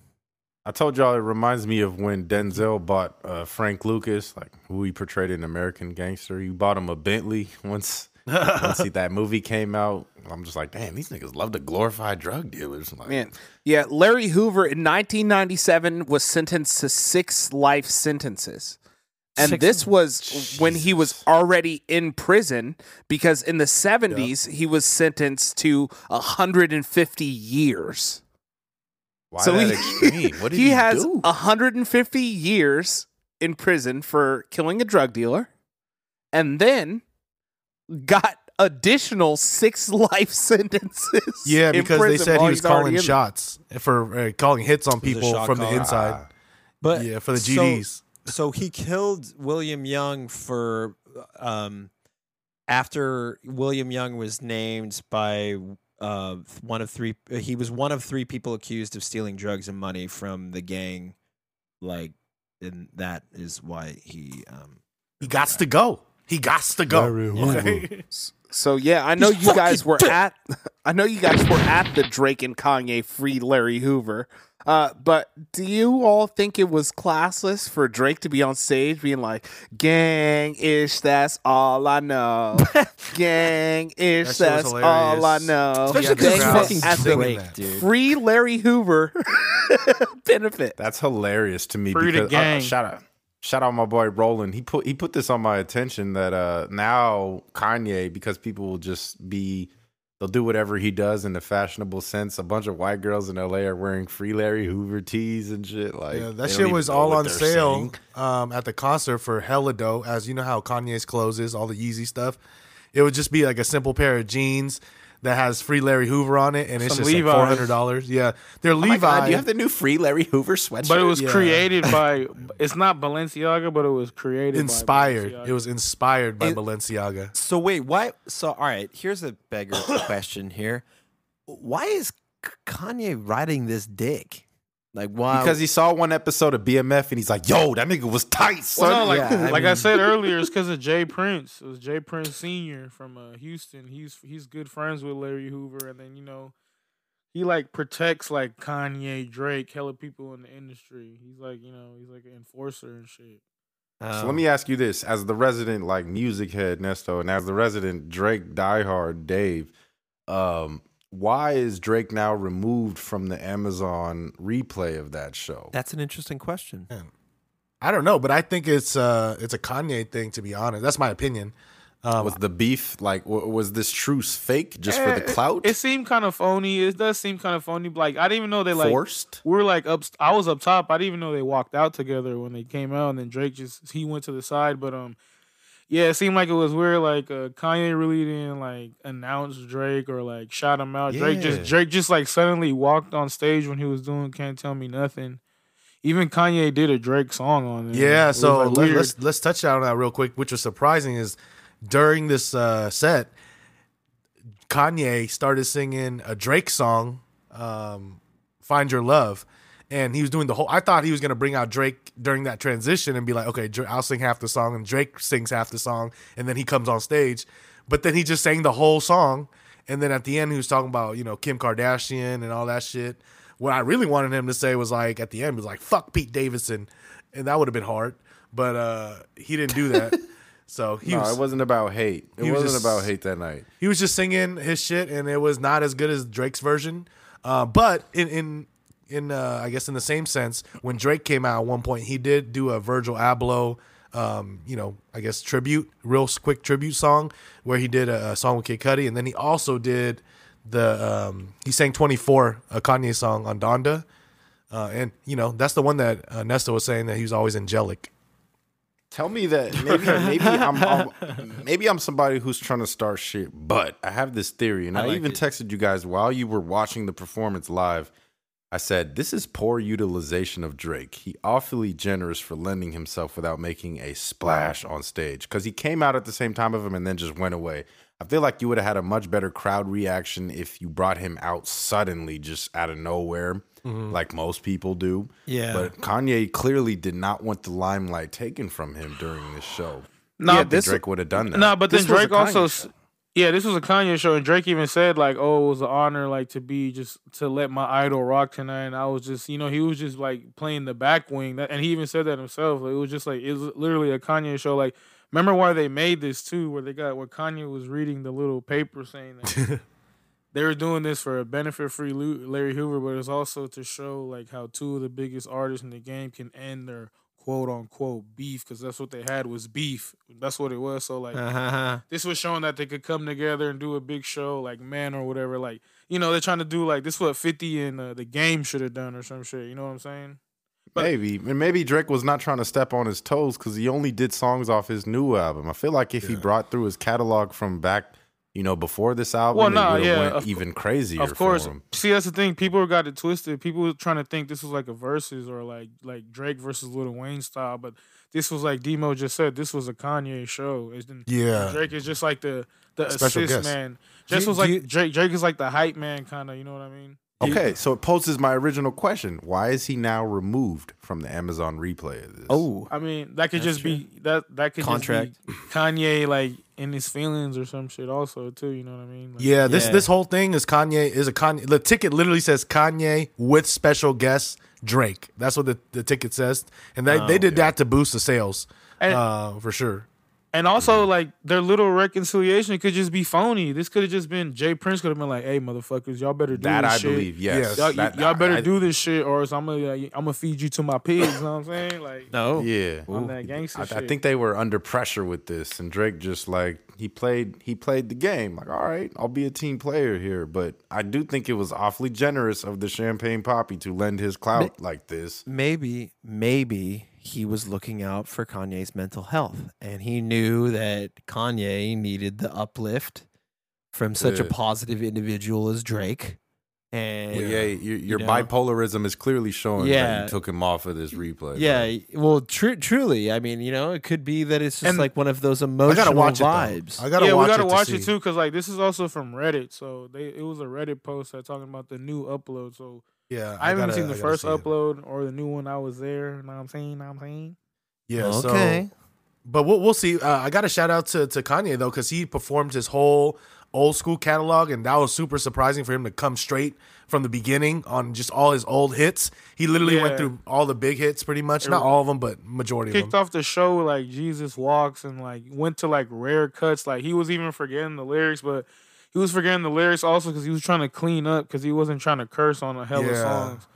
Speaker 3: I told y'all it reminds me of when Denzel bought uh, Frank Lucas, like who he portrayed in American Gangster. He bought him a Bentley once. once he, that movie came out, I'm just like, damn, these niggas love to glorify drug dealers. Like,
Speaker 4: Man, yeah, Larry Hoover in 1997 was sentenced to six life sentences. And
Speaker 2: Six-
Speaker 4: this was when he was already in prison because in the 70s he was sentenced to 150 years.
Speaker 3: why
Speaker 4: so
Speaker 3: that
Speaker 4: he,
Speaker 3: extreme? What did
Speaker 4: he
Speaker 3: he,
Speaker 4: has
Speaker 3: do?
Speaker 4: 150 years in prison for killing a drug dealer and then got additional six life sentences.
Speaker 5: Yeah, because they said he was calling shots for uh, calling hits on people
Speaker 2: shot
Speaker 5: from the inside.
Speaker 3: Ah,
Speaker 2: But
Speaker 5: yeah, for the GDs.
Speaker 2: so he killed William Young for um after William Young was named by uh one of three he was one of three people accused of stealing drugs and money from the gang like and that is why he um
Speaker 5: he got to go. He got to go. Okay.
Speaker 4: So yeah, I know you guys were at I know you guys were at the Drake and Kanye free Larry Hoover. Uh, but do you all think it was classless for Drake to be on stage being like, "Gang ish, that's all I know. Gang ish,
Speaker 5: That shit
Speaker 4: that's all I know."
Speaker 2: especially
Speaker 5: because
Speaker 4: Gang
Speaker 5: fucking
Speaker 4: at
Speaker 2: Drake, dude.
Speaker 4: free Larry Hoover benefit.
Speaker 3: That's hilarious to me.
Speaker 6: Free the
Speaker 3: because, uh,
Speaker 6: gang.
Speaker 3: shout out, shout out my boy Roland. He put he put this on my attention that uh now Kanye because people will just be they'll do whatever he does in the fashionable sense. A bunch of white girls in LA are wearing free Larry Hoover tees and shit. Like
Speaker 5: Yeah, that shit was all on sale um, at the concert for hella dough. As you know how Kanye's clothes is, all the Yeezy stuff. It would just be like a simple pair of jeans that has free Larry Hoover on it, and it's
Speaker 6: Some
Speaker 5: just
Speaker 6: Levi's.
Speaker 5: like four hundred dollars. Yeah, they're
Speaker 3: Oh my
Speaker 5: Levi.
Speaker 3: God, do you have the new free Larry Hoover sweatshirt?
Speaker 6: But it was
Speaker 5: Yeah.
Speaker 6: created by. It's not Balenciaga, but it was created.
Speaker 5: inspired.
Speaker 6: By Balenciaga.
Speaker 5: It was inspired by
Speaker 2: It-
Speaker 5: Balenciaga.
Speaker 2: So wait, why? So all right, here's a beggar question here. Why is K- Kanye riding this dick? Like why?
Speaker 3: because he saw one episode of BMF and he's like, "Yo, that nigga was tight, son."
Speaker 6: Well, no, like
Speaker 2: Yeah, I
Speaker 6: like I said earlier, it's because of J. Prince. It was J. Prince Senior from uh, Houston. He's he's good friends with Larry Hoover, and then you know, he like protects like Kanye, Drake, hella people in the industry. He's like you know he's like an enforcer and shit.
Speaker 2: Oh.
Speaker 3: So let me ask you this: as the resident like music head Nesto, and as the resident Drake diehard Dave, um, why is Drake now removed from the Amazon replay of that show?
Speaker 2: That's an interesting question.
Speaker 5: I don't know, but I think it's uh it's a Kanye thing to be honest. That's my opinion. Um,
Speaker 3: was the beef like? w- Was this truce fake just for the
Speaker 6: Eh,
Speaker 3: clout?
Speaker 6: It, it seemed kind of phony. It does seem kind of phony. Like I didn't even know they like
Speaker 3: forced.
Speaker 6: we were like up. I was up top. I didn't even know they walked out together when they came out, and then Drake just he went to the side. But um, yeah, it seemed like it was weird. Like uh, Kanye really didn't like announce Drake or like shout him out. Drake just Drake just like suddenly walked on stage when he was doing "Can't Tell Me Nothing." Even Kanye did a Drake song on it.
Speaker 5: Yeah,
Speaker 6: It
Speaker 5: so
Speaker 6: like,
Speaker 5: let, let's let's touch on that real quick. Which was surprising is during this uh, set, Kanye started singing a Drake song, um, "Find Your Love," and he was doing the whole. I thought he was gonna bring out Drake during that transition and be like, "Okay, I'll sing half the song," and Drake sings half the song, and then he comes on stage. But then he just sang the whole song, and then at the end he was talking about you know Kim Kardashian and all that shit. What I really wanted him to say was like at the end he was like "fuck Pete Davidson," and that would have been hard. But uh, he didn't do that. So he
Speaker 3: no,
Speaker 5: was
Speaker 3: it wasn't about hate. It
Speaker 5: was
Speaker 3: wasn't
Speaker 5: just-
Speaker 3: about hate that night.
Speaker 5: he was just singing his shit, and it was not as good as Drake's version. Uh, but in in in uh, I guess in the same sense, when Drake came out at one point, he did do a Virgil Abloh, um, you know, I guess tribute, real quick tribute song where he did a, a song with Kid Cudi, and then he also did the um, he sang Twenty Four, a Kanye song on Donda, uh, and you know that's the one that uh, Nesta was saying that he was always angelic.
Speaker 3: Tell me that maybe maybe I'm, I'm maybe I'm somebody who's trying to start shit, but I have this theory, and I,
Speaker 2: I like
Speaker 3: even
Speaker 2: it.
Speaker 3: texted you guys while you were watching the performance live. I said this is poor utilization of Drake. He awfully generous for lending himself without making a splash on stage because he came out at the same time of him and then just went away. I feel like you would have had a much better crowd reaction if you brought him out suddenly, just out of nowhere, mm-hmm. like most people do.
Speaker 2: Yeah.
Speaker 3: But Kanye clearly did not want the limelight taken from him during this show.
Speaker 6: Nah,
Speaker 3: Yeah,
Speaker 4: this-
Speaker 3: Drake would have done that.
Speaker 6: No, but then
Speaker 4: This a
Speaker 6: Drake also Yeah, this was a Kanye show, and Drake even said like, "Oh, it was an honor like to be just to let my idol rock tonight." And I was just, you know, he was just like playing the back wing, that, and he even said that himself. Like, it was just like it was literally a Kanye show. Like, remember why they made this too, where they got where Kanye was reading the little paper saying that they were doing this for a benefit free Larry Hoover, but it's also to show like how two of the biggest artists in the game can end their quote unquote beef because that's what they had was beef. That's what it was. So like
Speaker 2: Uh-huh.
Speaker 6: this was showing that they could come together and do a big show like man or whatever. Like you know they're trying to do like this what Fifty and uh, the game should have done or some shit. You know what I'm saying? But-
Speaker 3: maybe, and maybe Drake was not trying to step on his toes because he only did songs off his new album. I feel like if he brought through his catalog from back, you know, before this album,
Speaker 6: Well,
Speaker 3: it
Speaker 6: nah, yeah,
Speaker 3: went
Speaker 6: of-
Speaker 3: even crazier.
Speaker 6: Of course. See, that's the thing. People got it twisted. People were trying to think this was like a versus or like like Drake versus Lil Wayne style, but this was like Demo just said. This was a Kanye show. It's
Speaker 5: Yeah.
Speaker 6: Drake is just like the the
Speaker 5: Special
Speaker 6: assist
Speaker 5: guest.
Speaker 6: man. Just was like Drake. Drake is like the hype man, kind of. You know what I mean?
Speaker 3: Okay, so it poses my original question: Why is he now removed from the Amazon replay of this?
Speaker 2: Oh,
Speaker 6: I mean, that could just be that that could
Speaker 2: Contract.
Speaker 6: just be Kanye like in his feelings or some shit also too. You know what I mean? Like,
Speaker 5: Yeah, this
Speaker 2: Yeah.
Speaker 5: this whole thing is Kanye is a Kanye. The ticket literally says Kanye with special guest Drake. That's what the, the ticket says, and they, they did that to boost the sales,
Speaker 6: And-
Speaker 5: uh, for sure.
Speaker 6: And also, like their little reconciliation could just be phony. This could have just been J. Prince could have been like, "Hey, motherfuckers, y'all better do
Speaker 3: that
Speaker 6: this
Speaker 3: I
Speaker 6: shit.
Speaker 3: believe. Yes,
Speaker 6: Y'all,
Speaker 3: That-
Speaker 6: y'all better
Speaker 3: I-
Speaker 6: do this shit, or else I'm gonna uh, I'm gonna feed you to my pigs." you know what I'm saying? Like
Speaker 2: no.
Speaker 3: Yeah,
Speaker 6: on that gangster
Speaker 3: I,
Speaker 6: shit.
Speaker 3: I think they were under pressure with this, and Drake just like he played he played the game. Like, all right, I'll be a team player here, but I do think it was awfully generous of the Champagne Papi to lend his clout like this.
Speaker 2: maybe maybe he was looking out for Kanye's mental health and he knew that Kanye needed the uplift from such a positive individual as Drake. And
Speaker 3: Well, yeah, your, your
Speaker 2: know?
Speaker 3: bipolarism is clearly showing that
Speaker 2: Yeah.
Speaker 3: you took him off of this replay.
Speaker 2: yeah, well, tru- truly, I mean, you know, it could be that it's just
Speaker 6: And-
Speaker 2: like one of those emotional
Speaker 5: I
Speaker 2: emotional
Speaker 5: gotta watch it.
Speaker 2: vibes.
Speaker 5: Though. I gotta
Speaker 6: yeah,
Speaker 5: watch
Speaker 6: we gotta
Speaker 5: it to
Speaker 6: watch
Speaker 5: see.
Speaker 6: it too, because like this is also from Reddit. So they it was a Reddit post that talking about the new upload. So
Speaker 5: Yeah,
Speaker 6: I, haven't
Speaker 5: gotta-
Speaker 6: seen the
Speaker 5: I
Speaker 6: first
Speaker 5: see it.
Speaker 6: upload or the new one. I was there. You Know what I'm saying? Know what I'm saying?
Speaker 5: Yeah,
Speaker 2: okay.
Speaker 5: So, but we'll we'll see. Uh, I got a shout out to to Kanye though, because he performed his whole old school catalog, and that was super surprising for him to come straight from the beginning on just all his old hits. He literally went through all the big hits, pretty much. Not all of them, but majority of them.
Speaker 6: kicked off the show with, like Jesus walks and like went to like rare cuts. Like he was even forgetting the lyrics, but he was forgetting the lyrics also because he was trying to clean up because he wasn't trying to curse on a hell of
Speaker 5: Yeah.
Speaker 6: songs.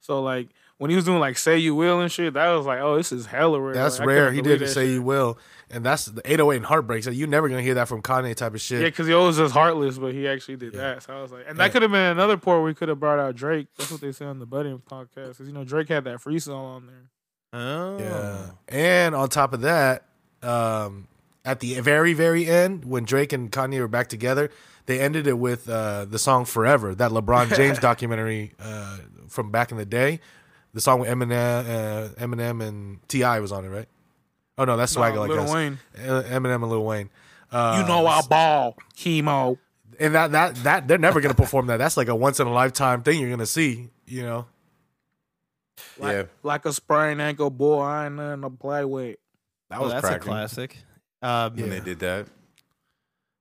Speaker 6: So like when he was doing like "Say You Will" and shit, that was like, oh, this is hella rare.
Speaker 5: That's
Speaker 6: Like,
Speaker 5: rare. He did
Speaker 6: that
Speaker 5: say
Speaker 6: shit.
Speaker 5: you will, and that's the 808 and heartbreak. So you're never gonna hear that from Kanye type of shit.
Speaker 6: Yeah, because he always just heartless, but he actually did that. So I was like, and that could have been another part where we could have brought out Drake. That's what they said on the Budding podcast. Because you know Drake had that freestyle on there.
Speaker 2: Oh.
Speaker 5: Yeah. And on top of that, um, at the very, very end, when Drake and Kanye were back together, they ended it with uh, the song Forever, that LeBron James documentary uh, from back in the day. The song with Eminem, uh, Eminem and T.I. was on it, right? Oh, no, that's Swagger,
Speaker 6: Nah,
Speaker 5: like
Speaker 6: Lil
Speaker 5: us.
Speaker 6: Wayne.
Speaker 5: Uh, Eminem and Lil Wayne. Uh,
Speaker 6: you know I ball chemo.
Speaker 5: and that that that they're never gonna perform that. That's like a once in a lifetime thing you're gonna see. You know,
Speaker 6: Like,
Speaker 3: Yeah.
Speaker 6: like a sprained ankle, boy. I ain't nothing to play with.
Speaker 3: That
Speaker 2: Oh,
Speaker 3: was
Speaker 2: that's
Speaker 3: cracking
Speaker 2: a classic. Um,
Speaker 3: when they did that.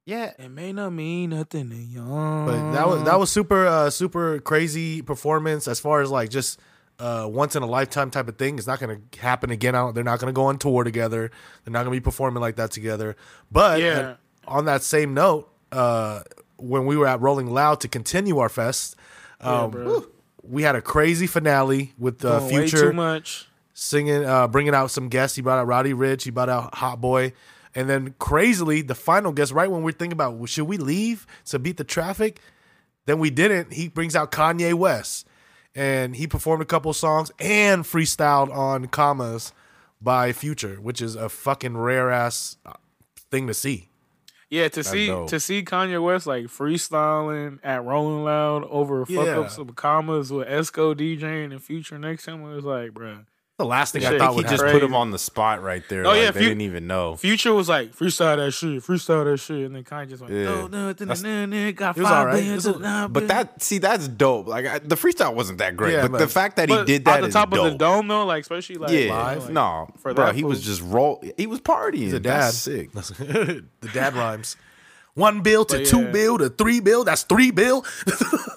Speaker 2: Yeah.
Speaker 6: It may not mean nothing to you.
Speaker 5: But that was that was super uh super crazy performance as far as like just uh once in a lifetime type of thing. It's not gonna happen again. They're not gonna go on tour together. They're not gonna be performing like that together. But
Speaker 6: Yeah.
Speaker 5: uh, on that same note, uh when we were at Rolling Loud to continue our fest, um,
Speaker 6: bro.
Speaker 5: we had a crazy finale with uh,
Speaker 6: way
Speaker 5: Future
Speaker 6: too much.
Speaker 5: singing, uh, bringing out some guests. He brought out Roddy Ricch. He brought out Hot Boy. And then crazily, the final guest, right when we're thinking about well, should we leave to beat the traffic, then we didn't. He brings out Kanye West, and he performed a couple songs and freestyled on "Commas" by Future, which is a fucking rare ass uh, thing to see.
Speaker 6: Yeah, to see to see Kanye West like freestyling at Rolling Loud over fuck
Speaker 5: Yeah.
Speaker 6: up some commas with Esco DJing and Future next to him. It was like, bruh.
Speaker 5: The last thing I
Speaker 6: Shit,
Speaker 5: thought
Speaker 3: He
Speaker 5: would
Speaker 3: just
Speaker 5: happen.
Speaker 3: put him on the spot right there.
Speaker 6: Oh,
Speaker 3: like,
Speaker 6: yeah,
Speaker 3: they
Speaker 6: Fu-
Speaker 3: didn't even know.
Speaker 6: Future was like freestyle that shit, freestyle that shit, and then Kanye just went,
Speaker 3: Yeah.
Speaker 6: no, no, no,
Speaker 3: That's-
Speaker 6: no, no, got
Speaker 5: It was
Speaker 6: five
Speaker 5: alright.
Speaker 6: billion
Speaker 5: It was
Speaker 6: to
Speaker 3: But that see, that's dope. Like I, the freestyle wasn't that great,
Speaker 5: Yeah,
Speaker 3: but,
Speaker 5: but-
Speaker 3: the fact that he did that
Speaker 6: at the
Speaker 3: is
Speaker 6: top
Speaker 3: dope.
Speaker 6: of the dome though, like especially like
Speaker 3: yeah,
Speaker 6: live, like,
Speaker 3: no,
Speaker 6: for
Speaker 3: bro,
Speaker 6: that
Speaker 3: he was just roll. He was partying.
Speaker 5: He's a dad.
Speaker 3: That's sick.
Speaker 5: the dad rhymes. One bill to
Speaker 6: But
Speaker 5: two bill to three bill. That's three bill.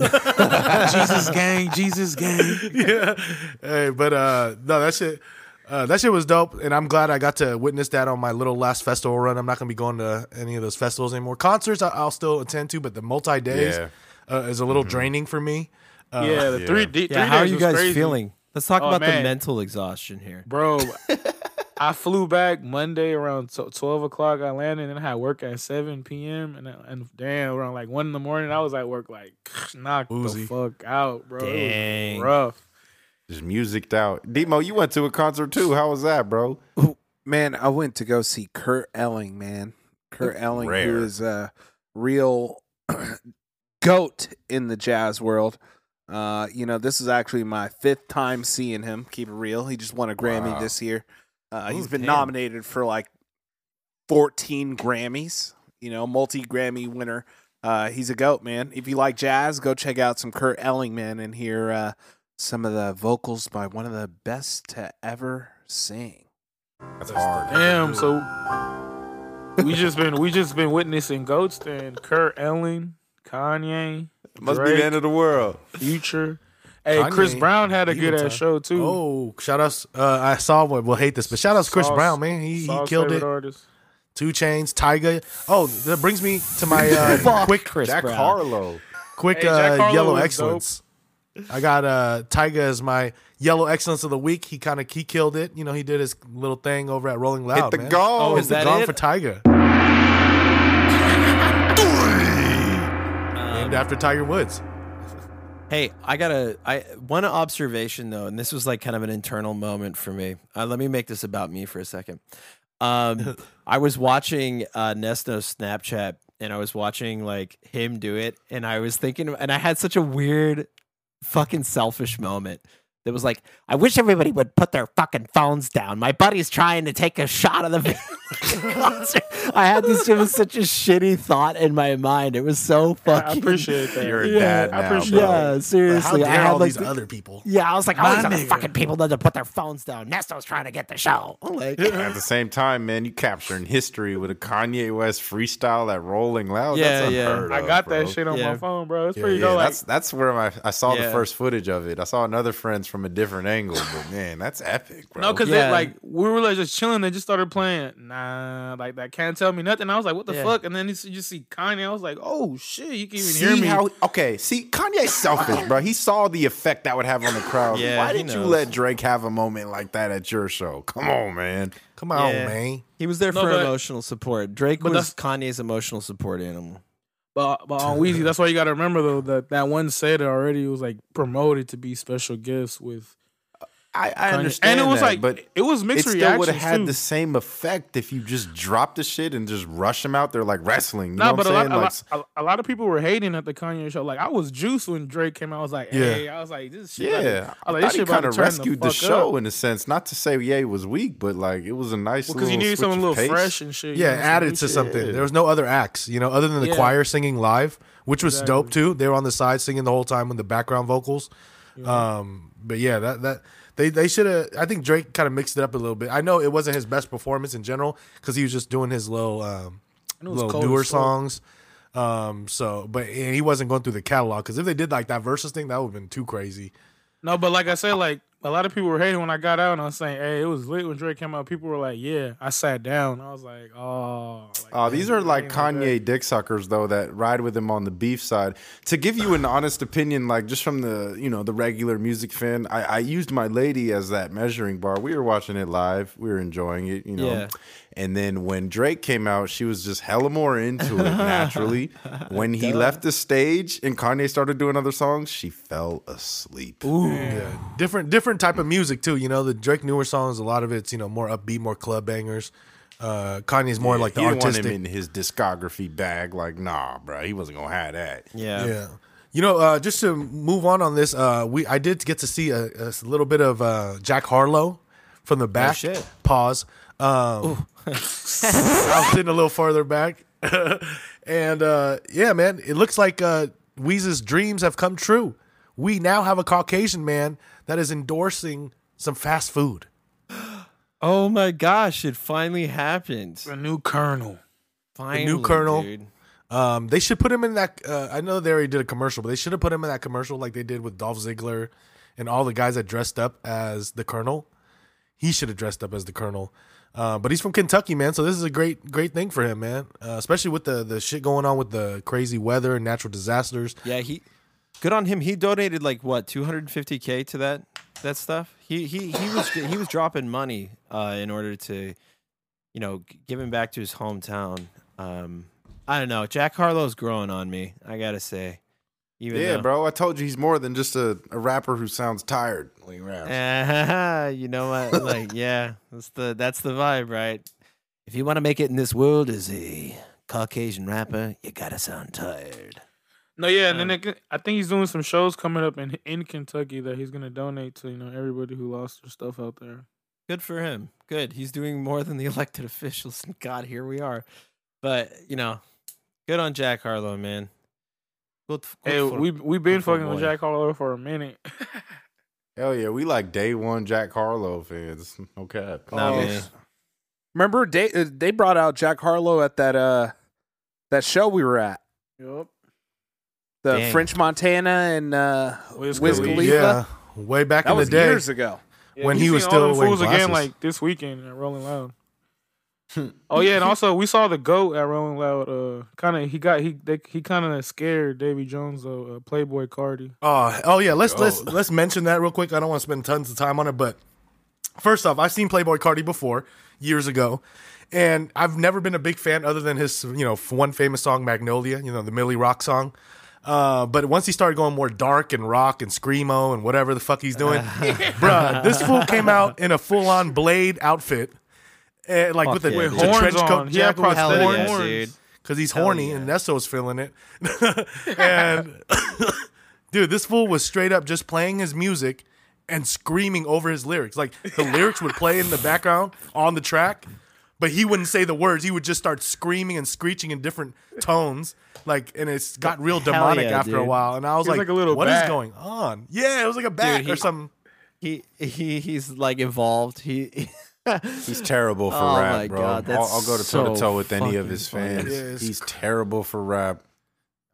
Speaker 6: Jesus gang, Jesus gang.
Speaker 5: yeah. Hey, but uh no, that shit uh, that shit was dope, and I'm glad I got to witness that on my little last festival run. I'm not gonna be going to any of those festivals anymore. Concerts I- I'll still attend to, but the multi days
Speaker 3: Yeah.
Speaker 5: uh, is a little draining for me. Uh,
Speaker 6: yeah, the
Speaker 3: yeah.
Speaker 6: three D.
Speaker 2: Yeah, how are you guys feeling? Let's talk
Speaker 6: Oh,
Speaker 2: about the mental exhaustion here.
Speaker 6: bro? I flew back Monday around tw- twelve o'clock. I landed and I had work at seven p.m. and and damn around like one in the morning. I was at work like knocked
Speaker 5: Woozy.
Speaker 6: the fuck out, bro. It was
Speaker 2: Dang.
Speaker 6: rough.
Speaker 3: Just musiced out. Demo, you went to a concert too. How was that, bro?
Speaker 4: Man, I went to go see Kurt Elling, man. Kurt Elling,
Speaker 3: Rare.
Speaker 4: who is a real goat in the jazz world. Uh, you know, this is actually my fifth time seeing him. Keep it real. He just won a Grammy
Speaker 3: Wow.
Speaker 4: this year. Uh, he's
Speaker 2: Ooh,
Speaker 4: been
Speaker 2: damn.
Speaker 4: nominated for like 14 Grammys, you know, multi Grammy winner. Uh, he's a goat, man. If you like jazz, go check out some Kurt Elling, man, and hear uh, some of the vocals by one of the best to ever sing.
Speaker 3: That's hard.
Speaker 6: Damn. So we just been we just been witnessing goats and Kurt Elling, Kanye,
Speaker 3: Must be the end of the world.
Speaker 6: Future. Hey, Chris Brown had a
Speaker 5: Evil
Speaker 6: good ass show too.
Speaker 5: Oh, shout outs. Uh, I saw one. We'll hate this, but shout outs to Chris
Speaker 6: Sauce-
Speaker 5: Brown, man. He, he killed it.
Speaker 6: Artist.
Speaker 5: 2 Chainz, Tyga. Oh, that brings me to my uh, quick,
Speaker 2: Chris
Speaker 3: Jack
Speaker 2: Brown.
Speaker 3: Harlow.
Speaker 5: quick
Speaker 6: Hey, Jack
Speaker 5: uh,
Speaker 6: Harlow
Speaker 5: yellow
Speaker 6: was
Speaker 5: excellence. I got uh, Tyga as my yellow excellence of the week. He kind of he killed it. You know, he did his little thing over at Rolling Loud.
Speaker 3: Hit the
Speaker 5: man.
Speaker 3: gong.
Speaker 5: Oh,
Speaker 3: Is
Speaker 5: is the
Speaker 2: that
Speaker 5: gong
Speaker 2: it?
Speaker 5: for Tyga? Named after Tiger Woods.
Speaker 2: Hey, I got a I one observation though, and this was like kind of an internal moment for me. Uh, let me make this about me for a second. Um, I was watching uh, Nesto's Snapchat, and I was watching like him do it, and I was thinking, and I had such a weird, fucking selfish moment. That was like, I wish everybody would put their fucking phones down. My buddy's trying to take a shot of the concert. I had this. It was such a shitty thought in my mind. It was so fucking.
Speaker 6: I appreciate that.
Speaker 3: You're a
Speaker 2: Yeah,
Speaker 3: dad
Speaker 6: I
Speaker 3: now,
Speaker 6: appreciate
Speaker 3: bro.
Speaker 2: Yeah,
Speaker 5: How
Speaker 2: seriously. I
Speaker 5: dare
Speaker 2: had
Speaker 5: all
Speaker 2: like
Speaker 5: these other people?
Speaker 2: yeah, I was like,
Speaker 6: My
Speaker 2: oh, these
Speaker 6: nigga.
Speaker 2: fucking people need to put their phones down. Nesto's trying to get the show. I'm like,
Speaker 3: At the same time, man, you capturing history with a Kanye West freestyle at Rolling Loud.
Speaker 2: Yeah,
Speaker 3: that's
Speaker 2: yeah.
Speaker 3: unheard
Speaker 6: I
Speaker 3: of,
Speaker 6: got
Speaker 3: bro.
Speaker 6: that shit on
Speaker 2: Yeah.
Speaker 6: my phone, bro. It's
Speaker 5: Yeah,
Speaker 6: pretty
Speaker 3: Yeah,
Speaker 6: dope. Like,
Speaker 3: that's that's where my I saw
Speaker 2: Yeah.
Speaker 3: the first footage of it. I saw another friends from a different angle, but man, that's epic, bro.
Speaker 6: no, because
Speaker 2: Yeah.
Speaker 6: like we were like just chilling. They just started playing. Nah, like that can't tell me nothing. I was like, what the
Speaker 2: Yeah.
Speaker 6: fuck? And then you see- see Kanye. I was like, oh shit, you can even
Speaker 3: see
Speaker 6: hear me.
Speaker 3: how okay. See, Kanye's selfish, bro. He saw the effect that would have on the crowd.
Speaker 2: Yeah,
Speaker 3: Why
Speaker 2: he
Speaker 3: did you let Drake have a moment like that at your show? Come on, man.
Speaker 5: Come on,
Speaker 2: Yeah.
Speaker 5: man.
Speaker 2: he was there
Speaker 6: No,
Speaker 2: for
Speaker 6: but-
Speaker 2: emotional support. Drake was Kanye's emotional support animal.
Speaker 6: But but on Weezy, that's why you got to remember though that that one said it already was like promoted to be special gifts with.
Speaker 3: I, I understand,
Speaker 6: and it was
Speaker 3: that,
Speaker 6: like,
Speaker 3: but
Speaker 6: it was
Speaker 3: it
Speaker 6: mixed
Speaker 3: still would have had
Speaker 6: too.
Speaker 3: the same effect if you just dropped the shit and just rush them out there like wrestling. You
Speaker 6: Nah,
Speaker 3: know
Speaker 6: but
Speaker 3: what
Speaker 6: a
Speaker 3: I'm
Speaker 6: lot,
Speaker 3: saying?
Speaker 6: a,
Speaker 3: Like,
Speaker 6: lot, a, a lot of people were hating at the Kanye show. Like I was juiced when Drake came out. I was like, hey, I was like, this shit.
Speaker 3: yeah,
Speaker 6: I
Speaker 3: I
Speaker 6: like,
Speaker 3: thought
Speaker 6: this shit
Speaker 3: kind of rescued the,
Speaker 6: fuck
Speaker 3: show
Speaker 6: up.
Speaker 3: in a sense. Not to say yeah, it was weak, but like it was a nice
Speaker 6: because you needed something a little
Speaker 3: pace.
Speaker 6: fresh and shit.
Speaker 5: Yeah, added to
Speaker 6: shit.
Speaker 5: something. There was no other acts, you know, other than the
Speaker 6: Yeah.
Speaker 5: choir singing live, which was
Speaker 6: Exactly.
Speaker 5: dope too. They were on the side singing the whole time with the background vocals. Um, but yeah, that that they they should have. I think Drake kind of mixed it up a little bit. I know it wasn't his best performance in general because he was just doing his little um,
Speaker 6: And it
Speaker 5: little newer songs. Um, so but and he wasn't going through the catalog because if they did like that versus thing, that would have been too crazy.
Speaker 6: No, but like I said, like a lot of people were hating when I got out, and I was saying, "Hey, it was lit when Drake came out." People were like, "Yeah." I sat down. I was like, "Oh." Like,
Speaker 3: Oh, these are like
Speaker 6: ain't
Speaker 3: Kanye dick suckers though that ride with him on the beef side. To give you an honest opinion, like just from the you know the regular music fan, I, I used my lady as that measuring bar. We were watching it live, we were enjoying it, you know.
Speaker 2: Yeah.
Speaker 3: And then when Drake came out, she was just hella more into it naturally. when he left the stage and Kanye started doing other songs, she fell asleep.
Speaker 5: Yeah, different different type of music too. You know, the Drake newer songs, a lot of it's you know more upbeat, more club bangers. Uh, Kanye's more like the
Speaker 3: he didn't want him in his discography bag. Like, nah, bro, he wasn't gonna have that.
Speaker 2: Yeah.
Speaker 5: Yeah. You know, uh, just to move on on this, uh, we I did get to see a, a little bit of uh, Jack Harlow from the back.
Speaker 2: shit.
Speaker 5: Pause. Um, I was sitting a little farther back, and uh, yeah, man, it looks like uh, Weeze's dreams have come true. We now have a Caucasian man that is endorsing some fast food.
Speaker 2: Oh my gosh! It finally happened.
Speaker 6: a new Colonel.
Speaker 2: Finally,
Speaker 5: new Colonel.
Speaker 2: dude.
Speaker 5: Um, they should put him in that. Uh, I know they already did a commercial, but they should have put him in that commercial like they did with Dolph Ziggler and all the guys that dressed up as the Colonel. He should have dressed up as the Colonel. Uh, but he's from Kentucky, man. So this is a great, great thing for him, man. Uh, especially with the the shit going on with the crazy weather and natural disasters.
Speaker 2: Yeah, he good on him. He donated like what 250k to that that stuff. He he he was he was dropping money uh, in order to, you know, giving back to his hometown. Um, I don't know. Jack Harlow's growing on me. I gotta say. Even
Speaker 3: Yeah,
Speaker 2: though-
Speaker 3: bro. I told you he's more than just a, a rapper who sounds tired when he raps.
Speaker 2: Uh, you know what? Like, yeah, that's the that's the vibe, right? If you want to make it in this world as a Caucasian rapper, you gotta sound tired.
Speaker 6: No, yeah, and then they, I think he's doing some shows coming up in in Kentucky that he's gonna donate to you know everybody who lost their stuff out there.
Speaker 2: Good for him. Good. He's doing more than the elected officials. God, here we are. But you know, good on Jack Harlow, man. Good, good
Speaker 6: Hey,
Speaker 2: for-
Speaker 6: we we been fucking with. Jack Harlow for a minute.
Speaker 3: Hell yeah, we like day one Jack Harlow fans. No cap.
Speaker 2: Nah,
Speaker 4: Oh,
Speaker 2: man.
Speaker 4: Remember they uh, they brought out Jack Harlow at that uh that show we were at.
Speaker 6: Yup.
Speaker 4: The
Speaker 2: Dang.
Speaker 4: French Montana and uh
Speaker 6: Wiz
Speaker 4: Wiz
Speaker 6: Khalifa.
Speaker 4: Khalifa.
Speaker 5: Yeah, way back
Speaker 4: That
Speaker 5: in
Speaker 4: was
Speaker 5: the day.
Speaker 4: years ago.
Speaker 5: When he was still
Speaker 6: all them fools again like this weekend at Rolling Loud. oh yeah, and also we saw the goat at Rolling Loud. Uh, kind of he got he they, he kind of scared Davy Jones though. Uh, Playboi Carti.
Speaker 5: Oh, oh yeah. Let's let's let's mention that real quick. I don't want to spend tons of time on it, but first off, I've seen Playboi Carti before years ago, and I've never been a big fan other than his you know one famous song Magnolia, you know the Millie Rock song. Uh, but once he started going more dark and rock and screamo and whatever the fuck he's doing, bruh, this fool came out in a full on blade outfit, and like
Speaker 2: Fuck
Speaker 5: with a,
Speaker 2: yeah,
Speaker 5: with
Speaker 2: dude.
Speaker 6: Horns
Speaker 5: trench coat
Speaker 6: on. He had
Speaker 5: with
Speaker 2: Hell
Speaker 6: prosthetic
Speaker 2: yeah,
Speaker 5: horns
Speaker 2: dude.
Speaker 5: because he's
Speaker 2: Hell
Speaker 5: horny
Speaker 2: yeah.
Speaker 5: and Nesto's feeling it. and dude, this fool was straight up just playing his music and screaming over his lyrics. Like the lyrics would play in the background on the track, but he wouldn't say the words. He would just start screaming and screeching in different tones. Like, and it's got real
Speaker 2: Hell
Speaker 5: demonic
Speaker 2: yeah,
Speaker 5: after a
Speaker 2: dude.
Speaker 5: while. And I was
Speaker 6: He was
Speaker 5: like,
Speaker 6: like a little
Speaker 5: "What is
Speaker 6: bat.
Speaker 5: going on?" Yeah, it was like a bat
Speaker 2: he-
Speaker 5: or something.
Speaker 2: He he he's like involved. He
Speaker 3: He's terrible for
Speaker 2: Oh
Speaker 3: rap,
Speaker 2: my
Speaker 3: bro.
Speaker 2: God,
Speaker 3: I'll, I'll go to toe to toe with any of his fans.
Speaker 5: Yeah,
Speaker 3: He's terrible for rap.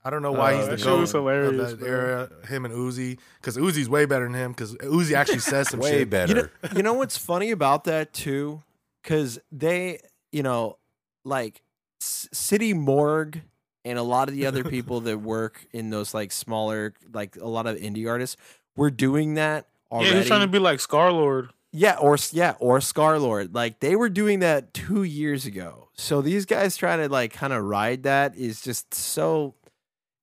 Speaker 5: I don't know why
Speaker 2: Uh,
Speaker 5: he's the
Speaker 2: that
Speaker 6: shit
Speaker 5: goat
Speaker 6: was hilarious,
Speaker 5: of that
Speaker 6: bro.
Speaker 5: era. Him and Uzi, because Uzi's way better than him. Because Uzi actually says some
Speaker 3: Way
Speaker 5: shit.
Speaker 3: better.
Speaker 2: You know, you know what's funny about that too? Because they, you know, like S- City Morgue and a lot of the other people that work in those like smaller, like a lot of indie artists, were doing that already.
Speaker 6: Yeah, he's trying to be like Scarlxrd.
Speaker 2: Yeah, or yeah, or Scarlxrd. Like they were doing that two years ago. So these guys trying to like kind of ride that is just so.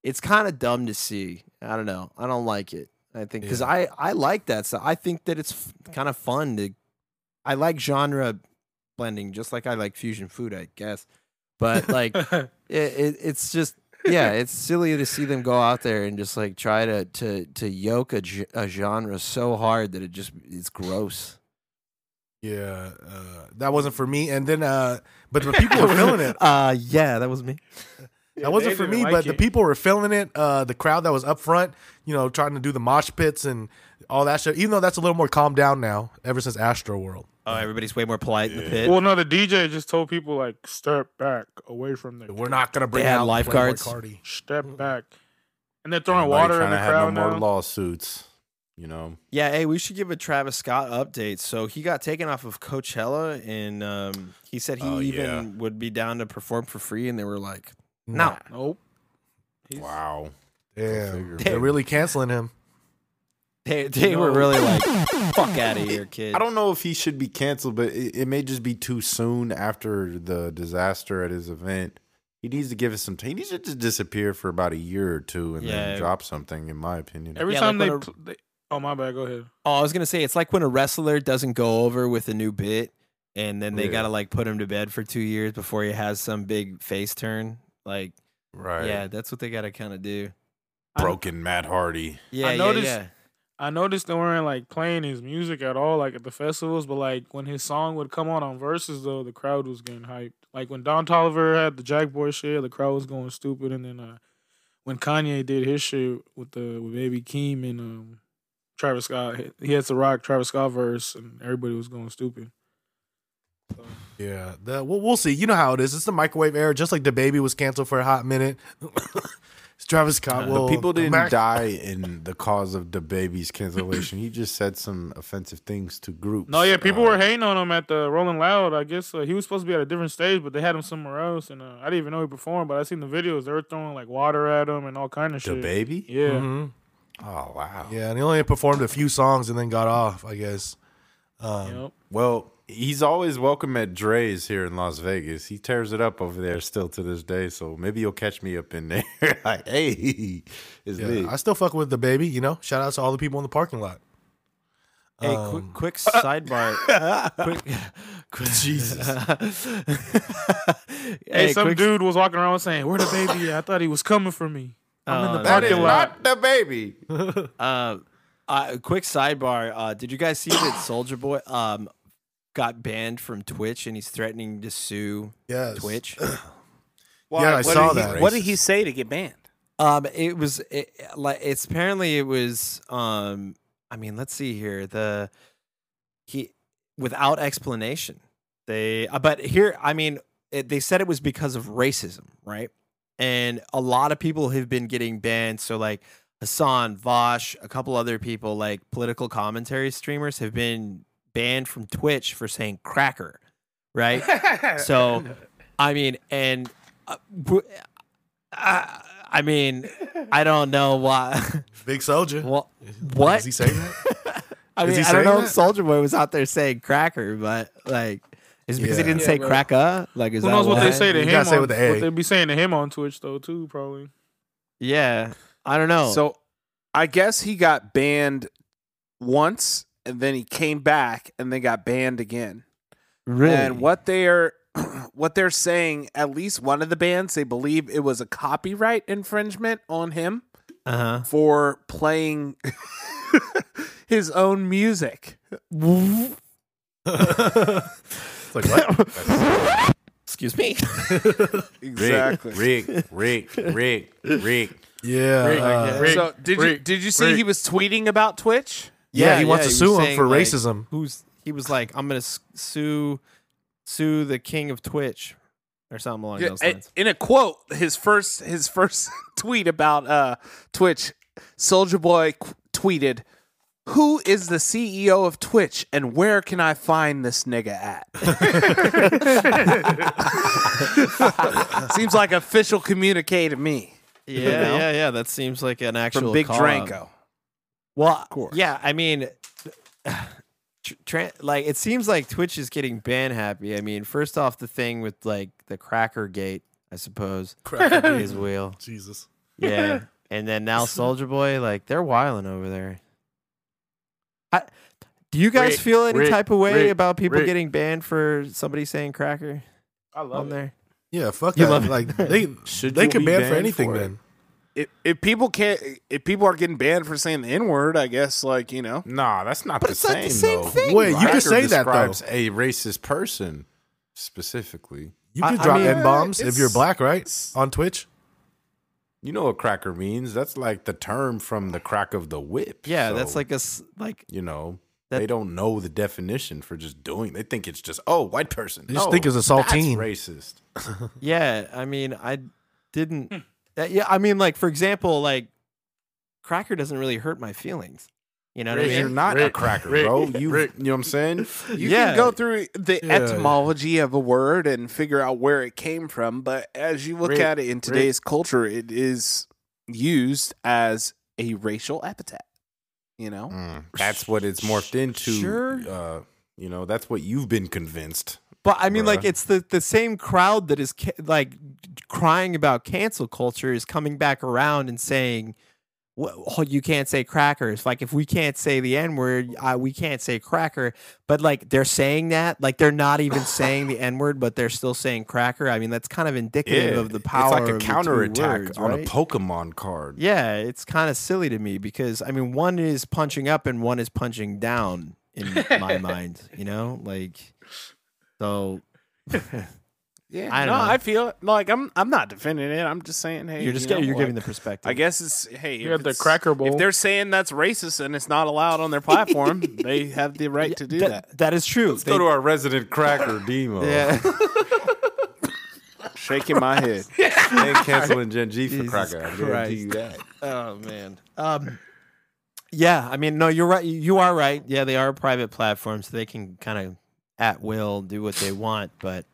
Speaker 2: It's kind of dumb to see. I don't know. I don't like it. I think because
Speaker 5: Yeah.
Speaker 2: I I like that stuff. I think that it's f- kind of fun to. I like genre blending, just like I like fusion food, I guess. But like it, it, it's just yeah, it's silly to see them go out there and just like try to to to yoke a, a genre so hard that it just it's gross.
Speaker 5: Yeah, uh, that wasn't for me. And then, uh, but the people were feeling it.
Speaker 2: Uh yeah, that was me.
Speaker 5: That wasn't for me, but the people were feeling it. Uh, the crowd that was up front, you know, trying to do the mosh pits and all that shit. Even though that's a little more calmed down now, ever since Astroworld.
Speaker 2: Oh, everybody's way more polite in the pit.
Speaker 6: Well, no, the DJ just told people like step back away from the
Speaker 5: We're not gonna bring
Speaker 2: They had
Speaker 5: out
Speaker 2: lifeguards?
Speaker 5: Playboi
Speaker 6: step back, and they're throwing
Speaker 3: Nobody
Speaker 6: water in
Speaker 3: trying
Speaker 6: the
Speaker 3: to have
Speaker 6: crowd
Speaker 3: no more lawsuits. You know,
Speaker 2: yeah, hey, we should give a Travis Scott update. So he got taken off of Coachella, and um, he said he
Speaker 3: Oh,
Speaker 2: even
Speaker 3: yeah.
Speaker 2: would be down to perform for free, and they were like, "No,
Speaker 6: Nope. He's-
Speaker 3: wow.
Speaker 5: Damn, they're really canceling him.
Speaker 2: they they were really like, fuck out of here, kid."
Speaker 3: I don't know if he should be canceled, but it, it may just be too soon after the disaster at his event. He needs to give us some time. He needs to just disappear for about a year or two and
Speaker 2: Yeah.
Speaker 3: then drop something, in my opinion.
Speaker 6: Every
Speaker 2: Yeah,
Speaker 6: time
Speaker 2: like
Speaker 6: they,
Speaker 2: a-
Speaker 6: pl- they, oh my bad, go ahead.
Speaker 2: Oh, I was gonna say it's like when a wrestler doesn't go over with a new bit, and then they
Speaker 3: Yeah.
Speaker 2: gotta like put him to bed for two years before he has some big face turn. Like,
Speaker 3: right.
Speaker 2: yeah, that's what they gotta kind of do.
Speaker 3: Broken Matt Hardy.
Speaker 2: Yeah, yeah,
Speaker 6: noticed-
Speaker 2: yeah.
Speaker 6: I noticed they weren't like playing his music at all, like at the festivals. But like when his song would come on on verses, though, the crowd was getting hyped. Like when Don Toliver had the Jack Boy shit, the crowd was going stupid. And then uh, when Kanye did his shit with the with Baby Keem and um, Travis Scott, he- he had to rock Travis Scott verse, and everybody was going stupid. So,
Speaker 5: Yeah, the, we'll, we'll see. You know how it is. It's the microwave era. Just like the baby was canceled for a hot minute. Travis Scott.
Speaker 3: The
Speaker 5: will
Speaker 3: people didn't
Speaker 5: back.
Speaker 3: die in the cause of the baby's cancellation. he just said some offensive things to groups.
Speaker 6: No, yeah, people
Speaker 3: Uh,
Speaker 6: were hating on him at the Rolling Loud. I guess uh, he was supposed to be at a different stage, but they had him somewhere else, and uh, I didn't even know he performed. But I seen the videos; they were throwing like water at him and all kind of
Speaker 3: the
Speaker 6: shit.
Speaker 3: The baby.
Speaker 6: Yeah,
Speaker 5: Mhm.
Speaker 3: Oh wow.
Speaker 5: Yeah, and he only performed a few songs and then got off. I guess. Um,
Speaker 6: Yep.
Speaker 3: Well, he's always welcome at Drai's here in Las Vegas. He tears it up over there still to this day. So maybe you'll catch me up in there. like, hey, it's
Speaker 5: yeah,
Speaker 3: lit.
Speaker 5: I still fuck with the baby. You know, shout out to all the people in the parking lot.
Speaker 2: Hey,
Speaker 5: Um,
Speaker 2: quick, quick sidebar. quick, quick,
Speaker 5: Jesus.
Speaker 6: Hey, some
Speaker 2: quick-
Speaker 6: dude was walking around saying, "Where the baby? at? I thought he was coming for me." I'm in the
Speaker 3: that is
Speaker 6: parking lot.
Speaker 3: not the baby.
Speaker 2: Uh, uh, quick sidebar. Uh, did you guys see that Soulja Boy um got banned from Twitch and he's threatening to sue
Speaker 5: Yes.
Speaker 2: Twitch?
Speaker 4: Why-
Speaker 5: Yeah, I
Speaker 4: what
Speaker 5: saw
Speaker 4: did he-
Speaker 5: that.
Speaker 4: What did he say to get banned?
Speaker 2: Um, it was it, like it's apparently it was um. I mean, let's see here. The he without explanation. They uh, but here I mean it, they said it was because of racism, right? And a lot of people have been getting banned. So like Hasan, Vaush, a couple other people like political commentary streamers have been banned from Twitch for saying cracker, right? so I mean, and uh, w- I, I mean, I don't know why.
Speaker 5: Big soldier.
Speaker 2: what? What?
Speaker 5: Does he say that?
Speaker 2: I mean,
Speaker 5: he
Speaker 2: I don't know
Speaker 5: that?
Speaker 2: if Soulja Boy was out there saying cracker, but like, is it because he
Speaker 5: Yeah.
Speaker 2: didn't
Speaker 6: Yeah,
Speaker 2: say
Speaker 6: bro.
Speaker 2: cracker? Like, is
Speaker 6: Who
Speaker 2: that
Speaker 6: knows what they say to
Speaker 5: You
Speaker 6: him?
Speaker 5: gotta say with the A.
Speaker 6: What they be saying to him on Twitch though too, probably.
Speaker 2: Yeah, I don't know.
Speaker 4: So I guess he got banned once and then he came back and then got banned again.
Speaker 2: really,
Speaker 4: And what they're what they're saying, at least one of the bands, they believe it was a copyright infringement on him
Speaker 2: Uh huh.
Speaker 4: for playing his own music.
Speaker 5: It's like what?
Speaker 2: Excuse me.
Speaker 4: Exactly.
Speaker 3: Rick, Rick, Rick, Rick.
Speaker 5: yeah.
Speaker 6: Rick,
Speaker 5: uh,
Speaker 6: Rick,
Speaker 4: so did you did you see
Speaker 6: Rick.
Speaker 4: he was tweeting about Twitch?
Speaker 5: yeah, he wants to sue him for
Speaker 2: like,
Speaker 5: racism.
Speaker 2: Who's he was like, I'm gonna sue, sue the king of Twitch, or something along
Speaker 4: Yeah,
Speaker 2: those lines.
Speaker 4: in a quote, his first his first tweet about uh, Twitch, Soulja Boy qu- tweeted, "Who is the CEO of Twitch, and where can I find this nigga at?" Seems like official communique to me
Speaker 2: Yeah,
Speaker 4: know?
Speaker 2: yeah, yeah. That seems like an actual
Speaker 4: from Big
Speaker 2: call out.
Speaker 4: Dranko.
Speaker 2: Well,
Speaker 4: course.
Speaker 2: yeah, I mean, tra- like it seems like Twitch is getting ban happy. I mean, first off, the thing with like the Cracker Gate, I suppose, Cracker is wheel.
Speaker 5: Jesus.
Speaker 2: Yeah, and then now Soulja Boy, like they're wiling over there. I, do you guys
Speaker 6: Rick,
Speaker 2: feel any
Speaker 6: Rick,
Speaker 2: type of way
Speaker 6: Rick,
Speaker 2: about people
Speaker 6: Rick.
Speaker 2: getting banned for somebody saying cracker
Speaker 6: I
Speaker 2: on
Speaker 6: love it.
Speaker 2: there?
Speaker 5: Yeah, fuck
Speaker 2: You
Speaker 5: that.
Speaker 2: love it.
Speaker 5: Like they
Speaker 3: Should
Speaker 5: they can
Speaker 3: be
Speaker 5: ban for anything
Speaker 3: for
Speaker 5: then.
Speaker 4: If, if people can't, if people are getting banned for saying the N word, I guess like you know,
Speaker 3: Nah, that's not
Speaker 2: But
Speaker 3: the
Speaker 2: it's not
Speaker 3: same.
Speaker 2: the same
Speaker 3: though.
Speaker 2: thing,
Speaker 5: Wait, you can say that, though.
Speaker 3: a racist person specifically.
Speaker 5: You
Speaker 2: I-
Speaker 5: can
Speaker 2: I
Speaker 5: drop
Speaker 2: mean,
Speaker 5: n bombs if you're black, right? On Twitch.
Speaker 3: You know what cracker means? That's like the term from the crack of the whip.
Speaker 2: Yeah, that's like a s- like
Speaker 3: you know.
Speaker 2: That-
Speaker 3: they don't know the definition for just doing. They think it's just oh, white person.
Speaker 5: They just think it's a saltine.
Speaker 3: That's racist.
Speaker 2: Yeah, I mean, I didn't. uh, yeah, I mean, like for example, like cracker doesn't really hurt my feelings. You know what I
Speaker 3: Because
Speaker 2: mean?
Speaker 3: you're not a cracker,
Speaker 6: Rick,
Speaker 3: bro. You,
Speaker 6: Rick.
Speaker 3: you know what I'm saying?
Speaker 4: you
Speaker 2: Yeah.
Speaker 4: can go through the
Speaker 5: Yeah.
Speaker 4: etymology of a word and figure out where it came from. But as you look
Speaker 6: Rick,
Speaker 4: at it in today's culture, it is used as a racial epithet. You know,
Speaker 3: Mm, that's what it's morphed into.
Speaker 2: Sure.
Speaker 3: Uh, you know, that's what you've been convinced.
Speaker 2: But I mean, like it's the the same crowd that is ca- like crying about cancel culture is coming back around and saying, "Well, oh, you can't say crackers." Like if we can't say the n word, uh, we can't say cracker. But like they're saying that, like they're not even saying the n word, but they're still saying cracker. I mean, that's kind of indicative of the power.
Speaker 3: It's like a counterattack
Speaker 2: words,
Speaker 3: on
Speaker 2: right?
Speaker 3: a Pokemon card.
Speaker 2: Yeah, it's kind of silly to me because I mean, one is punching up and one is punching down in my mind. You know, like so.
Speaker 4: Yeah,
Speaker 2: I
Speaker 4: I
Speaker 2: don't
Speaker 4: no,
Speaker 2: know.
Speaker 4: I feel like I'm. I'm not defending it. I'm just saying, hey,
Speaker 2: you're just
Speaker 4: you know,
Speaker 2: you're
Speaker 4: like,
Speaker 2: giving the perspective.
Speaker 4: I guess it's hey.
Speaker 6: You
Speaker 4: if
Speaker 6: have the Cracker Bowl.
Speaker 4: If they're saying that's racist and it's not allowed on their platform, they have the right to do that.
Speaker 2: that is true.
Speaker 3: Let's go to our resident cracker, Demo.
Speaker 2: yeah.
Speaker 4: Shaking my head.
Speaker 3: They ain't canceling Gen G for
Speaker 2: Jesus
Speaker 3: cracker. I guarantee you that.
Speaker 2: Oh man. Um. Yeah, I mean, no, you're right. You are right. Yeah, they are a private platform, so they can kind of at will do what they want. But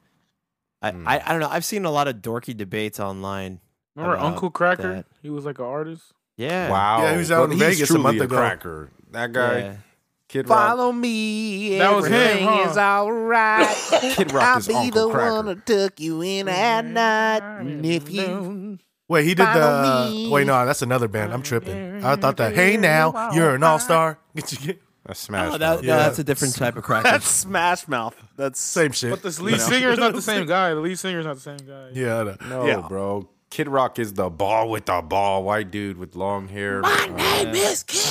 Speaker 2: I,
Speaker 3: Hmm.
Speaker 2: I, I don't know. I've seen a lot of dorky debates online.
Speaker 6: Remember Uncle Kracker?
Speaker 2: that.
Speaker 6: He was like an artist.
Speaker 2: Yeah.
Speaker 3: Wow.
Speaker 5: Yeah, he was out
Speaker 3: But
Speaker 5: in Vegas a month ago.
Speaker 3: cracker. That guy,
Speaker 2: Yeah.
Speaker 3: Kid Rock.
Speaker 4: Follow me.
Speaker 6: That was him, huh?
Speaker 4: is all right.
Speaker 3: Kid Rock
Speaker 4: I'll
Speaker 3: is
Speaker 4: be
Speaker 3: Uncle
Speaker 4: the
Speaker 3: Cracker.
Speaker 4: one who took you in at mm-hmm. night. Mm-hmm. And if you
Speaker 5: Wait, he did the.
Speaker 4: Me.
Speaker 5: Wait, no, that's another band. I'm tripping. I thought that. Hey, now you're an all star. Get you mm-hmm. get
Speaker 3: That's Smash.
Speaker 2: Oh, that,
Speaker 3: Mouth.
Speaker 2: no,
Speaker 5: Yeah.
Speaker 2: that's a different type of cracker.
Speaker 4: that's Smash Mouth. That's
Speaker 5: same shit.
Speaker 6: But the lead singer is not the same guy. The lead singer is not the same guy.
Speaker 5: Yeah, I know.
Speaker 3: No,
Speaker 4: Yeah.
Speaker 3: bro. Kid Rock is the ball with the ball, white dude with long hair. My uh, name is Kid.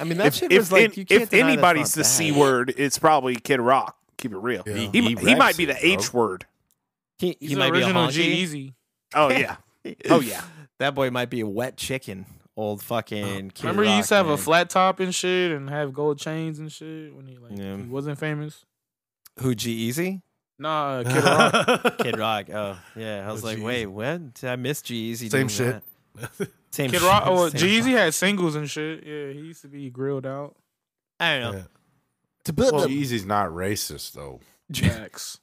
Speaker 2: I mean, that
Speaker 4: if
Speaker 2: shit
Speaker 4: if,
Speaker 2: was like,
Speaker 4: in-
Speaker 2: you can't
Speaker 4: if
Speaker 2: deny that's
Speaker 4: anybody's
Speaker 2: not
Speaker 4: the c word, it's probably Kid Rock. Keep it real.
Speaker 5: Yeah.
Speaker 4: He,
Speaker 3: He
Speaker 4: he,
Speaker 3: raps
Speaker 4: might be
Speaker 3: it,
Speaker 4: the
Speaker 3: bro.
Speaker 4: H word.
Speaker 2: he,
Speaker 6: He's
Speaker 2: he
Speaker 6: the
Speaker 2: might be a
Speaker 6: original
Speaker 2: honky.
Speaker 6: G Easy.
Speaker 4: Oh yeah. Oh yeah.
Speaker 2: That boy might be a wet chicken. Old fucking. Kid
Speaker 6: Remember, he used to have a flat top and shit, and have gold chains and shit when he like
Speaker 2: Yeah.
Speaker 6: he wasn't famous.
Speaker 2: Who G-Eazy?
Speaker 6: Nah, uh, Kid Rock.
Speaker 2: Kid Rock. Oh yeah, I was
Speaker 5: Oh,
Speaker 2: like,
Speaker 5: G-Eazy.
Speaker 2: wait, when Did I miss G-Eazy?
Speaker 5: Same
Speaker 2: doing
Speaker 5: shit.
Speaker 2: that? Same
Speaker 6: Kid
Speaker 2: shit,
Speaker 6: Rock. Oh, G Easy had singles and shit. Yeah, he used to be grilled out.
Speaker 2: I don't know.
Speaker 5: Yeah.
Speaker 2: To put
Speaker 3: Well,
Speaker 2: the
Speaker 3: Easy's not racist though.
Speaker 6: Jax.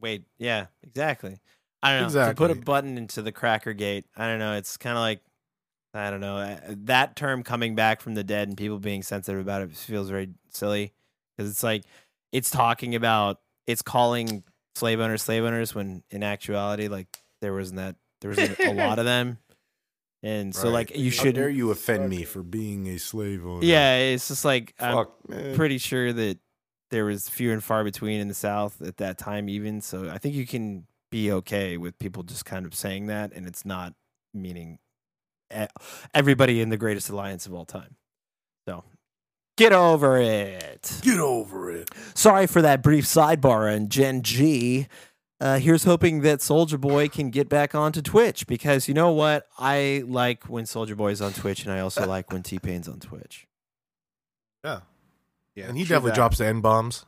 Speaker 2: wait, yeah, exactly. I don't know. To put a button into the Cracker Gate, I don't know. It's kind of like I don't know uh, that term coming back from the dead and people being sensitive about it feels very silly because it's like it's talking about it's calling slave owners slave owners when in actuality like there wasn't that there wasn't a lot of them, and so
Speaker 3: Right.
Speaker 2: like you should
Speaker 3: dare you offend me for being a slave owner?
Speaker 2: yeah, it's just like I'm
Speaker 3: man.
Speaker 2: pretty sure that there was few and far between in the South at that time, even. So I think you can be okay with people just kind of saying that, and it's not meaning everybody in the greatest alliance of all time. So get over it.
Speaker 5: Get over it.
Speaker 2: Sorry for that brief sidebar on Gen G. Uh, here's hoping that Soulja Boy can get back onto Twitch because you know what? I like when Soulja Boy's on Twitch, and I also like when T Pain's on Twitch.
Speaker 5: Yeah.
Speaker 4: Yeah.
Speaker 5: And he definitely
Speaker 4: that.
Speaker 5: drops the N bombs.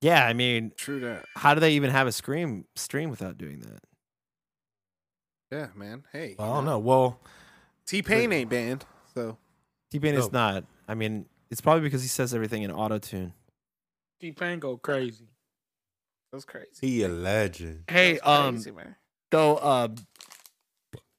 Speaker 2: Yeah, I mean,
Speaker 4: True that.
Speaker 2: how do they even have a scream stream without doing that?
Speaker 4: Yeah, man. Hey.
Speaker 5: I don't know. Well,
Speaker 4: T Pain ain't banned, so
Speaker 2: T Pain is
Speaker 5: Oh.
Speaker 2: not. I mean, it's probably because he says everything in auto tune.
Speaker 6: T Pain go crazy.
Speaker 4: that's crazy.
Speaker 3: He a legend.
Speaker 2: Hey,
Speaker 4: That's
Speaker 2: um,
Speaker 4: crazy, man.
Speaker 2: though, uh,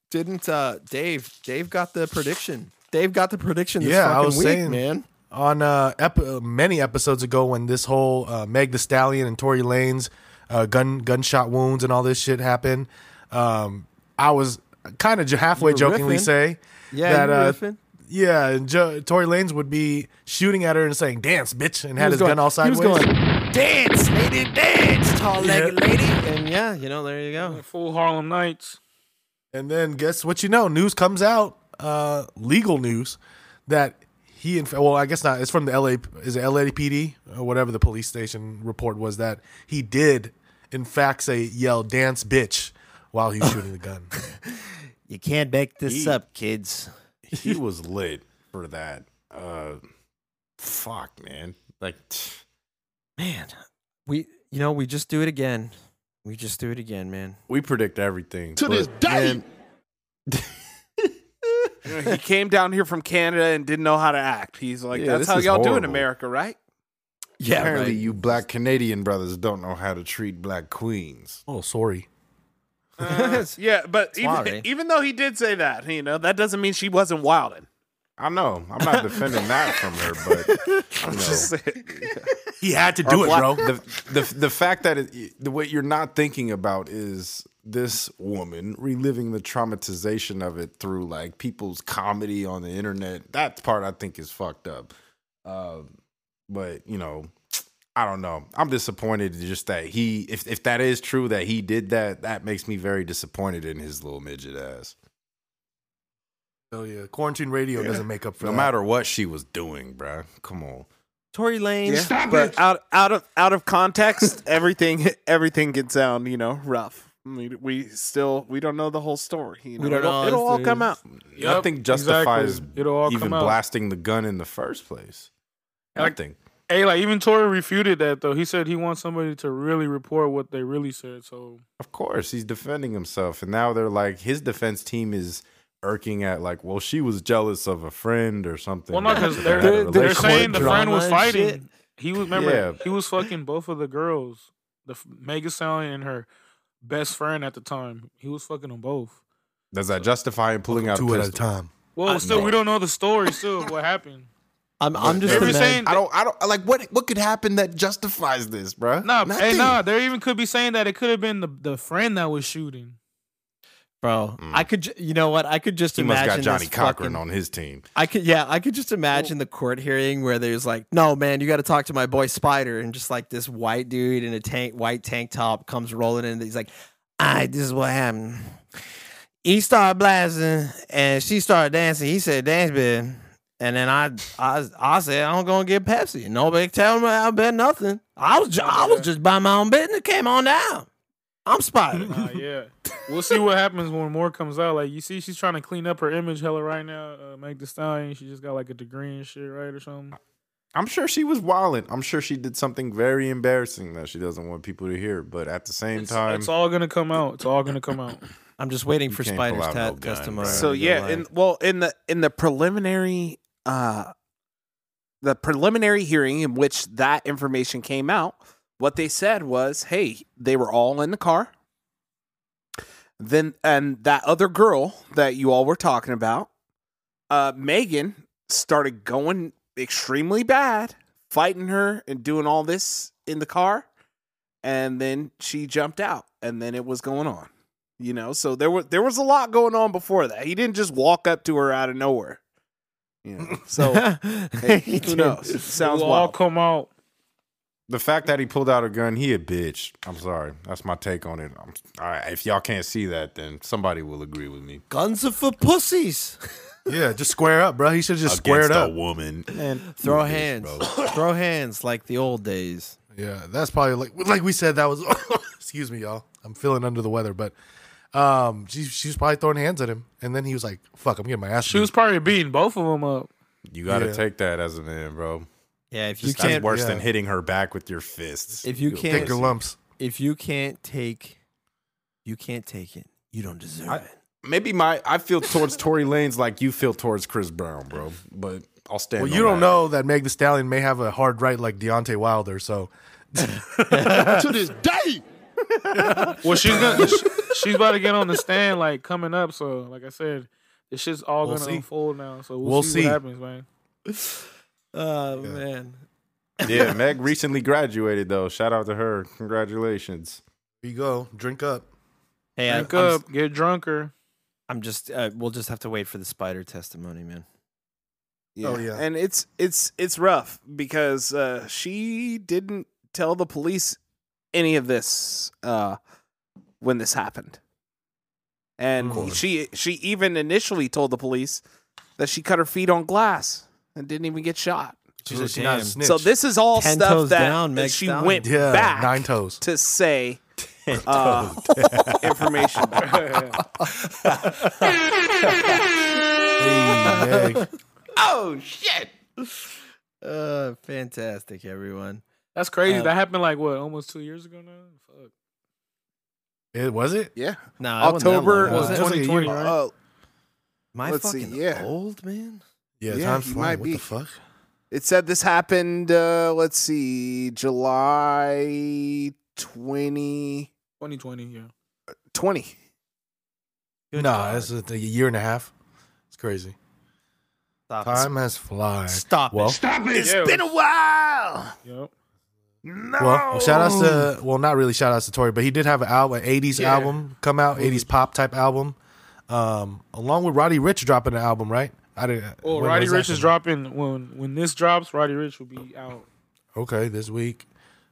Speaker 2: didn't uh, Dave? Dave got the prediction. Dave got the prediction. This
Speaker 5: Yeah, I
Speaker 2: fucking
Speaker 5: was
Speaker 2: week,
Speaker 5: saying-
Speaker 2: man.
Speaker 5: on uh, ep- uh, many episodes ago when this whole uh, Meg Thee Stallion and Tory Lanez uh, gun gunshot wounds and all this shit happened, um, I was kind of j- halfway jokingly
Speaker 2: riffing.
Speaker 5: say,
Speaker 2: Yeah,
Speaker 5: That,
Speaker 2: you
Speaker 5: uh,
Speaker 2: riffing.
Speaker 5: yeah, and jo- Tory Lanez would be shooting at her and saying "dance, bitch," and
Speaker 2: He
Speaker 5: had
Speaker 2: was
Speaker 5: his
Speaker 2: going-
Speaker 5: gun all
Speaker 2: He
Speaker 5: sideways.
Speaker 2: was going, dance, lady, dance, tall legged
Speaker 5: Yeah.
Speaker 2: lady, and yeah, you know, there you go.
Speaker 6: Full Harlem Nights.
Speaker 5: And then guess what you know? News comes out, uh, legal news, that he in well, I guess not. It's from the LA is it LAPD or whatever the police station report was that he did in fact say yell dance bitch while he's shooting the gun.
Speaker 2: You can't make this
Speaker 3: He-
Speaker 2: up, kids.
Speaker 3: He was lit for that. Uh, fuck, man. Like,
Speaker 2: Man, we, you know, we just do it again. We just do it again, man.
Speaker 3: we predict everything
Speaker 8: To this day.
Speaker 3: man,
Speaker 4: he came down here from Canada and didn't know how to act. He's like,
Speaker 3: Yeah,
Speaker 4: that's
Speaker 3: this
Speaker 4: how
Speaker 3: is
Speaker 4: y'all do in
Speaker 3: horrible.
Speaker 4: America, right?
Speaker 2: Yeah,
Speaker 3: apparently,
Speaker 2: right.
Speaker 3: you black Canadian brothers don't know how to treat black queens.
Speaker 5: oh, sorry.
Speaker 4: Uh, yeah, but even, even though he did say that, you know, that doesn't mean she wasn't wilding.
Speaker 3: I know. I'm not defending that from her, but
Speaker 4: I'm
Speaker 3: you know.
Speaker 4: just saying.
Speaker 5: He had to
Speaker 3: Our
Speaker 5: do it,
Speaker 3: black-
Speaker 5: bro.
Speaker 3: The, the the fact that it, the what you're not thinking about is this woman reliving the traumatization of it through like people's comedy on the internet. That part I think is fucked up. Um, but you know, I don't know. I'm disappointed just that he, if if that is true that he did that, that makes me very disappointed in his little midget ass.
Speaker 5: Oh yeah, quarantine radio doesn't make up for
Speaker 3: No
Speaker 5: that.
Speaker 3: matter what she was doing, bruh. Come on.
Speaker 2: Tory Lanez.
Speaker 4: Yeah, but out out of out of context, everything everything can sound you know rough. I mean, we still we don't know the whole story. You know?
Speaker 2: We don't
Speaker 4: it'll,
Speaker 2: know
Speaker 4: It'll all
Speaker 2: if
Speaker 4: come out.
Speaker 6: Yep,
Speaker 3: Nothing justifies
Speaker 6: exactly. It'll all
Speaker 3: even
Speaker 6: come out.
Speaker 3: blasting the gun in the first place.
Speaker 6: Like-
Speaker 3: Nothing.
Speaker 6: Hey, like even Tory refuted that though. He said he wants somebody to really report what they really said. So
Speaker 3: Of course, he's defending himself, and now they're like his defense team is irking at like, well, she was jealous of a friend or something.
Speaker 6: well, no, because
Speaker 3: They
Speaker 6: they're
Speaker 3: had a
Speaker 6: they're, saying the friend was fighting.
Speaker 2: shit.
Speaker 6: He was remember
Speaker 3: Yeah.
Speaker 6: he was fucking both of the girls, the f- Mega Stallion and her best friend at the time. He was fucking them both.
Speaker 3: Does that justify him pulling out a
Speaker 5: two at a time.
Speaker 6: Well, still we don't know the story. Still, of what happened?
Speaker 2: I'm, I'm just
Speaker 6: They're saying
Speaker 3: I don't. I don't like what. What could happen that justifies this, bruh?
Speaker 6: Nah,
Speaker 3: Nothing.
Speaker 6: hey, nah. There even could be saying that it could have been the the friend that was shooting.
Speaker 2: bro. Mm. I could, ju- you know what? I could just
Speaker 3: He must
Speaker 2: imagine
Speaker 3: got
Speaker 2: Johnnie
Speaker 3: Cochran
Speaker 2: fucking-
Speaker 3: on his team.
Speaker 2: I could, yeah, I could just imagine the court hearing where there's like, no, man, you got to talk to my boy Spider, and just like this white dude in a tank, white tank top comes rolling in. And He's like, all right, this is what happened. He started blasting, and she started dancing. He said, dance, bit. And then I, I, I said, I'm gonna get Pepsi. Nobody tell me I bet nothing. I was, ju- I was just by my own business. It came on down. I'm Spider.
Speaker 6: Uh, yeah, we'll see what happens when more comes out. Like you see, she's trying to clean up her image hella right now. Uh, Meg Thee Stallion, she just got like a degree and shit, right, or something.
Speaker 3: I'm sure she was wilding. I'm sure she did something very embarrassing that she doesn't want people to hear. But at the same
Speaker 6: It's,
Speaker 3: time,
Speaker 6: it's all gonna come out. It's all gonna come out.
Speaker 2: I'm just waiting
Speaker 3: You
Speaker 2: for Spider's
Speaker 3: out
Speaker 2: ta-
Speaker 3: no gun,
Speaker 2: testimony.
Speaker 4: So yeah,
Speaker 2: go
Speaker 4: in
Speaker 2: live.
Speaker 4: well in the in the preliminary uh the preliminary hearing in which that information came out, what they said was, hey, they were all in the car. Then and that other girl that you all were talking about, uh Megan started going extremely bad, fighting her and doing all this in the car, and then she jumped out and then it was going on. You know, so there was there was a lot going on before that. He didn't just walk up to her out of nowhere. You know, so hey,
Speaker 2: He
Speaker 4: who
Speaker 2: did.
Speaker 4: knows? It
Speaker 6: It
Speaker 4: sounds
Speaker 6: will all
Speaker 4: wild.
Speaker 6: come out.
Speaker 3: the fact that he pulled out a gun, he a bitch. I'm sorry. That's my take on it. I'm, all right, if y'all can't see that, then somebody will agree with me.
Speaker 2: Guns are for pussies.
Speaker 5: Yeah, just square up, bro. He should just square it up.
Speaker 3: a woman.
Speaker 2: And throw
Speaker 3: bitch,
Speaker 2: hands.
Speaker 3: bro.
Speaker 2: throw hands like the old days.
Speaker 5: Yeah, that's probably like like we said that was. excuse me, y'all. I'm feeling under the weather, but um, she she was probably throwing hands at him, and then he was like, "Fuck, I'm getting my ass."
Speaker 6: She was probably beating both of them up.
Speaker 3: You got to
Speaker 5: Yeah.
Speaker 3: take that as a man, bro.
Speaker 2: Yeah, if you
Speaker 3: Just,
Speaker 2: can't
Speaker 3: worse
Speaker 5: yeah.
Speaker 3: than hitting her back with your fists.
Speaker 2: if you
Speaker 3: You're
Speaker 2: can't
Speaker 5: Take your lumps.
Speaker 2: if you can't take you can't take it. You don't deserve
Speaker 3: I-
Speaker 2: it.
Speaker 3: Maybe my I feel towards Tory Lanez like you feel towards Chris Brown, bro. But I'll stand.
Speaker 5: Well,
Speaker 3: on
Speaker 5: you don't
Speaker 3: that.
Speaker 5: know that Meg Thee Stallion may have a hard right like Deontay Wilder, so
Speaker 8: to this day.
Speaker 6: Well, she's gonna she's about to get on the stand like coming up. So, like I said, this shit's all
Speaker 5: We'll
Speaker 6: gonna
Speaker 5: see.
Speaker 6: unfold now. So we'll,
Speaker 5: We'll
Speaker 6: see,
Speaker 5: see.
Speaker 6: what happens, man.
Speaker 2: Oh man.
Speaker 3: Yeah, Meg recently graduated though. Shout out to her. Congratulations.
Speaker 5: here you go, drink up.
Speaker 2: Hey, I,
Speaker 6: Drink
Speaker 2: I'm,
Speaker 6: up, get drunker.
Speaker 2: I'm just uh, we'll just have to wait for the spider testimony, man.
Speaker 5: Oh, yeah.
Speaker 4: and it's it's it's rough because uh, she didn't tell the police any of this uh, when this happened, and she she even initially told the police that she cut her feet on glass and didn't even get shot.
Speaker 5: She said she's not a snitch.
Speaker 4: So this is all
Speaker 2: Ten
Speaker 4: stuff that,
Speaker 2: down,
Speaker 4: that she
Speaker 2: Stallion.
Speaker 4: went
Speaker 5: yeah,
Speaker 4: back
Speaker 5: nine toes.
Speaker 4: to say uh, information.
Speaker 5: Hey,
Speaker 2: Oh shit. Uh fantastic, everyone.
Speaker 6: That's crazy.
Speaker 2: Uh,
Speaker 6: that happened like what, almost two years ago now. Fuck.
Speaker 5: It was it?
Speaker 4: Yeah,
Speaker 2: No, that
Speaker 4: October
Speaker 2: was
Speaker 5: uh,
Speaker 2: it?
Speaker 5: it like
Speaker 6: 2020,
Speaker 5: year.
Speaker 6: right?
Speaker 4: uh,
Speaker 2: Am I
Speaker 4: let's see,
Speaker 2: fucking
Speaker 4: yeah.
Speaker 2: old, man?
Speaker 5: Yeah,
Speaker 4: Yeah,
Speaker 5: time's
Speaker 4: he
Speaker 5: flying. What
Speaker 4: be.
Speaker 5: the fuck?
Speaker 4: It said this happened. Uh, let's see, July 20,
Speaker 6: 2020, yeah.
Speaker 4: 20.
Speaker 2: Good
Speaker 5: nah,
Speaker 2: God.
Speaker 5: it's a, a year and a half. It's crazy.
Speaker 2: Stop
Speaker 5: Time has flied.
Speaker 2: Stop
Speaker 5: Well,
Speaker 2: it.
Speaker 8: Stop it.
Speaker 4: It's
Speaker 6: Yeah, it
Speaker 4: been a while.
Speaker 6: Yep.
Speaker 4: No.
Speaker 5: well, shout outs to well, not really shout outs to Tory, but he did have an album, an '80s
Speaker 6: Yeah.
Speaker 5: album come out, '80s pop type album, um, along with Roddy Ricch dropping an album, right? I didn't.
Speaker 6: Well, Roddy Ricch is dropping when when this drops. Roddy Ricch will be out.
Speaker 5: Okay, this week.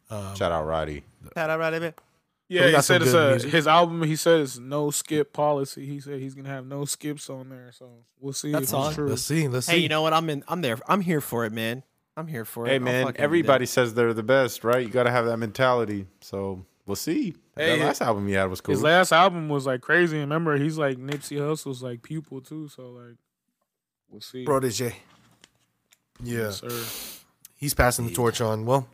Speaker 3: Shout out Roddy.
Speaker 6: Yeah,
Speaker 5: we
Speaker 6: he
Speaker 5: got some
Speaker 6: said it's a
Speaker 5: music.
Speaker 6: his album. He said it's no skip policy. He said he's gonna have no skips on there. So we'll see
Speaker 2: That's
Speaker 6: if
Speaker 2: on.
Speaker 6: it's true.
Speaker 5: Let's see. Let's see.
Speaker 2: Hey, you know what? I'm in I'm there. I'm here for it, man. I'm here for it.
Speaker 3: Hey
Speaker 2: I'll
Speaker 3: man,
Speaker 2: fucking
Speaker 3: everybody
Speaker 2: that.
Speaker 3: says they're the best, right? You got to have that mentality. So we'll see.
Speaker 6: Hey,
Speaker 3: that last album he had was cool.
Speaker 6: His last album was like crazy. Remember, he's like Nipsey Hussle's like pupil too. So like, we'll see.
Speaker 5: Protege. Yeah.
Speaker 6: Yes, sir.
Speaker 5: he's passing the torch on. Well,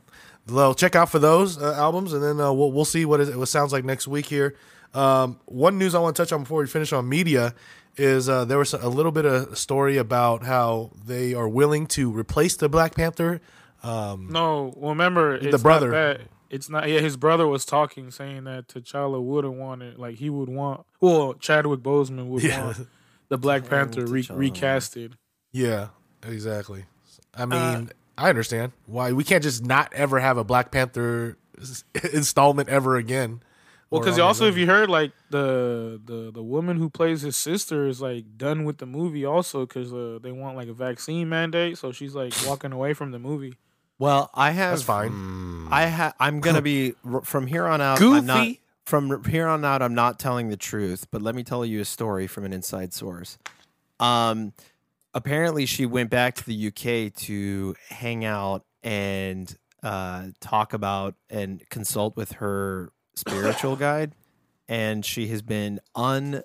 Speaker 5: well, check out for those uh, albums, and then uh, we'll we'll see what it, what sounds like next week here. Um, one news I want to touch on before we finish on media is uh, there was a little bit of story about how they are willing to replace the Black Panther. Um,
Speaker 6: No, well, remember it's
Speaker 5: The brother.
Speaker 6: Not that. It's not. Yeah, his brother was talking, saying that T'Challa wouldn't want it. Like he would want. Well, Chadwick Boseman would
Speaker 5: Yeah.
Speaker 6: want the Black
Speaker 2: Damn,
Speaker 6: Panther re- recasted.
Speaker 5: yeah, exactly. I mean, I understand why we can't just not ever have a Black Panther installment ever again.
Speaker 6: Well, because also, if you heard, like the the the woman who plays his sister is like done with the movie, also because uh, they want like a vaccine mandate, so she's like walking away from the movie.
Speaker 2: Well, I have.
Speaker 5: that's fine.
Speaker 3: Mm.
Speaker 2: I ha- I'm gonna be from here on out. I'm not,
Speaker 4: Goofy.
Speaker 2: from here on out, I'm not telling the truth. But let me tell you a story from an inside source. Um, apparently, she went back to the UK to hang out and uh, talk about and consult with her spiritual guide, and she has been un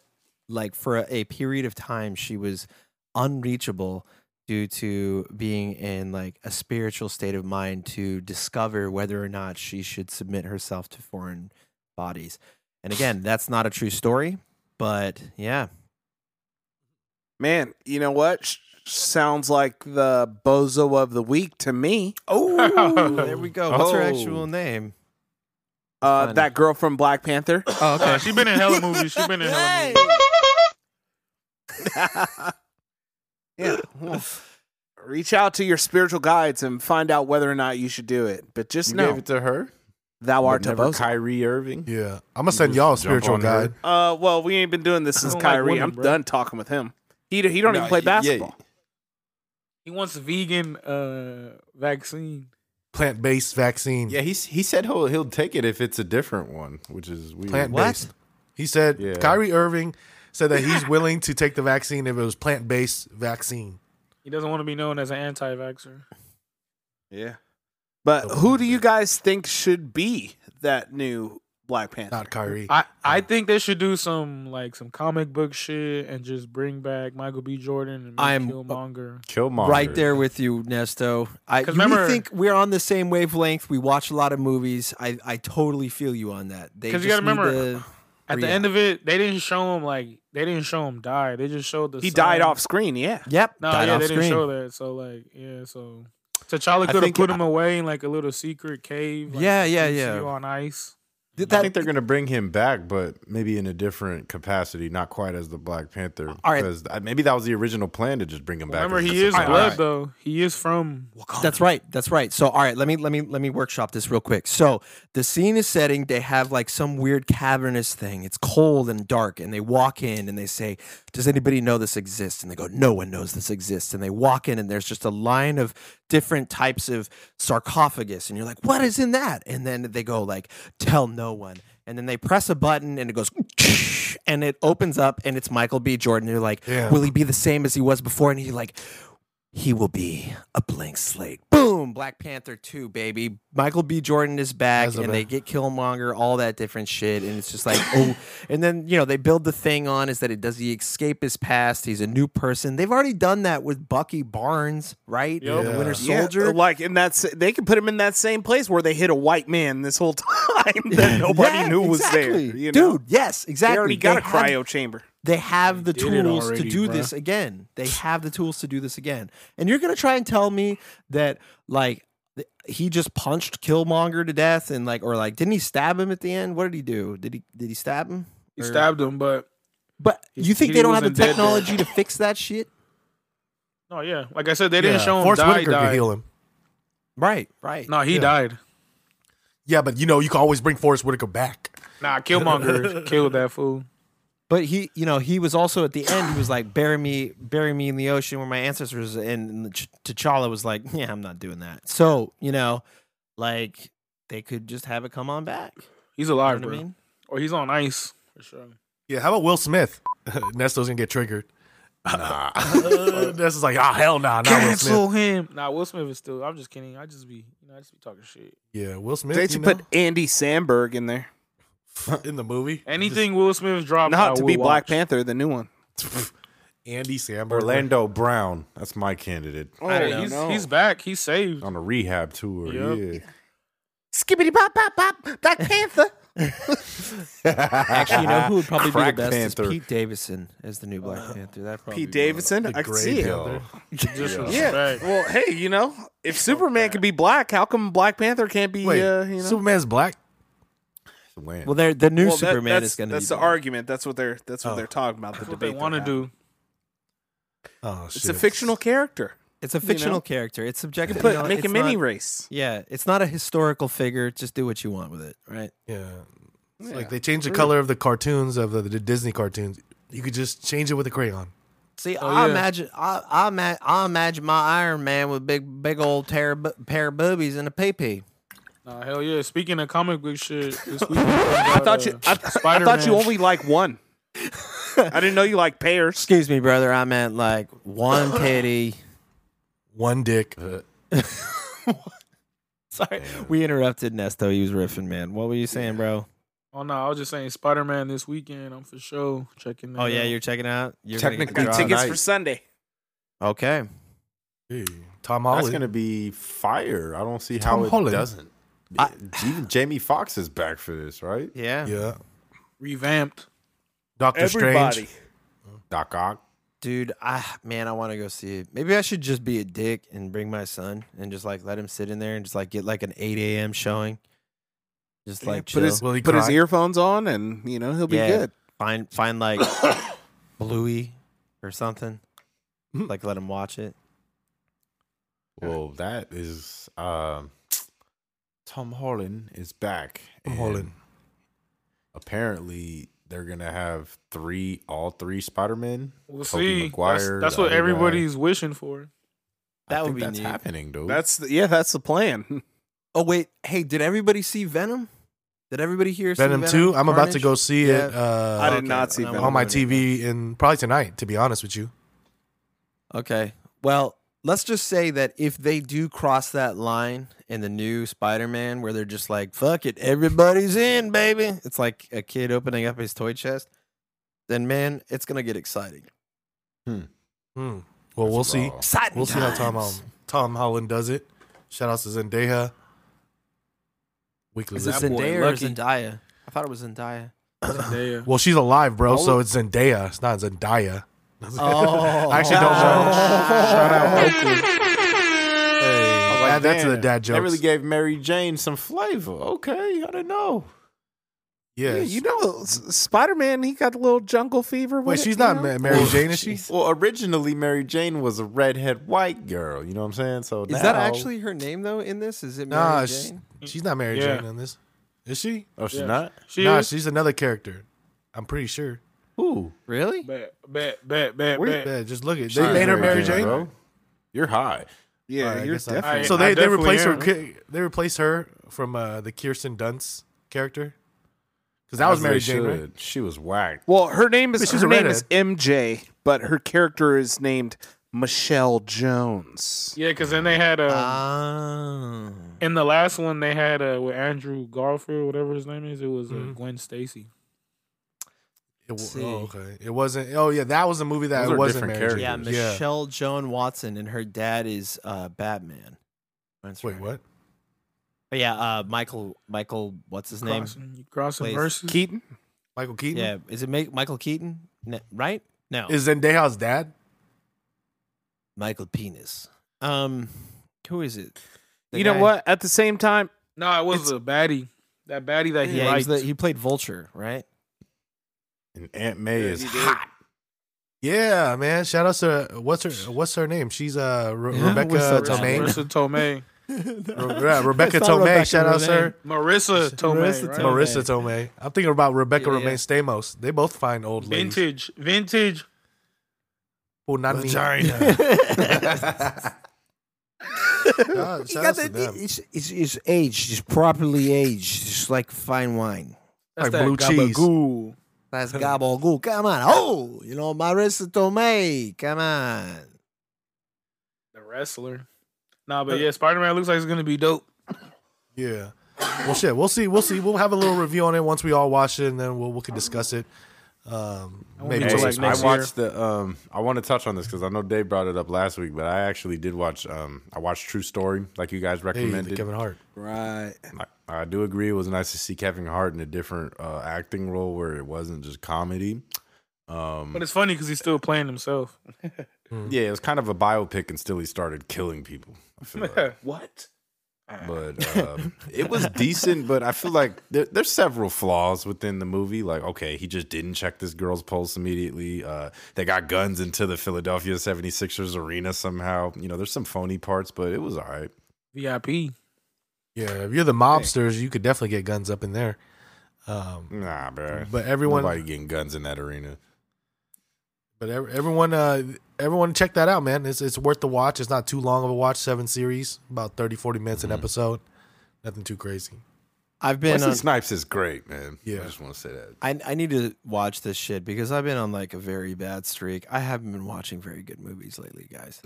Speaker 2: like for a, a period of time she was unreachable due to being in like a spiritual state of mind to discover whether or not she should submit herself to foreign bodies. And again, that's not a true story, but yeah.
Speaker 4: Man, you know what? Sh- sounds like the bozo of the week to me.
Speaker 2: Oh, there we go. What's her
Speaker 3: Oh.
Speaker 2: actual name?
Speaker 4: Uh, that girl from Black Panther.
Speaker 2: Oh,
Speaker 6: Uh, she been in hella movies. She's been in hella movies.
Speaker 4: yeah. well, reach out to your spiritual guides and find out whether or not you should do it. But just
Speaker 3: You
Speaker 4: know,
Speaker 3: gave it to her.
Speaker 4: thou art
Speaker 3: But
Speaker 4: a
Speaker 3: never
Speaker 4: bozo.
Speaker 3: Kyrie Irving.
Speaker 5: Yeah, I'm gonna send y'all a spiritual
Speaker 3: on her.
Speaker 5: guide.
Speaker 4: Uh, well, we ain't been doing this since
Speaker 6: don't like
Speaker 4: Kyrie.
Speaker 6: women,
Speaker 4: I'm
Speaker 6: bro.
Speaker 4: done talking with him. He he don't
Speaker 3: No,
Speaker 4: even play
Speaker 3: y- yeah,
Speaker 4: basketball.
Speaker 6: He wants a vegan uh, vaccine.
Speaker 5: Plant based vaccine.
Speaker 3: Yeah, he's he said he'll he'll take it if it's a different one, which is weird.
Speaker 5: plant based. He said
Speaker 3: Yeah.
Speaker 5: Kyrie Irving said that he's willing to take the vaccine if it was plant based vaccine.
Speaker 6: He doesn't want to be known as an anti-vaxxer.
Speaker 4: Yeah. But who do you guys think should be that new Black Panther?
Speaker 5: Not Kyrie.
Speaker 6: I, I think they should do some like some comic book shit and just bring back Michael B. Jordan and
Speaker 2: I'm-
Speaker 6: Killmonger.
Speaker 3: Killmonger.
Speaker 2: Right there with you, Nesto. I you
Speaker 6: remember-
Speaker 2: think we're on the same wavelength. We watch a lot of movies. I, I totally feel you on that. They
Speaker 6: 'Cause you gotta remember,
Speaker 2: to-
Speaker 6: At the
Speaker 2: Yeah.
Speaker 6: end of it, they didn't show him like they didn't show him die. They just showed the
Speaker 4: He
Speaker 6: son.
Speaker 4: died off screen, yeah.
Speaker 2: Yep.
Speaker 6: No,
Speaker 2: died
Speaker 6: yeah,
Speaker 2: off
Speaker 6: they
Speaker 2: screen.
Speaker 6: didn't show that. So like, yeah, so T'Challa could have put him away in like a little secret cave. Like,
Speaker 2: Yeah, yeah,
Speaker 6: you see
Speaker 2: yeah.
Speaker 6: On ice.
Speaker 2: Th-
Speaker 3: I think they're gonna bring him back, but maybe in a different capacity, not quite as the Black Panther.
Speaker 2: All right.
Speaker 3: because maybe that was the original plan to just bring him back.
Speaker 6: Remember, he is
Speaker 3: surprise.
Speaker 6: blood though. He is from. Wakanda.
Speaker 2: That's right. That's right. So all right, let me let me let me workshop this real quick. So the scene is setting, they have like some weird cavernous thing. It's cold and dark and they walk in and they say, "Does anybody know this exists?" And they go, "No one knows this exists." And they walk in and there's just a line of different types of sarcophagus and you're like, "What is in that?" And then they go like, "Tell no one." And then they press a button and it goes and it opens up and it's Michael B. Jordan. You're like,
Speaker 5: Yeah.
Speaker 2: will he be the same as he was before? And he's like, he will be a blank slate. Boom, Black Panther 2, baby. Michael B. Jordan is back
Speaker 5: As a
Speaker 2: and they get Killmonger, all that different shit. And it's just like, oh. And then, you know, they build the thing on is that it does he escape his past? He's a new person. They've already done that with Bucky Barnes, right?
Speaker 6: Yep.
Speaker 2: The Winter
Speaker 4: Yeah,
Speaker 2: Soldier.
Speaker 4: like in that, s- they could put him in that same place where they hit a white man this whole time that nobody
Speaker 2: Yeah,
Speaker 4: knew was there. You know?
Speaker 2: Dude, yes, exactly.
Speaker 4: they already got a
Speaker 2: They have-
Speaker 4: cryo chamber.
Speaker 2: They have the tools
Speaker 6: already,
Speaker 2: to do
Speaker 6: bruh.
Speaker 2: this again. They have the tools to do this again. And you're gonna try and tell me that like th- he just punched Killmonger to death and like or like didn't he stab him at the end? What did he do? Did he did he stab him?
Speaker 6: He
Speaker 2: Or-
Speaker 6: stabbed him, but
Speaker 2: But
Speaker 6: He-
Speaker 2: you think they don't have the
Speaker 6: wasn't dead then.
Speaker 2: technology to fix that shit?
Speaker 6: no, yeah. Like I said, they didn't
Speaker 5: Yeah,
Speaker 6: show him
Speaker 5: Forrest
Speaker 6: die.
Speaker 5: Whitaker could
Speaker 6: die.
Speaker 5: heal him.
Speaker 2: Right, right.
Speaker 6: No, he
Speaker 5: Yeah.
Speaker 6: died.
Speaker 5: Yeah, but you know you can always bring Forest Whitaker back.
Speaker 6: Nah, Killmonger killed that fool.
Speaker 2: But he, you know, he was also at the end. He was like, "Bury me, bury me in the ocean where my ancestors." And Ch- T'Challa was like, "Yeah, I'm not doing that." So you know, like they could just have it come on back.
Speaker 6: He's
Speaker 2: You know
Speaker 6: alive,
Speaker 2: I
Speaker 6: bro.
Speaker 2: mean?
Speaker 6: Or he's on ice for sure.
Speaker 5: Yeah, how about Will Smith? Nesto's gonna get triggered.
Speaker 3: Nah.
Speaker 5: Uh, this is like, oh hell nah, not Will
Speaker 6: Cancel
Speaker 5: Smith.
Speaker 6: him. Nah, Will Smith is still. I'm just kidding. I just be, you know, I just be talking shit.
Speaker 5: Yeah, Will Smith.
Speaker 4: They should put Andy Samberg in there.
Speaker 5: in the movie.
Speaker 6: Anything Will Smith dropped, I
Speaker 4: Not to
Speaker 6: will
Speaker 4: be Black. Panther, the new one.
Speaker 5: Andy Samberg.
Speaker 3: Orlando Brown. That's my candidate.
Speaker 6: Oh,
Speaker 4: I don't
Speaker 6: he's
Speaker 4: know.
Speaker 6: he's back. He's saved.
Speaker 3: On a rehab tour.
Speaker 6: Yep.
Speaker 3: Yeah.
Speaker 4: Skibbity pop pop pop. Black Panther.
Speaker 2: Actually, you know who would probably
Speaker 3: Crack
Speaker 2: be the best
Speaker 3: Panther.
Speaker 2: is Pete Davidson as the new Black Panther. That probably
Speaker 4: Pete Davidson. I can see it.
Speaker 5: Panther.
Speaker 6: Disrespect.
Speaker 4: Yeah. Well, hey, you know, if Superman can be black, how come Black Panther can't be?
Speaker 5: Wait,
Speaker 4: uh, you know?
Speaker 5: Superman's black.
Speaker 3: When?
Speaker 2: Well, they're, the new
Speaker 4: Well,
Speaker 2: Superman
Speaker 4: that's,
Speaker 2: is going to be.
Speaker 4: That's the
Speaker 2: black.
Speaker 4: argument. That's what they're. That's what
Speaker 5: Oh.
Speaker 4: they're talking about. The
Speaker 6: That's what
Speaker 4: debate.
Speaker 6: they want to do.
Speaker 5: Oh shit.
Speaker 4: It's a fictional character.
Speaker 2: It's a
Speaker 4: you know?
Speaker 2: fictional character. It's subjective.
Speaker 4: Put,
Speaker 2: you know,
Speaker 4: make
Speaker 2: it's
Speaker 4: a mini
Speaker 2: not-
Speaker 4: race.
Speaker 2: Yeah, it's not a historical figure. Just do what you want with it, right?
Speaker 5: Yeah. It's
Speaker 4: Yeah.
Speaker 5: like they changed the color of the cartoons of the, the Disney cartoons. You could just change it with a crayon.
Speaker 2: See,
Speaker 6: Oh,
Speaker 2: I
Speaker 6: yeah.
Speaker 2: imagine, I, I, ima- I imagine my Iron Man with big, big old tear, pair of boobies and a pee pee.
Speaker 6: Nah, hell yeah. Speaking of comic book shit, this week
Speaker 4: I thought you. I, I thought you only like one. I didn't know you like pears.
Speaker 2: Excuse me, brother. I meant like one titty.
Speaker 5: One dick.
Speaker 2: Sorry, we interrupted Nesto. He was riffing, man. What were you saying, bro?
Speaker 6: Oh no, I was just saying Spider Man this weekend. I'm for sure checking. That
Speaker 2: Oh yeah,
Speaker 6: out.
Speaker 2: you're checking out. You're gonna get the
Speaker 3: Technically,
Speaker 2: drop.
Speaker 4: Tickets
Speaker 3: night.
Speaker 4: for Sunday.
Speaker 2: Okay.
Speaker 5: Hey, Tom
Speaker 3: That's
Speaker 5: Holland.
Speaker 3: gonna be fire. I don't see
Speaker 5: Tom
Speaker 3: how it
Speaker 5: Holland.
Speaker 3: doesn't.
Speaker 2: I-
Speaker 3: Even Jamie Foxx is back for this, right?
Speaker 2: Yeah.
Speaker 5: yeah.
Speaker 6: revamped.
Speaker 5: Doctor
Speaker 4: Everybody.
Speaker 5: Strange.
Speaker 3: Doc Ock.
Speaker 2: Dude, I man, I want to go see it. Maybe I should just be a dick and bring my son and just like let him sit in there and just like get like an eight a.m. showing. Just like
Speaker 4: put his.
Speaker 5: Will he
Speaker 4: put his earphones on, and you know he'll be
Speaker 2: Yeah.
Speaker 4: good.
Speaker 2: find find like Bluey or something. like let him watch it.
Speaker 3: Well, that is um, Tom Holland is back.
Speaker 5: Tom Holland.
Speaker 3: Apparently, they're gonna have three, all three Spider Men.
Speaker 6: We'll
Speaker 3: Tobey
Speaker 6: see.
Speaker 3: Maguire,
Speaker 6: that's that's
Speaker 3: the
Speaker 6: what
Speaker 3: other guy.
Speaker 6: everybody's wishing for.
Speaker 2: That
Speaker 3: I
Speaker 2: would
Speaker 3: think
Speaker 2: be
Speaker 3: that's
Speaker 2: neat.
Speaker 3: happening, dude.
Speaker 4: That's the, yeah, that's the plan.
Speaker 2: Oh wait, hey, did everybody see Venom? Did everybody hear see
Speaker 5: Venom 2. I'm about to go see
Speaker 2: Yeah.
Speaker 5: it uh,
Speaker 4: I did
Speaker 2: okay.
Speaker 4: not see
Speaker 2: I'm
Speaker 4: Venom.
Speaker 5: on my. TV in probably tonight, to be honest with you.
Speaker 2: Okay. Well, let's just say that if they do cross that line in the new Spider-Man where they're just like, fuck it, everybody's in, baby. It's like a kid opening up his toy chest. Then man, it's gonna get exciting.
Speaker 5: Hmm. Well, we'll
Speaker 3: That's
Speaker 5: see.
Speaker 2: Exciting
Speaker 5: We'll see how Tom. Holland, Tom Holland does it. Shout out to Zendaya. Weekly.
Speaker 2: Is it Zendaya or. Zendaya? I thought it was Zendaya.
Speaker 6: Zendaya.
Speaker 5: Well, she's alive, bro. So it's Zendaya. It's not Zendaya.
Speaker 2: Oh,
Speaker 5: I actually don't know. Oh.
Speaker 6: Shout out Oakley.
Speaker 5: Hey,
Speaker 3: like,
Speaker 5: add that to the dad jokes.
Speaker 3: That really gave Mary Jane some flavor. Okay, I didn't know.
Speaker 5: yes.
Speaker 4: Yeah, you know, Spider Man, he got a little jungle fever.
Speaker 5: Wait,
Speaker 4: with it,
Speaker 5: she's
Speaker 4: you
Speaker 5: not
Speaker 4: know?
Speaker 5: Ma- Mary Jane, is she?
Speaker 3: Well, originally Mary Jane was a redhead white girl. You know what I'm saying? So
Speaker 2: Is that
Speaker 3: now-
Speaker 2: actually her name though in this? Is it Mary
Speaker 5: Nah, sh-
Speaker 2: Jane?
Speaker 5: she's not Mary
Speaker 6: Yeah.
Speaker 5: Jane in this. Is she?
Speaker 3: Oh, she's
Speaker 6: Yeah.
Speaker 3: not.
Speaker 6: She
Speaker 5: nah,
Speaker 6: is.
Speaker 5: she's another character. I'm pretty sure.
Speaker 3: Who?
Speaker 2: Really?
Speaker 6: Bet, bet, bet, bet,
Speaker 5: Where-
Speaker 6: bet.
Speaker 5: yeah, just look at.
Speaker 3: She
Speaker 5: They made her Mary Jane.
Speaker 3: bro. You're high.
Speaker 4: Yeah,
Speaker 5: Alright, I
Speaker 4: you're
Speaker 5: guess I-
Speaker 4: definitely.
Speaker 5: So they, they
Speaker 6: definitely
Speaker 5: replace her.
Speaker 6: am.
Speaker 5: ki- They replace her from uh, the Kirsten Dunst character because that was
Speaker 3: As
Speaker 5: Mary Jane, right?
Speaker 3: should. She was whacked.
Speaker 4: well, her name is
Speaker 5: But she's
Speaker 4: her
Speaker 5: a
Speaker 4: name is. MJ, but her character is named Michelle Jones.
Speaker 6: Yeah, because then they had a
Speaker 2: Ah.
Speaker 6: in the last one they had uh, with Andrew Garfield, whatever his name is. It was uh,
Speaker 5: Mhm.
Speaker 6: Gwen Stacy.
Speaker 5: It,
Speaker 2: See.
Speaker 5: oh, okay. It wasn't. Oh yeah, that was a movie that
Speaker 3: Those
Speaker 5: it wasn't Mary Jane.
Speaker 2: yeah,
Speaker 3: characters.
Speaker 5: Yeah.
Speaker 2: Michelle Joan Watson, and her dad is uh, Batman. That's
Speaker 5: Wait,
Speaker 2: right.
Speaker 5: what?
Speaker 2: But yeah, uh, Michael. Michael, what's his name?
Speaker 6: Crossing, crossing
Speaker 2: Plays-
Speaker 4: Keaton.
Speaker 5: Michael Keaton.
Speaker 2: Yeah, is it Ma- Michael Keaton? Ne- right? No,
Speaker 5: Is Zendaya's dad?
Speaker 2: Michael Penis. Um, who is it? The
Speaker 4: you know what? At the same time,
Speaker 6: No, it was a baddie. That baddie that he
Speaker 2: Yeah, he's
Speaker 6: liked.
Speaker 2: the, he played Vulture, right?
Speaker 3: And Aunt May is
Speaker 4: he did.
Speaker 3: hot.
Speaker 5: Yeah, man. Shout out to what's her what's her name? She's uh Re-
Speaker 2: Yeah,
Speaker 5: Rebecca
Speaker 2: what's up,
Speaker 5: Tomei.
Speaker 6: Marisa Tomei.
Speaker 5: Re- yeah, Rebecca
Speaker 2: It's
Speaker 5: Tomei.
Speaker 2: Rebecca
Speaker 5: Shout out to her.
Speaker 6: Marisa Tomei.
Speaker 2: Marisa
Speaker 6: right?
Speaker 5: Marisa Tomei. I'm thinking about Rebecca
Speaker 2: Yeah, yeah.
Speaker 5: Romijn Stamos. They both find old ladies.
Speaker 6: Vintage. Vintage.
Speaker 5: Punani. Shout- shout outs to them.
Speaker 9: it's, it's, it's aged, it's properly aged, It's like fine wine.
Speaker 6: That's
Speaker 5: Like
Speaker 6: that
Speaker 5: blue cheese.
Speaker 6: gabagool.
Speaker 2: That's gabagool. Come on. Oh, you know, Marisa Tomei. Come on.
Speaker 6: The wrestler. Nah, but yeah, Spider Man looks like it's gonna be dope.
Speaker 5: Yeah. Well, shit. We'll see. We'll see. We'll have a little review on it once we all watch it, and then we'll we can discuss it. Um, maybe
Speaker 3: Hey,
Speaker 6: till,
Speaker 5: we'll-
Speaker 6: like,
Speaker 3: I
Speaker 6: next
Speaker 3: watched the. Um, I want to touch on this because I know Dave brought it up last week, but I actually did watch. Um, I watched True Story, like you guys
Speaker 5: hey,
Speaker 3: recommended.
Speaker 5: Kevin Hart.
Speaker 4: Right.
Speaker 3: I, I do agree. It was nice to see Kevin Hart in a different uh, acting role where it wasn't just comedy. Um,
Speaker 6: But it's funny because he's still playing himself.
Speaker 3: yeah, it was kind of a biopic, and still he started killing people. I feel like.
Speaker 6: what?
Speaker 3: But um, it was decent. But I feel like there, there's several flaws within the movie. Like, okay, he just didn't check this girl's pulse immediately. Uh, they got guns into the Philadelphia 76ers arena somehow. You know, there's some phony parts, but it was all right.
Speaker 6: VIP.
Speaker 5: Yeah, if you're the mobsters, you could definitely get guns up in there. Um,
Speaker 3: Nah, bro.
Speaker 5: but everyone,
Speaker 3: Nobody getting guns in that arena.
Speaker 5: but ev- everyone, uh, everyone, check that out, man. It's it's worth the watch. It's not too long of a watch. Seven series, about 30, 40 minutes
Speaker 3: Mm-hmm.
Speaker 5: an episode. Nothing too crazy.
Speaker 2: I've been
Speaker 3: Wesley
Speaker 2: on,
Speaker 3: Snipes is great, man.
Speaker 5: Yeah.
Speaker 3: I just want to say that.
Speaker 2: I, I need to watch this shit because I've been on like a very bad streak. I haven't been watching very good movies lately, guys.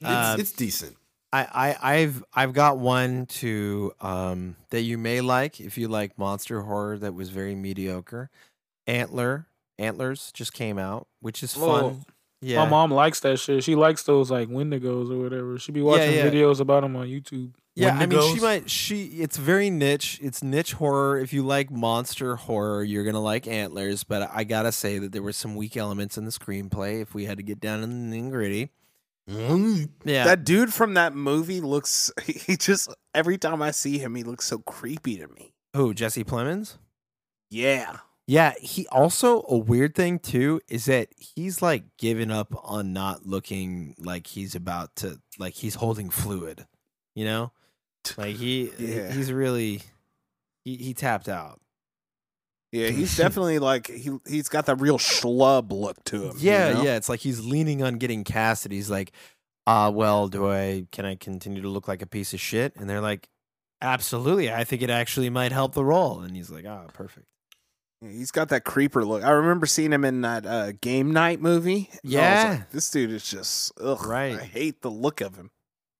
Speaker 3: It's,
Speaker 2: Um,
Speaker 3: it's decent.
Speaker 2: I, I I've I've got one to um that you may like if you like monster horror that was very mediocre. Antler Antlers just came out, which is fun.
Speaker 6: Oh,
Speaker 2: yeah.
Speaker 6: My mom likes that shit. She likes those like Wendigos or whatever. She be watching
Speaker 2: yeah.
Speaker 6: videos about them on YouTube.
Speaker 2: Yeah, I mean, she might. She it's very niche. It's niche horror. If you like monster horror, you're gonna like Antlers. But I gotta say that there were some weak elements in the screenplay. If we had to get down in the nitty gritty, mm. yeah,
Speaker 4: That dude from that movie looks. He just every time I see him, he looks so creepy to me.
Speaker 2: who Jesse Plemons?
Speaker 4: Yeah.
Speaker 2: Yeah, he also a weird thing too is that he's like giving up on not looking like he's about to like he's holding fluid, you know, like he
Speaker 4: Yeah.
Speaker 2: he's really he, he tapped out.
Speaker 4: Yeah, he's definitely like he he's got that real schlub look to him. you
Speaker 2: Yeah,
Speaker 4: know?
Speaker 2: yeah. It's like he's leaning on getting cast. And he's like, uh, well, do I can I continue to look like a piece of shit? And they're like, absolutely. I think it actually might help the role. And he's like, ah, perfect.
Speaker 4: He's got that creeper look. I remember seeing him in that uh, game night movie. and I was
Speaker 2: Yeah.
Speaker 4: like, this dude is just ugh.
Speaker 2: Right.
Speaker 4: I hate the look of him.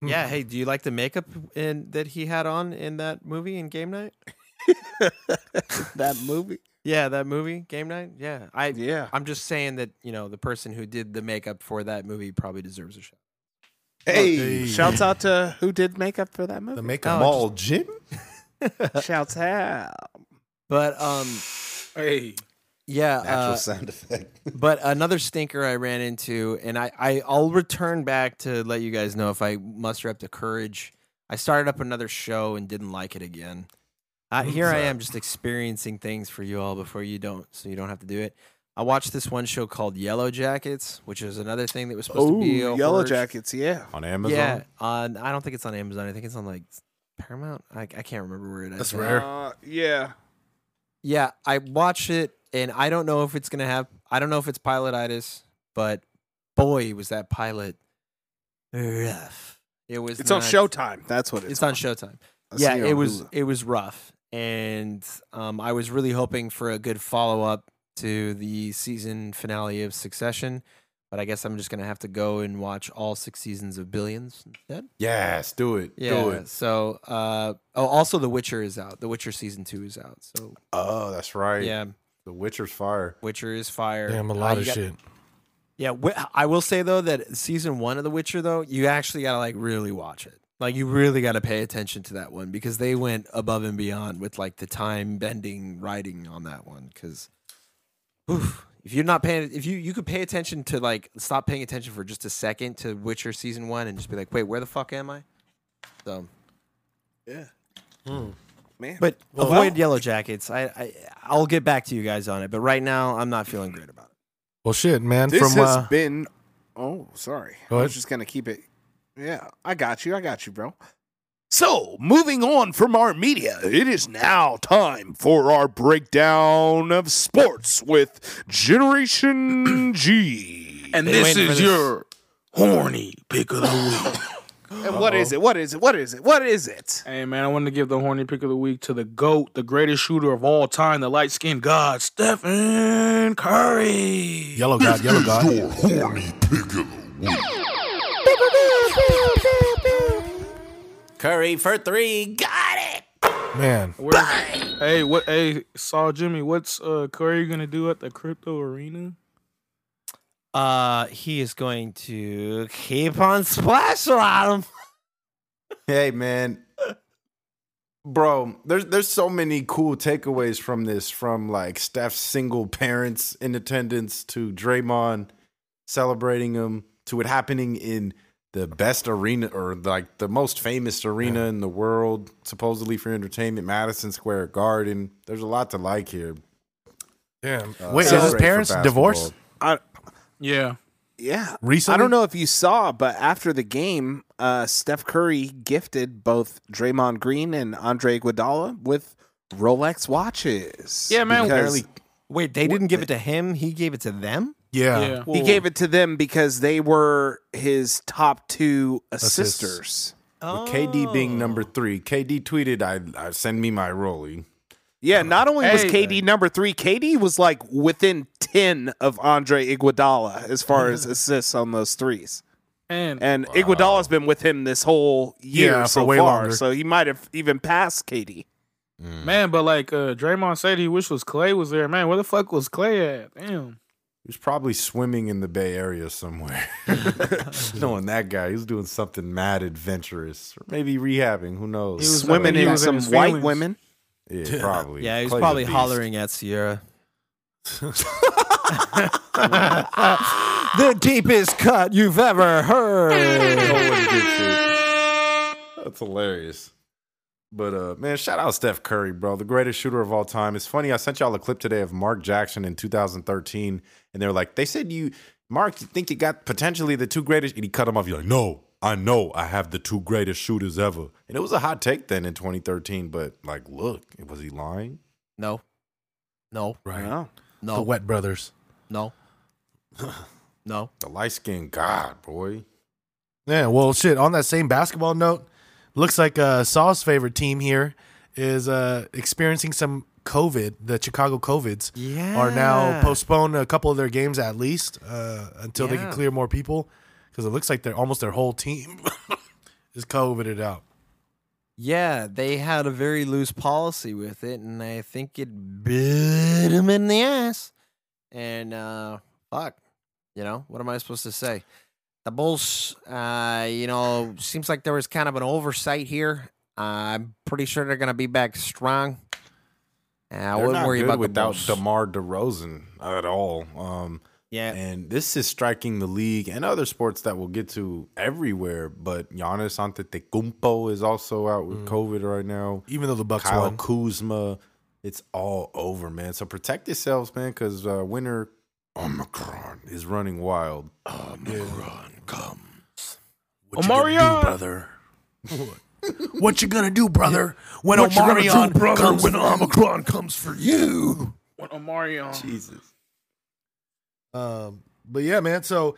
Speaker 2: Yeah. Hey, do you like the makeup in that he had on in that movie in Game Night?
Speaker 4: that movie.
Speaker 2: Yeah, that movie, Game Night. Yeah, I.
Speaker 4: Yeah.
Speaker 2: I'm just saying that you know the person who did the makeup for that movie probably deserves a shout.
Speaker 4: Hey,
Speaker 5: Hey.
Speaker 4: shouts out to who did makeup for that movie.
Speaker 5: The makeup.
Speaker 2: Oh,
Speaker 3: Mall Jim?
Speaker 4: Shouts out.
Speaker 2: But um,
Speaker 6: Hey,
Speaker 2: yeah,
Speaker 3: Natural
Speaker 2: uh,
Speaker 3: sound effect.
Speaker 2: But another stinker I ran into, and I, I I'll return back to let you guys know if I muster up the courage. I started up another show and didn't like it again. Uh, here I am just experiencing things for you all before you don't, so you don't have to do it. I watched this one show called Yellow Jackets, which is another thing that was supposed
Speaker 4: Oh,
Speaker 2: to be a
Speaker 4: Yellow
Speaker 2: horror-
Speaker 4: Jackets. Yeah.
Speaker 3: On Amazon?
Speaker 2: Yeah, on I don't think it's on Amazon. I think it's on like Paramount. I, I can't remember where it is.
Speaker 5: That's rare.
Speaker 4: Uh, yeah.
Speaker 2: Yeah, I watched it, and I don't know if it's gonna have. I don't know if it's pilotitis, but boy, was that pilot rough. It was.
Speaker 4: It's on Showtime. That's what it's,
Speaker 2: It's on Showtime.
Speaker 4: I
Speaker 2: yeah, it was. It was rough, and um, I was really hoping for a good follow up to the season finale of Succession, but I guess I'm just gonna have to go and watch all six seasons of Billions instead.
Speaker 3: Yes, do it.
Speaker 2: Yeah.
Speaker 3: Do it.
Speaker 2: So, uh, oh, also The Witcher is out. The Witcher season two is out. So,
Speaker 3: Oh, that's right.
Speaker 2: yeah,
Speaker 3: The Witcher's fire.
Speaker 2: Witcher is fire.
Speaker 5: Damn, a
Speaker 2: Uh,
Speaker 5: lot
Speaker 2: you
Speaker 5: of
Speaker 2: got-
Speaker 5: shit.
Speaker 2: Yeah, wi- I will say though that season one of The Witcher though, you actually gotta like really watch it. Like you really gotta pay attention to that one because they went above and beyond with like the time bending writing on that one. Because if you're not paying, if you you could pay attention to like stop paying attention for just a second to Witcher season one and just be like, wait, where the fuck am I? So,
Speaker 4: Yeah.
Speaker 5: Hmm.
Speaker 4: Man.
Speaker 2: but
Speaker 4: Well-
Speaker 2: avoid Yellow Jackets. I, I I'll get back to you guys on it, but right now I'm not feeling great about it.
Speaker 5: Well, shit, man.
Speaker 4: this
Speaker 5: from
Speaker 4: has
Speaker 5: uh,
Speaker 4: been. Oh, sorry.
Speaker 5: Go
Speaker 4: I was just gonna keep it. Yeah, I got you. I got you, bro. So, moving on from our media, it is now time for our breakdown of sports with Generation G.
Speaker 6: and this is
Speaker 2: this.
Speaker 6: your horny pick of the week.
Speaker 4: And what is it? What is it? What is it? What is it?
Speaker 6: Hey man, I wanted to give the horny pick of the week to the GOAT, the greatest shooter of all time, the light skinned god, Stephen Curry.
Speaker 5: Yellow God, Yellow God.
Speaker 7: Curry for three. Got it.
Speaker 5: Man,
Speaker 6: Where's, hey, what hey, saw Jimmy, what's uh Curry gonna do at the crypto arena?
Speaker 2: Uh, he is going to keep on splashing on him.
Speaker 3: Hey man, bro, there's there's so many cool takeaways from this. From like Steph's single parents in attendance to Draymond celebrating him to it happening in the best arena or like the most famous arena in the world, supposedly for entertainment, Madison Square Garden. There's a lot to like here.
Speaker 5: damn.
Speaker 3: Uh,
Speaker 5: Wait, is his parents
Speaker 3: basketball.
Speaker 5: divorced
Speaker 6: Yeah.
Speaker 4: Yeah.
Speaker 5: recently?
Speaker 4: I don't know if you saw, but after the game, uh, Steph Curry gifted both Draymond Green and Andre Iguodala with Rolex watches.
Speaker 6: Yeah, man.
Speaker 4: Because
Speaker 3: Apparently,
Speaker 2: Wait, they didn't give it to him. He gave it to them.
Speaker 5: Yeah.
Speaker 6: Yeah.
Speaker 4: he gave it to them because they were his top two
Speaker 5: Assists.
Speaker 4: assisters.
Speaker 3: with KD being
Speaker 2: Oh.
Speaker 3: number three, KD tweeted, "I, I send me my rollie."
Speaker 4: Yeah, not only was
Speaker 6: Hey.
Speaker 4: KD number three, KD was like within ten of Andre Iguodala as far as assists on those threes.
Speaker 6: And
Speaker 4: And Iguodala's been with him this whole year
Speaker 5: Yeah,
Speaker 4: so
Speaker 5: way
Speaker 4: far,
Speaker 5: longer.
Speaker 4: so he might have even passed KD.
Speaker 6: man, but like uh Draymond said he wished was Klay was there. Man, where the fuck was Klay at? Damn.
Speaker 3: He was probably swimming in the Bay Area somewhere. Knowing that guy, he was doing something mad adventurous, or maybe rehabbing. Who knows?
Speaker 6: He was
Speaker 4: Swimming
Speaker 6: he
Speaker 4: in some
Speaker 6: his
Speaker 4: white
Speaker 6: feelings.
Speaker 4: women.
Speaker 3: yeah, probably.
Speaker 2: Yeah, he was
Speaker 3: Klay's
Speaker 2: probably hollering at Sierra. the deepest cut you've ever heard.
Speaker 3: That's hilarious. But uh man, shout out Steph Curry, bro. The greatest shooter of all time. It's funny, I sent y'all a clip today of Mark Jackson in 2013, and they were like, they said you Mark, you think you got potentially the two greatest and he cut him off. You're like, no, I know I have the two greatest shooters ever. And it was a hot take then in 2013, but like, look, was he lying?
Speaker 2: No, no,
Speaker 5: Right.
Speaker 4: Wow.
Speaker 5: The
Speaker 2: no,
Speaker 5: Wet Brothers.
Speaker 2: no, no.
Speaker 3: The light skinned god, boy.
Speaker 5: Yeah, well, shit. On that same basketball note, looks like uh, Saw's favorite team here is uh, experiencing some COVID. The Chicago COVIDs
Speaker 2: Yeah.
Speaker 5: are now postponed a couple of their games at least uh, until they can clear more people because it looks like they're almost their whole team is COVIDed out.
Speaker 2: Yeah, they had a very loose policy with it, and I think it bit them in the ass. And uh, fuck, you know what am I supposed to say? The Bulls, uh, you know, seems like there was kind of an oversight here. I'm pretty sure they're gonna be back strong. Uh, I
Speaker 3: They're
Speaker 2: wouldn't
Speaker 3: not
Speaker 2: worry
Speaker 3: good
Speaker 2: about
Speaker 3: without
Speaker 2: the Bulls.
Speaker 3: DeMar DeRozan at all. Um
Speaker 2: yeah,
Speaker 3: And this is striking the league and other sports that we'll get to everywhere. But Giannis Antetokounmpo is also out with COVID right now.
Speaker 5: Even though the Bucks
Speaker 3: Kyle
Speaker 5: won.
Speaker 3: Kuzma, it's all over, man. So protect yourselves, man, because uh, winter Omicron is running wild.
Speaker 5: Omicron
Speaker 8: comes.
Speaker 5: What
Speaker 6: Omarion!
Speaker 5: you gonna do, brother? what you gonna do, brother? When
Speaker 8: What you gonna
Speaker 5: Omarion
Speaker 8: do, brother,
Speaker 5: comes
Speaker 8: when Omicron comes for you?
Speaker 6: What Omarion?
Speaker 3: Jesus.
Speaker 5: Um, but yeah, man. So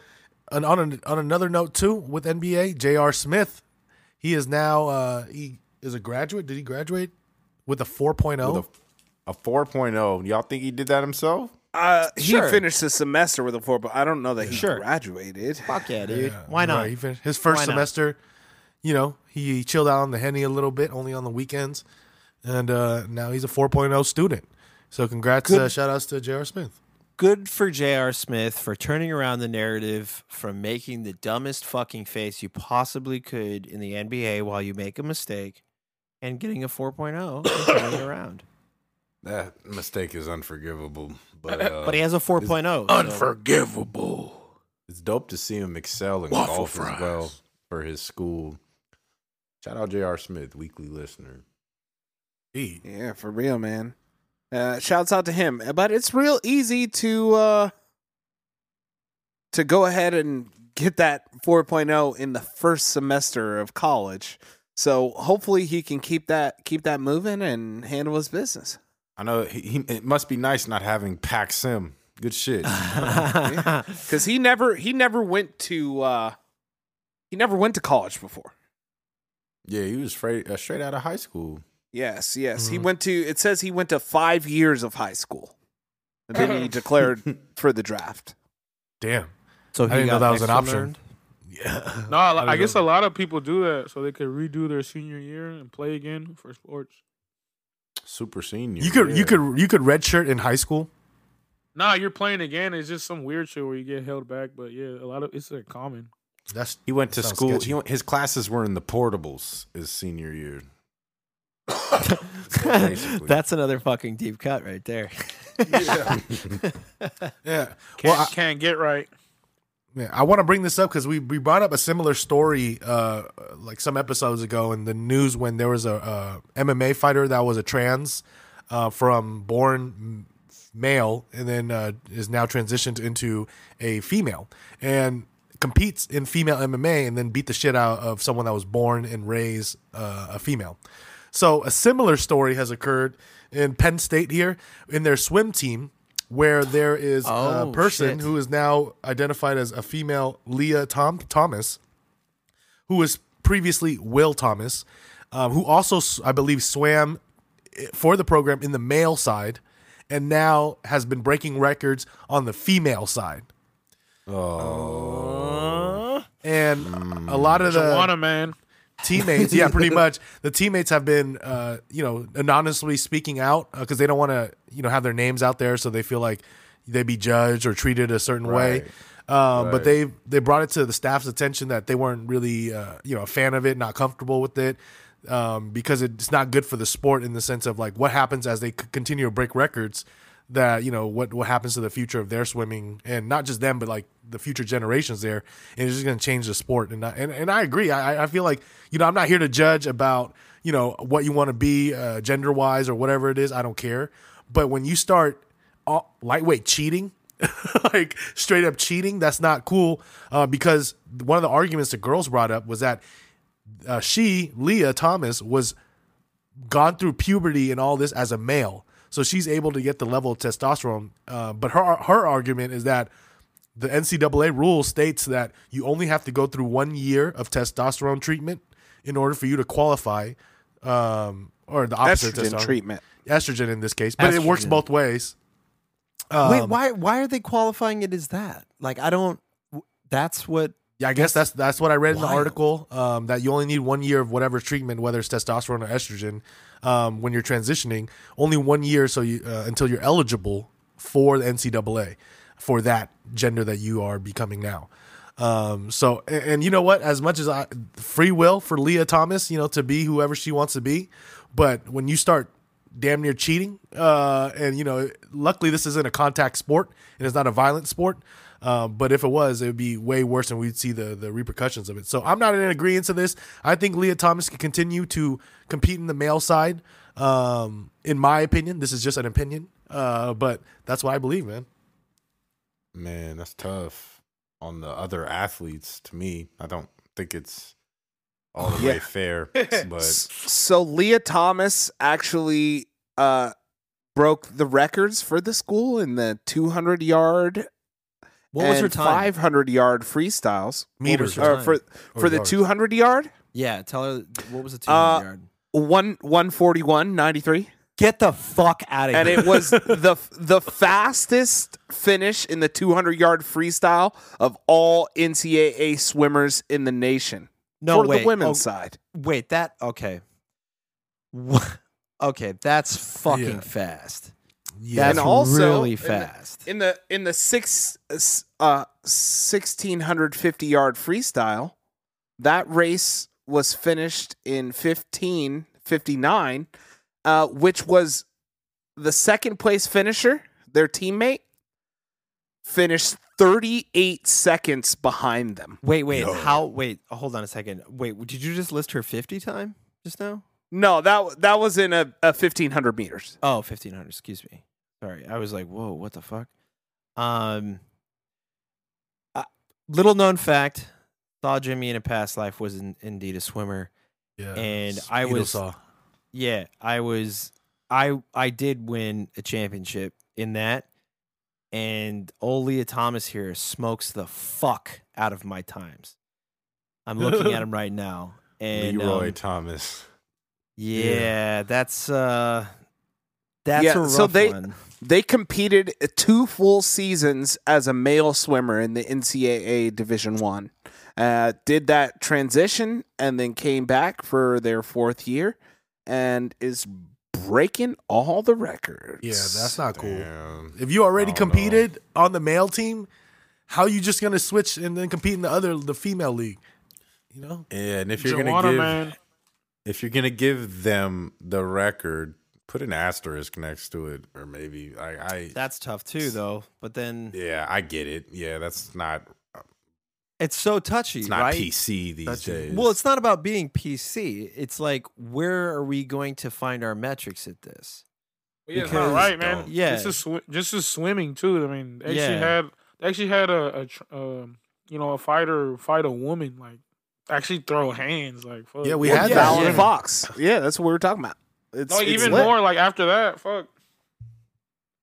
Speaker 5: on on, an, on another note too, with NBA, J.R. Smith, he is now uh, he is a graduate. Did he graduate with a 4.0?
Speaker 3: With a, a 4.0. Y'all think he did that himself?
Speaker 4: Uh,
Speaker 2: Sure.
Speaker 4: He finished the semester with a four, but I don't know that he
Speaker 2: Sure.
Speaker 4: graduated.
Speaker 2: fuck yeah, dude.
Speaker 5: Yeah,
Speaker 2: Why not?
Speaker 5: right. He finished his first
Speaker 2: Why not?
Speaker 5: semester. You know, he chilled out on the henny a little bit, only on the weekends, and uh, now he's a 4.0 student. So congrats,
Speaker 2: Good.
Speaker 5: uh, shout outs to J.R. Smith.
Speaker 2: good for J.R. Smith for turning around the narrative from making the dumbest fucking face you possibly could in the NBA while you make a mistake and getting a 4.0 and turning around.
Speaker 3: That mistake is unforgivable. But, uh,
Speaker 2: But he has a 4.0. so-
Speaker 8: Unforgivable.
Speaker 3: it's dope to see him excel in
Speaker 8: Waffle
Speaker 3: golf
Speaker 8: fries.
Speaker 3: as well for his school. Shout out J.R. Smith, weekly listener.
Speaker 5: He,
Speaker 4: Yeah, for real, man. Uh, shouts out to him. But it's real easy to uh, to go ahead and get that 4.0 in the first semester of college. So hopefully he can keep that keep that moving and handle his business.
Speaker 3: I know he, he, it must be nice not having Pac Sim. Good shit.
Speaker 4: Because he never he never went to uh, he never went to college before.
Speaker 3: Yeah, he was straight uh, straight out of high school.
Speaker 4: Yes, yes. He
Speaker 5: Mhm.
Speaker 4: went to. It says he went to five years of high school, and then he declared for the draft.
Speaker 5: Damn.
Speaker 2: So
Speaker 5: I didn't know that was an option.
Speaker 2: learned?
Speaker 5: Yeah.
Speaker 6: No, I,
Speaker 5: didn't
Speaker 6: I guess
Speaker 5: know.
Speaker 6: a lot of people do that so they could redo their senior year and play again for sports.
Speaker 3: Super senior.
Speaker 5: You could
Speaker 3: yeah.
Speaker 5: you could you could redshirt in high school.
Speaker 6: Nah, you're playing again. It's just some weird shit where you get held back. But yeah, a lot of it's like common.
Speaker 5: That's
Speaker 3: He went to school. He went, his classes were in the portables his senior year.
Speaker 2: That's another fucking deep cut right there.
Speaker 5: yeah.
Speaker 6: Can't,
Speaker 5: Well, I,
Speaker 6: can't get right.
Speaker 5: Yeah, I want to bring this up because we, we brought up a similar story uh, like some episodes ago in the news when there was a, a MMA fighter that was a trans uh, from born male and then uh, is now transitioned into a female and competes in female MMA and then beat the shit out of someone that was born and raised uh, a female. So a similar story has occurred in Penn State here in their swim team where there is
Speaker 2: Oh,
Speaker 5: a person
Speaker 2: shit.
Speaker 5: who is now identified as a female Lia Tom Thomas, who was previously Will Thomas, um, who also I believe swam for the program in the male side, and now has been breaking records on the female side.
Speaker 3: oh,
Speaker 5: And a lot of the
Speaker 6: Joanna, man.
Speaker 5: Teammates yeah pretty much. The teammates have been uh you know anonymously speaking out because they don't want to you know have their names out there so they feel like they'd be judged or treated a certain way. Um, but they they brought it to the staff's attention that they weren't really uh, you know a fan of it not comfortable with it um, because it's not good for the sport in the sense of like what happens as they continue to break records that you know what what happens to the future of their swimming and not just them but like the future generations there. And it's just going to change the sport. And I, and, and I agree. I, I feel like you know I'm not here to judge about you know what you want to be uh, gender wise or whatever it is. I don't care. But when you start all, lightweight cheating like straight up cheating that's not cool uh, because one of the arguments the girls brought up was that uh, she Lia Thomas was gone through puberty and all this as a male, so she's able to get the level of testosterone. Uh, but her her argument is that the NCAA rule states that you only have to go through one year of testosterone treatment in order for you to qualify, um, or the opposite of
Speaker 4: Estrogen
Speaker 5: testosterone.
Speaker 4: treatment.
Speaker 5: estrogen in this case, but it works both ways.
Speaker 2: Wait,
Speaker 5: Um,
Speaker 2: why why are they qualifying it as that? Like I don't that's what
Speaker 5: Yeah, I guess that's that's what I read in the article. Um, that you only need one year of whatever treatment, whether it's testosterone or estrogen, um, when you're transitioning. Only one year, so you uh, until you're eligible for the NCAA for that gender that you are becoming now. Um, so and, and you know what? As much as I free will for Lia Thomas, you know, to be whoever she wants to be, but when you start damn near cheating, uh, and you know, luckily this isn't a contact sport and it's not a violent sport. Um, but if it was, it would be way worse, and we'd see the the repercussions of it. So I'm not in agreement to this. I think Lia Thomas can continue to compete in the male side. Um, in my opinion, this is just an opinion, uh, but that's what I believe, man.
Speaker 3: man, that's tough on the other athletes. To me, I don't think it's all the way fair. But
Speaker 4: so Lia Thomas actually uh, broke the records for the school in the 200 yard
Speaker 2: what was her time?
Speaker 4: 500 yard freestyles.
Speaker 5: Meters.
Speaker 2: her time?
Speaker 4: for
Speaker 5: Or
Speaker 4: for the 200 yard,
Speaker 2: Yeah, tell her what was the 200
Speaker 4: Uh,
Speaker 2: yard?
Speaker 4: one 141 93
Speaker 2: Get the fuck out of
Speaker 4: and
Speaker 2: here.
Speaker 4: And it was the the fastest finish in the 200 yard freestyle of all NCAA swimmers in the nation
Speaker 2: no
Speaker 4: for
Speaker 2: wait.
Speaker 4: the women's
Speaker 2: oh,
Speaker 4: side.
Speaker 2: Wait, that okay. Okay, that's fucking
Speaker 5: Yeah.
Speaker 2: fast.
Speaker 5: Yeah,
Speaker 2: That's
Speaker 4: And also,
Speaker 2: really
Speaker 4: in the-
Speaker 2: fast.
Speaker 4: in the in the six uh 1650 yard freestyle that race was finished in 1559 uh which was the second place finisher their teammate finished 38 seconds behind them
Speaker 2: Wait, wait, how? Wait, hold on a second. Wait, did you just list her 50 time just now?
Speaker 4: no that that was in a, a 1500 meters
Speaker 2: Oh, 1500, excuse me. Sorry. I was like, whoa, what the fuck? Um, uh, little known fact saw Jimmy in a past life was in, indeed a swimmer.
Speaker 5: yeah.
Speaker 2: and I was-
Speaker 5: saw.
Speaker 2: Yeah, I was, I, I did win a championship in that. And old Lia Thomas here smokes the fuck out of my times. I'm looking at him right now. And
Speaker 3: Leroy
Speaker 2: um,
Speaker 3: Thomas.
Speaker 2: yeah, that's uh, that's
Speaker 4: Yeah,
Speaker 2: a rough
Speaker 4: so they-
Speaker 2: one.
Speaker 4: They competed two full seasons as a male swimmer in the NCAA Division One. Uh, did that transition and then came back for their fourth year, and is breaking all the records.
Speaker 5: Yeah, that's not cool.
Speaker 3: Damn.
Speaker 5: If you already
Speaker 3: I don't know.
Speaker 5: competed on the male team, how you just gonna switch and then compete in the other the female league? You know?
Speaker 3: Yeah, and if you're
Speaker 6: Joanna,
Speaker 3: gonna give
Speaker 6: man.
Speaker 3: if you're gonna give them the record, put an asterisk next to it, or maybe I, I
Speaker 2: That's tough too, though. But then
Speaker 3: yeah, I get it. Yeah, that's not
Speaker 2: it's so touchy,
Speaker 3: it's not
Speaker 2: right?
Speaker 3: PC these
Speaker 2: Touchy.
Speaker 3: days.
Speaker 2: Well, it's not about being PC. It's like where are we going to find our metrics at this?
Speaker 6: Yeah, it's
Speaker 2: Because-
Speaker 6: not right, man.
Speaker 2: Yeah.
Speaker 6: just as swi- just as swimming too. I mean, they actually
Speaker 2: Yeah.
Speaker 6: had they actually had a, a tr- um, you know a fighter fight a woman like actually throw hands like fuck.
Speaker 5: Yeah, we
Speaker 4: Well,
Speaker 5: had
Speaker 4: yeah,
Speaker 5: that.
Speaker 4: Fallon
Speaker 5: yeah.
Speaker 4: Fox. Yeah, that's what we were talking about. It's,
Speaker 6: No,
Speaker 4: it's
Speaker 6: even
Speaker 4: lit.
Speaker 6: more like after that. Fuck,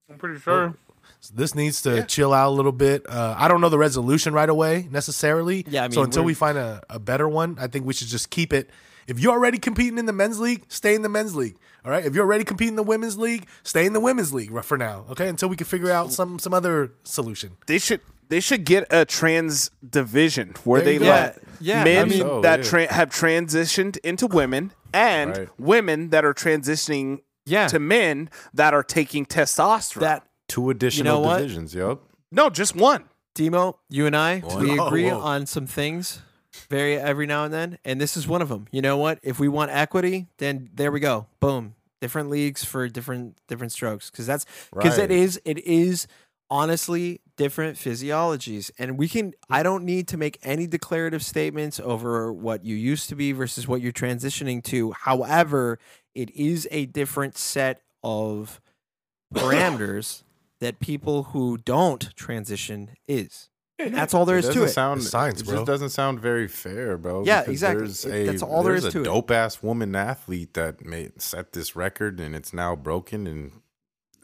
Speaker 6: I'm pretty sure.
Speaker 5: So this needs to chill out a little bit. Uh, I don't know the resolution right away necessarily.
Speaker 2: Yeah, I
Speaker 5: so until
Speaker 2: we're-
Speaker 5: find a, a better one, I think we should just keep it. If you're already competing in the men's league, stay in the men's league. All right. If you're already competing in the women's league, stay in the women's league for now. Okay. Until we can figure out some some other solution.
Speaker 4: they should they should get a trans division where they
Speaker 5: go.
Speaker 4: let
Speaker 2: Yeah, I
Speaker 4: men
Speaker 2: mean-
Speaker 3: So,
Speaker 4: that
Speaker 3: yeah.
Speaker 4: tra- have transitioned into women and
Speaker 3: Right.
Speaker 4: women that are transitioning
Speaker 2: Yeah,
Speaker 4: to men that are taking testosterone.
Speaker 2: that
Speaker 3: two additional
Speaker 2: what?
Speaker 3: divisions. Yup.
Speaker 4: no, just one.
Speaker 2: Demo, you and I, we agree
Speaker 5: whoa.
Speaker 2: on some things very every now and then, and this is one of them. You know what? If we want equity, then there we go. Boom. Different leagues for different different strokes because that's because it
Speaker 3: Right.
Speaker 2: is it is honestly different physiologies and we can i don't need to make any declarative statements over what you used to be versus what you're transitioning to however it is a different set of parameters that people who don't transition is and that's all there is to
Speaker 3: doesn't
Speaker 2: it
Speaker 3: Sound,
Speaker 5: It's science,
Speaker 3: it
Speaker 5: bro.
Speaker 3: just doesn't sound very fair, bro.
Speaker 2: Yeah, exactly.
Speaker 3: There's
Speaker 2: It-
Speaker 3: a,
Speaker 2: that's all there
Speaker 3: there's
Speaker 2: is to
Speaker 3: a dope ass woman athlete that made set this record, and it's now broken, and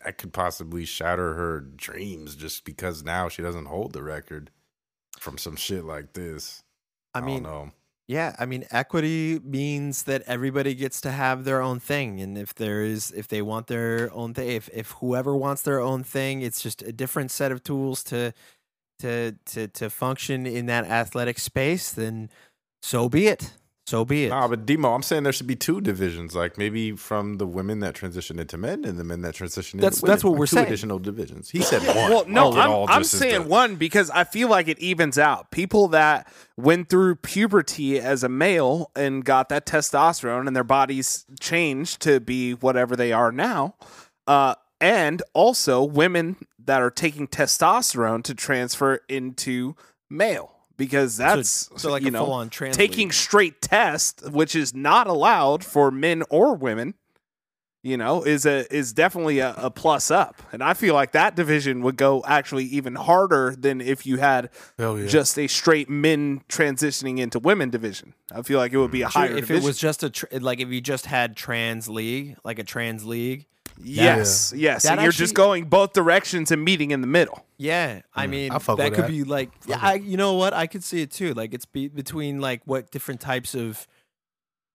Speaker 3: that could possibly shatter her dreams just because now she doesn't hold the record from some shit like this.
Speaker 2: i mean
Speaker 3: don't know.
Speaker 2: Yeah, I mean equity means that everybody gets to have their own thing and if there is if they want their own thing if if whoever wants their own thing, it's just a different set of tools to to to to function in that athletic space, then so be it. So be it.
Speaker 3: Nah, but Demo, I'm saying there should be two divisions, like maybe from the women that transition into men and the men that transition
Speaker 2: That's-
Speaker 3: into women.
Speaker 2: that's what
Speaker 3: Like
Speaker 2: we're
Speaker 3: two
Speaker 2: saying.
Speaker 3: additional divisions. He said one.
Speaker 4: Well, no,
Speaker 3: Like, it all
Speaker 4: I'm, I'm
Speaker 3: just is
Speaker 4: saying
Speaker 3: the-
Speaker 4: one because I feel like it evens out. People that went through puberty as a male and got that testosterone and their bodies changed to be whatever they are now, uh, and also women that are taking testosterone to transfer into male because that's
Speaker 2: so like
Speaker 4: you
Speaker 2: a
Speaker 4: know
Speaker 2: full-on trans
Speaker 4: taking
Speaker 2: league.
Speaker 4: straight test, which is not allowed for men or women you know, is a is definitely a, a plus up. And I feel like that division would go actually even harder than if you had
Speaker 5: yeah.
Speaker 4: just a straight men transitioning into women division. I feel like it would be a mm.
Speaker 2: Sure,
Speaker 4: higher
Speaker 2: if
Speaker 4: division.
Speaker 2: it was just a tr- like if you just had trans league, like a trans league,
Speaker 4: yes, yes.
Speaker 2: That
Speaker 4: and you're
Speaker 2: actually-
Speaker 4: just going both directions and meeting in the middle.
Speaker 2: Yeah, I mean
Speaker 5: I
Speaker 2: that could
Speaker 5: that.
Speaker 2: be like yeah, I, you know what I could see it too. Like it's be, between like what different types of,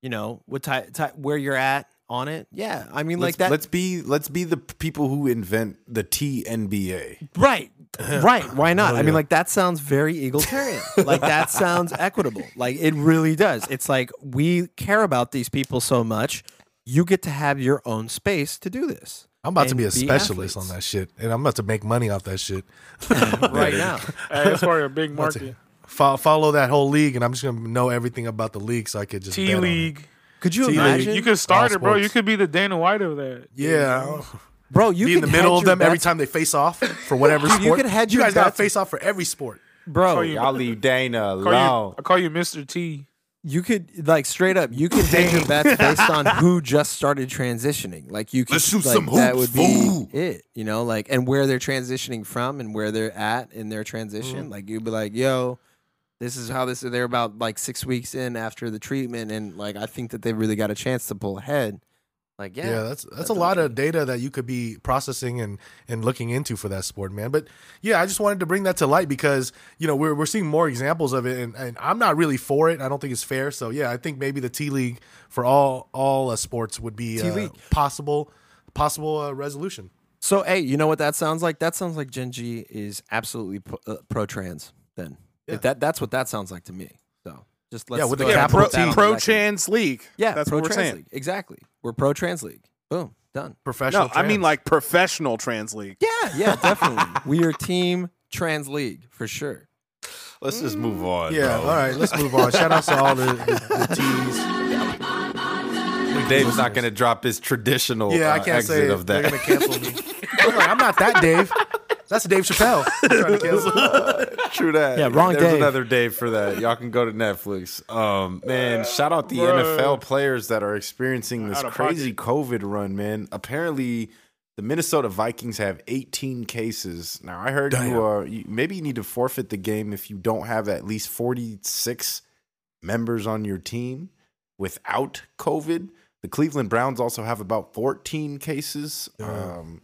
Speaker 2: you know, what type, type where you're at on it. Yeah, I mean
Speaker 3: Let's,
Speaker 2: like that.
Speaker 3: let's be let's be the people who invent the TNBA.
Speaker 2: right, right. Why not?
Speaker 5: Hell
Speaker 2: I mean like that sounds very egalitarian. like that sounds equitable. Like it really does. It's like we care about these people so much. You get to have your own space to do this.
Speaker 5: I'm about to be a
Speaker 2: be
Speaker 5: specialist
Speaker 2: athletes.
Speaker 5: on that shit, and I'm about to make money off that shit.
Speaker 2: right now.
Speaker 6: Hey, that's probably a big
Speaker 5: About
Speaker 6: market.
Speaker 5: fo- follow that whole league, and I'm just gonna know everything about the league, so I could just bet
Speaker 6: T. League.
Speaker 2: Could you
Speaker 5: T-League.
Speaker 2: imagine?
Speaker 6: You could start
Speaker 5: All
Speaker 6: it, bro. You could be the Dana White of that.
Speaker 5: Yeah,
Speaker 2: bro, you
Speaker 5: be in the middle of
Speaker 2: your
Speaker 5: them every time they face off for whatever
Speaker 2: sport. you
Speaker 5: sport.
Speaker 2: could hedge
Speaker 5: you
Speaker 2: your
Speaker 5: guys got to face off for every sport.
Speaker 2: bro.
Speaker 6: Call you-
Speaker 3: Y'all leave Dana
Speaker 6: I call,
Speaker 3: alone.
Speaker 6: you, I call you Mr. T.
Speaker 2: You could like straight up. You could hedge your bets based on who just started transitioning. Like you could,
Speaker 3: Let's shoot
Speaker 2: like,
Speaker 3: some
Speaker 2: that would be
Speaker 3: fool.
Speaker 2: it. You know, like and where they're transitioning from and where they're at in their transition.
Speaker 3: Mm-hmm.
Speaker 2: Like you'd be like, "Yo, this is how this is." They're about like six weeks in after the treatment, and like I think that they really got a chance to pull ahead. Like,
Speaker 5: Yeah,
Speaker 2: yeah,
Speaker 5: that's that's a lot of data that you could be processing and and looking into for that sport, man. But yeah, I just wanted to bring that to light because you know we're we're seeing more examples of it, and, and I'm not really for it. I don't think it's fair. So yeah, I think maybe the T League for all all uh, sports would be uh, possible possible uh, resolution.
Speaker 2: So, hey, you know what that sounds like? That sounds like Gen G is absolutely pro, uh, pro-trans. Then,
Speaker 5: Yeah.
Speaker 2: if that that's what that sounds like to me. So, just let's
Speaker 5: Yeah, with
Speaker 2: go
Speaker 5: the
Speaker 2: ahead
Speaker 5: capital
Speaker 2: put that
Speaker 5: T.
Speaker 4: pro
Speaker 2: the
Speaker 4: trans league.
Speaker 2: Yeah,
Speaker 4: that's
Speaker 2: pro
Speaker 4: what we're
Speaker 2: trans
Speaker 4: saying.
Speaker 2: league. Exactly. We're pro trans league. Boom, done.
Speaker 5: Professional.
Speaker 4: No, I mean like professional trans league.
Speaker 2: Yeah, yeah, definitely. we are team trans league for sure.
Speaker 3: Let's just move on.
Speaker 5: yeah.
Speaker 3: bro.
Speaker 5: All right, let's move on. Shout out to all the, the, the teams.
Speaker 3: Dave's not going to drop his traditional
Speaker 5: Yeah, I
Speaker 3: uh,
Speaker 5: can't
Speaker 3: exit
Speaker 5: say
Speaker 3: of
Speaker 5: they're gonna cancel me. I'm, like, I'm not that Dave. That's Dave Chappelle. Trying to cancel.
Speaker 3: True that.
Speaker 2: Yeah, wrong
Speaker 3: There's
Speaker 2: Dave.
Speaker 3: another Dave for that. Y'all can go to Netflix. Um, man, shout out the
Speaker 6: Bruh.
Speaker 3: NFL players that are experiencing this
Speaker 6: Out of
Speaker 3: crazy COVID run, man. Apparently, the Minnesota Vikings have 18 cases. Now, I heard
Speaker 5: Damn.
Speaker 3: you are you, maybe you need to forfeit the game if you don't have at least 46 members on your team without COVID. The Cleveland Browns also have about 14 cases. Um,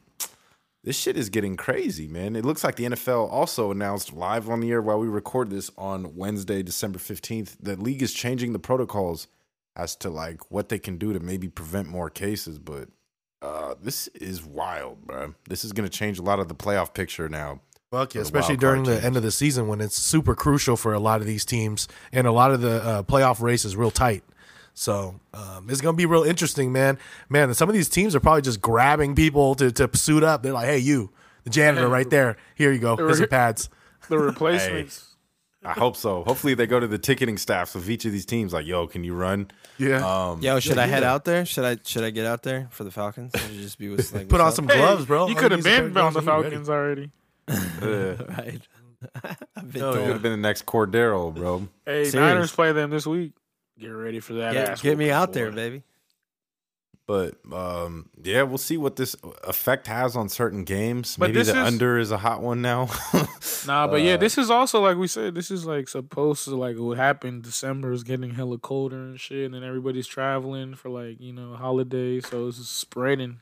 Speaker 3: this shit is getting crazy, man. It looks like the NFL also announced live on the air while we record this on Wednesday, December 15th, the league is changing the protocols as to like what they can do to maybe prevent more cases, but uh this is wild, bro. This is going to change a lot of the playoff picture now.
Speaker 5: Fuck yeah, especially during the
Speaker 3: teams.
Speaker 5: end of the season when it's super crucial for a lot of these teams and a lot of the uh, playoff race is real tight. So um, it's gonna be real interesting, man. Man, some of these teams are probably just grabbing people to to suit up. They're like, "Hey, you, the janitor, right there. Here you go. Here's some pads."
Speaker 6: The replacements.
Speaker 3: I hope so. Hopefully they go to the ticketing staffs of each of these teams like, "Yo, can you run?"
Speaker 5: Yeah,
Speaker 3: Um
Speaker 2: Yo, should
Speaker 5: Yeah,
Speaker 2: I head
Speaker 5: yeah.
Speaker 2: out there? Should I should I get out there for the Falcons? Should just be with like
Speaker 5: put on
Speaker 2: what's
Speaker 5: some gloves, bro.
Speaker 6: You could have
Speaker 5: needs is a pair
Speaker 6: been on the Falcons already.
Speaker 2: right. I've been
Speaker 3: could have been the next Cordero, bro.
Speaker 6: Hey,
Speaker 2: Serious.
Speaker 6: Niners play them this week. Get ready for that.
Speaker 2: Get, get me out
Speaker 6: boy.
Speaker 2: there, baby.
Speaker 3: But um, yeah, we'll see what this effect has on certain games.
Speaker 6: But
Speaker 3: Maybe
Speaker 6: this
Speaker 3: the
Speaker 6: is-
Speaker 3: under is a hot one now.
Speaker 6: Nah, but yeah,
Speaker 3: Uh,
Speaker 6: this is also like we said. This is like supposed to like what happened. December is getting hella colder and shit, and then everybody's traveling for like you know holidays, so it's spreading.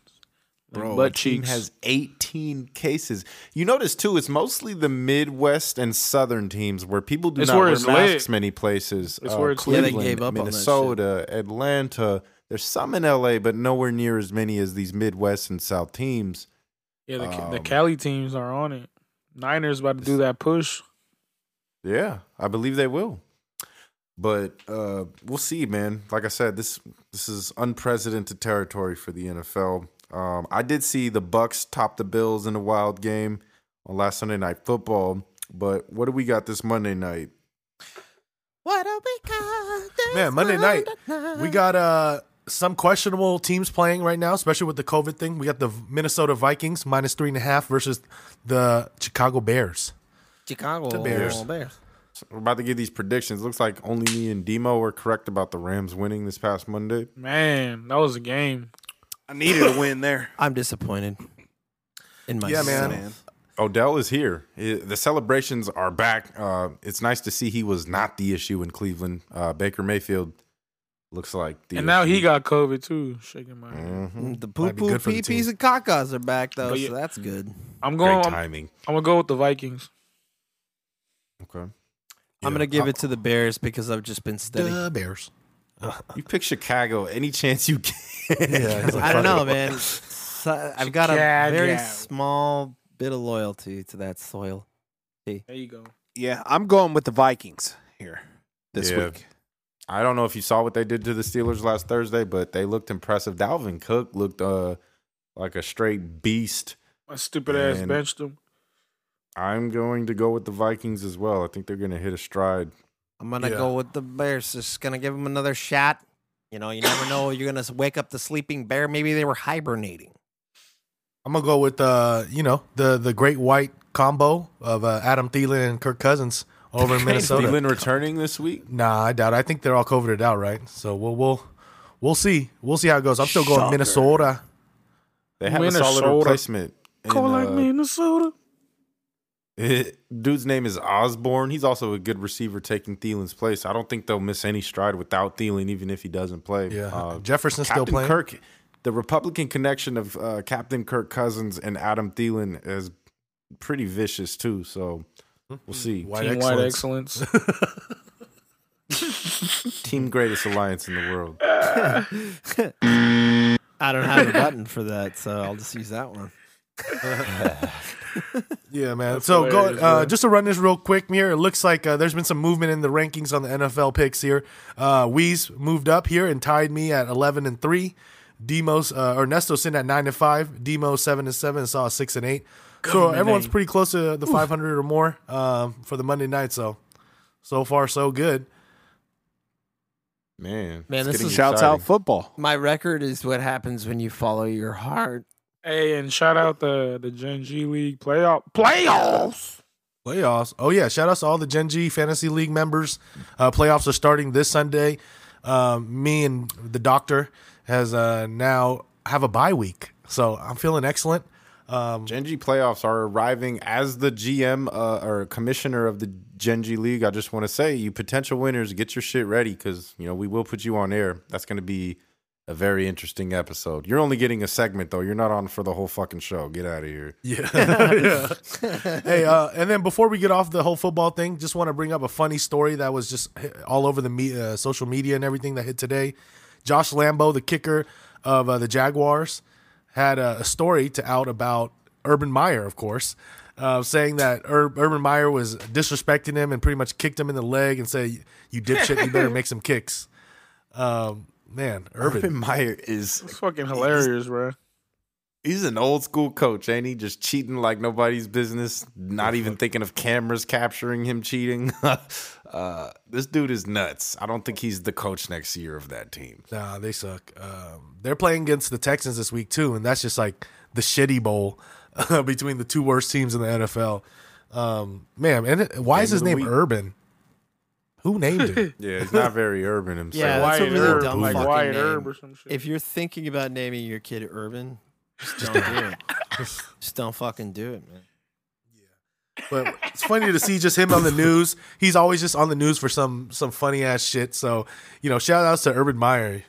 Speaker 3: Bro,
Speaker 6: butt cheeks.
Speaker 3: has 18 cases. You notice too, it's mostly the Midwest and Southern teams where people do
Speaker 6: It's
Speaker 3: not wear masks
Speaker 6: lit.
Speaker 3: many places.
Speaker 6: It's
Speaker 3: Uh,
Speaker 6: where it's
Speaker 2: lit. Yeah, they
Speaker 3: Cleveland,
Speaker 2: gave up
Speaker 3: Minnesota, Atlanta. There's some in LA, but nowhere near as many as these Midwest and South teams.
Speaker 6: yeah, the, the
Speaker 3: um,
Speaker 6: Cali teams are on it. Niners about to do that push.
Speaker 3: Yeah, I believe they will. But uh, we'll see, man. Like I said, this this is unprecedented territory for the NFL. Um, I did see the Bucks top the Bills in a wild game on last Sunday night football. But what do we got this Monday night?
Speaker 2: What do we got?
Speaker 5: Man, Monday night we got uh some questionable teams playing right now, especially with the COVID thing. We got the Minnesota Vikings minus three and a half versus the Chicago Bears.
Speaker 2: Chicago
Speaker 5: The Bears.
Speaker 2: Bears.
Speaker 3: We're about to give these predictions. Looks like only me and Demo were correct about the Rams winning this past Monday.
Speaker 6: Man, that was a game.
Speaker 4: I needed a win there.
Speaker 2: I'm disappointed in myself.
Speaker 5: Yeah, man.
Speaker 3: Odell is here. I- The celebrations are back. Uh, it's nice to see he was not the issue in Cleveland. Uh, Baker Mayfield looks like the issue.
Speaker 6: and now he got COVID too. Shaking my head.
Speaker 3: Mhm.
Speaker 2: Mm, The poo
Speaker 5: Might
Speaker 2: poo
Speaker 5: good for the
Speaker 2: pee pees and cacas are back though,
Speaker 6: yeah-
Speaker 2: so that's good.
Speaker 6: I'm
Speaker 3: Great
Speaker 6: going. I'm,
Speaker 3: timing.
Speaker 6: I'm gonna go with the Vikings.
Speaker 3: Okay.
Speaker 2: I'm gonna give it to the Bears because I've just been steady.
Speaker 5: The Bears.
Speaker 3: You pick Chicago any chance you can.
Speaker 5: Yeah,
Speaker 2: I don't know, man. So- I've got a
Speaker 6: Chicago.
Speaker 2: very small bit of loyalty to that soil.
Speaker 6: There you go.
Speaker 4: Yeah, I'm going with the Vikings here this
Speaker 3: Yeah.
Speaker 4: week.
Speaker 3: I don't know if you saw what they did to the Steelers last Thursday, but they looked impressive. Dalvin Cook looked uh, like a straight beast.
Speaker 6: My stupid ass benched him.
Speaker 3: I'm going to go with the Vikings as well. I think they're going to hit a stride.
Speaker 2: I'm gonna
Speaker 5: Yeah.
Speaker 2: go with the Bears. Just gonna give them another shot. You know, you never know. You're gonna wake up the sleeping bear. Maybe they were hibernating.
Speaker 5: I'm gonna go with uh, you know, the the great white combo of uh, Adam Thielen and Kirk Cousins over in Minnesota.
Speaker 3: Thielen returning this week?
Speaker 5: Nah, I doubt. it. I think they're all covered out, right? So we'll we'll we'll see. We'll see how it goes. I'm still going
Speaker 4: Shocker.
Speaker 5: Minnesota.
Speaker 3: They have a solid
Speaker 6: Minnesota.
Speaker 3: replacement. in,
Speaker 6: Cold like
Speaker 3: uh,
Speaker 6: Minnesota.
Speaker 3: Dude's name is Osborn. He's also a good receiver taking Thielen's place. I don't think they'll miss any stride without Thielen, even if he doesn't play.
Speaker 5: Yeah,
Speaker 3: Uh,
Speaker 5: Jefferson's still playing.
Speaker 3: Kirk, the Republican connection of uh, Captain Kirk Cousins and Adam Thielen is pretty vicious too. So we'll see.
Speaker 5: White
Speaker 6: Team
Speaker 5: excellence.
Speaker 6: White excellence.
Speaker 3: Team greatest alliance in the world.
Speaker 2: I don't have a button for that, so I'll just use that one.
Speaker 5: Yeah, man.
Speaker 6: That's
Speaker 5: so go uh,
Speaker 6: bro.
Speaker 5: just to run this real quick here. It looks like uh, there's been some movement in the rankings on the NFL picks here. Uh, Weez moved up here and tied me at 11 and three. Demos uh, Ernesto sitting at nine and five. Demo seven and seven. And saw six and eight. so
Speaker 6: Government
Speaker 5: everyone's pretty close to the 500 or more um, for the Monday night. So so far so good.
Speaker 3: Man,
Speaker 2: Man,
Speaker 3: it's
Speaker 2: this is-
Speaker 4: Shouts
Speaker 3: exciting.
Speaker 4: out football.
Speaker 2: My record is what happens when you follow your heart.
Speaker 6: Hey, and shout out the the Gen G League playoff playoffs.
Speaker 5: Playoffs. Oh yeah, shout out to all the Gen G Fantasy League members. Uh, playoffs are starting this Sunday. Um, me and the doctor has uh, now have a bye week, so I'm feeling excellent. Um,
Speaker 3: Gen G playoffs are arriving as the GM uh, or commissioner of the Gen G League. I just want to say, you potential winners, get your shit ready because you know we will put you on air. That's going to be a very interesting episode. You're only getting a segment though. You're not on for the whole fucking show. Get out of here.
Speaker 5: yeah. yeah. hey, uh, and then before we get off the whole football thing, just want to bring up a funny story that was just all over the me- uh, social media and everything that hit today. Josh Lambo, the kicker of uh, the Jaguars, had a, a story to out about Urban Meyer, of course, uh, saying that Ur- Urban Meyer was disrespecting him and pretty much kicked him in the leg and say, "You dipshit, you better make some kicks." Um, man, Urban,
Speaker 3: Urban Meyer is
Speaker 6: It's fucking hilarious, bro.
Speaker 3: he's an old school coach, ain't he? Just cheating like nobody's business. Not even thinking of cameras capturing him cheating. uh, this dude is nuts. I don't think he's the coach next year of that team.
Speaker 5: Nah, they suck. Um, they're playing against the Texans this week too, and that's just like the shitty bowl uh, between the two worst teams in the NFL. Um, man, and it- why is his name
Speaker 3: week.
Speaker 5: Urban? Who named him?
Speaker 3: Yeah, he's not very urban himself.
Speaker 2: Yeah, that's a really
Speaker 6: Herb,
Speaker 2: dumb
Speaker 6: like
Speaker 2: fucking
Speaker 6: Wyatt
Speaker 2: name.
Speaker 6: Herb or some shit.
Speaker 2: If you're thinking about naming your kid Urban, just don't do it. just don't fucking do it, man. Yeah.
Speaker 5: But it's funny to see just him on the news. He's always just on the news for some some funny ass shit. So you know, shout outs to Urban Meyer,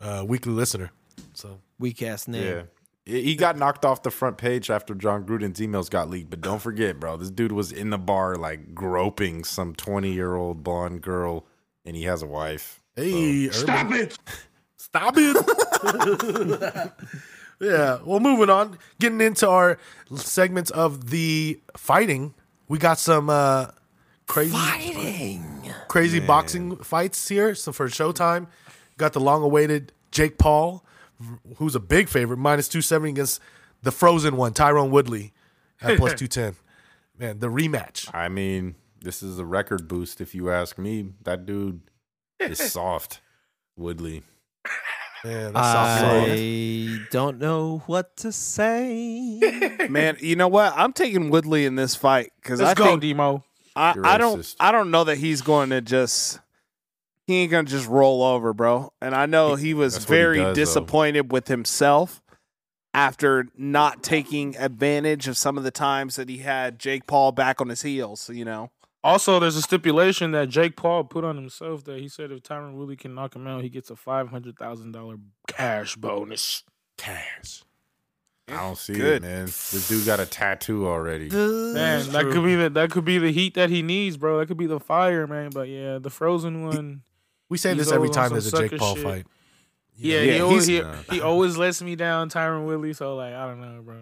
Speaker 5: uh, weekly listener. So
Speaker 2: Weak ass name.
Speaker 3: Yeah. He he got knocked off the front page after Jon Gruden's emails got leaked. But don't forget, bro, this dude was in the bar like groping some 20 year old blonde girl, and he has a wife.
Speaker 5: Hey, Stop it! Stop it! yeah. Well, moving on, getting into our segments of the fighting. We got some uh, crazy,
Speaker 2: Fighting.
Speaker 5: crazy boxing fights here. So for Showtime, got the long-awaited Jake Paul, who's a big favorite, minus two seventy against the frozen one, Tyron Woodley, at plus two ten. Man, the rematch.
Speaker 3: I mean, this is a record boost, if you ask me. That dude is soft, Woodley.
Speaker 5: Man, that's soft soft.
Speaker 2: I don't know what to say.
Speaker 4: Man, you know what? I'm taking Woodley in this fight because I
Speaker 6: Let's go,
Speaker 4: think
Speaker 6: Demo.
Speaker 4: I, I don't. I don't know that he's going to just he ain't gonna just roll over, bro. And I know he was
Speaker 3: That's what he
Speaker 4: very
Speaker 3: does, though.
Speaker 4: disappointed with himself after not taking advantage of some of the times that he had Jake Paul back on his heels, you know.
Speaker 6: Also, there's a stipulation that Jake Paul put on himself that he said if Tyron Woodley can knock him out, he gets a five hundred thousand dollar cash bonus.
Speaker 5: Cash.
Speaker 3: I don't see
Speaker 4: Good.
Speaker 3: it, man. This dude got a tattoo already.
Speaker 6: Man, that could be the that could be the heat that he needs, bro. That could be the fire, man. But yeah, the frozen one.
Speaker 5: We say
Speaker 6: He's
Speaker 5: this every time there's a Jake Paul
Speaker 6: shit.
Speaker 5: fight.
Speaker 6: Yeah,
Speaker 4: Yeah,
Speaker 6: he, always, he,
Speaker 3: he's-
Speaker 6: he always lets me down, Tyron Woodley. So like, I don't know, bro.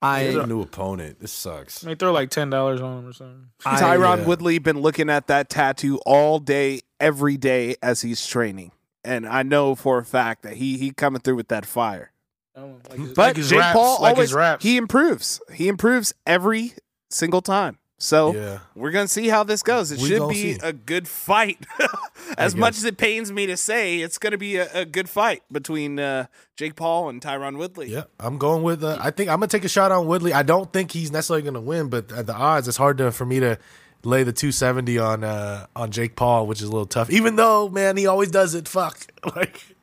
Speaker 2: I
Speaker 3: He's a new opponent. This sucks.
Speaker 6: They throw like ten dollars on him or something.
Speaker 2: I-
Speaker 4: Tyron
Speaker 5: uh,
Speaker 4: Woodley been looking at that tattoo all day, every day as he's training. And I know for a fact that he he coming through with that fire.
Speaker 6: Oh, like his-
Speaker 4: But
Speaker 6: like his
Speaker 4: Jake
Speaker 6: raps,
Speaker 4: Paul
Speaker 6: like
Speaker 4: always
Speaker 6: his raps.
Speaker 4: he improves. He improves every single time. So
Speaker 5: Yeah.
Speaker 4: we're gonna see how this goes. It
Speaker 5: We
Speaker 4: should be
Speaker 5: see.
Speaker 4: a good fight. as much as it pains me to say, it's gonna be a, a good fight between uh, Jake Paul and Tyron Woodley.
Speaker 5: Yeah, I'm going with. Uh, I think I'm gonna take a shot on Woodley. I don't think he's necessarily gonna win, but at the odds, it's hard to for me to lay the 270 on uh on Jake Paul, which is a little tough. Even though, man, he always does it. Fuck, like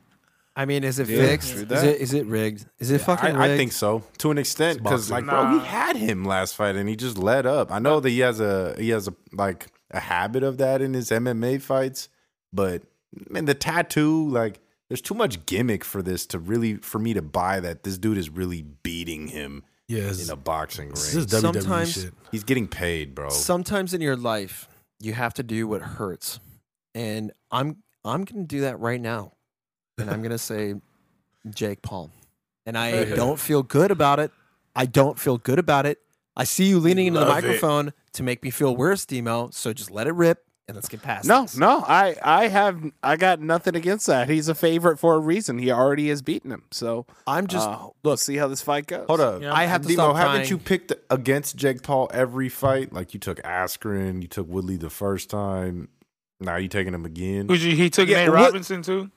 Speaker 2: I mean, is it
Speaker 4: Yeah,
Speaker 2: fixed?
Speaker 4: true
Speaker 2: Is
Speaker 4: that.
Speaker 2: it is it rigged? Is it fucking rigged?
Speaker 3: I, I think so to an extent because like bro,
Speaker 6: Nah.
Speaker 3: we had him last fight and he just let up. I know that he has a he has a like a habit of that in his MMA fights, but man, the tattoo like there's too much gimmick for this to really for me to buy that this dude is really beating him
Speaker 5: Yeah,
Speaker 3: in
Speaker 5: it's,
Speaker 3: a boxing
Speaker 5: this
Speaker 3: ring.
Speaker 5: is WWE
Speaker 2: Sometimes-
Speaker 5: shit.
Speaker 3: He's getting paid, bro.
Speaker 2: Sometimes in your life, you have to do what hurts, and I'm I'm gonna do that right now, and I'm gonna say Jake Paul, and I don't feel good about it. I don't feel good about it. I see you leaning into the
Speaker 8: Love it.
Speaker 2: microphone to make me feel worse, Demo. So just let it rip and let's get past
Speaker 4: No,
Speaker 2: this.
Speaker 4: no, I, I have, I got nothing against that. He's a favorite for a reason. He already has beaten him. So
Speaker 2: I'm just
Speaker 4: uh, we'll see how this fight goes.
Speaker 3: Hold up.
Speaker 6: Yeah.
Speaker 2: I have to
Speaker 3: Demo,
Speaker 2: stop
Speaker 3: haven't
Speaker 2: crying.
Speaker 3: you picked against Jake Paul every fight? Like you took Askren, you took Woodley the first time. Now you taking him again?
Speaker 6: Who'd you, he took
Speaker 4: Yeah,
Speaker 6: Nate
Speaker 4: what-
Speaker 6: Robinson too.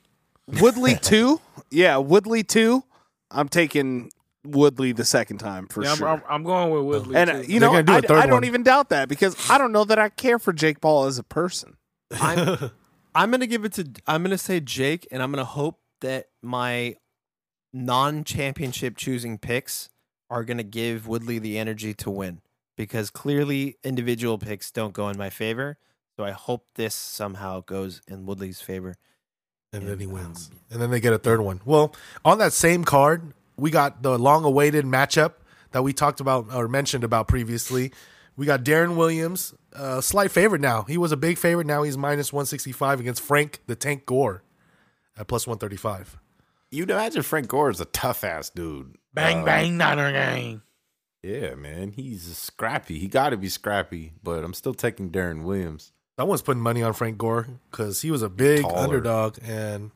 Speaker 4: Woodley two, yeah, Woodley two. I'm taking Woodley the second time for
Speaker 6: yeah,
Speaker 4: sure.
Speaker 6: I'm, I'm, I'm going with Woodley.
Speaker 4: and
Speaker 6: too.
Speaker 4: uh, you
Speaker 5: They're
Speaker 4: know,
Speaker 5: gonna do a
Speaker 4: I,
Speaker 5: third
Speaker 4: I don't
Speaker 5: one.
Speaker 4: even doubt that because I don't know that I care for Jake Paul as a person.
Speaker 2: I'm I'm gonna give it to I'm gonna say Jake, and I'm gonna hope that my non-championship choosing picks are gonna give Woodley the energy to win because clearly individual picks don't go in my favor. So I hope this somehow goes in Woodley's favor.
Speaker 5: And then he wins.
Speaker 2: um,
Speaker 5: and then they get a third one. Well, on that same card, we got the long-awaited matchup that we talked about or mentioned about previously. We got Deron Williams, uh, slight favorite now. He was a big favorite. Now he's minus one sixty-five against Frank the Tank Gore at plus one thirty-five.
Speaker 3: You'd imagine Frank Gore is a tough ass dude.
Speaker 6: bang
Speaker 3: Uh,
Speaker 6: bang Niner gang.
Speaker 3: Yeah, man. He's scrappy. He got to be scrappy, but I'm still taking Deron Williams.
Speaker 5: Someone's putting money on Frank Gore because he was a big
Speaker 3: Taller.
Speaker 5: underdog, and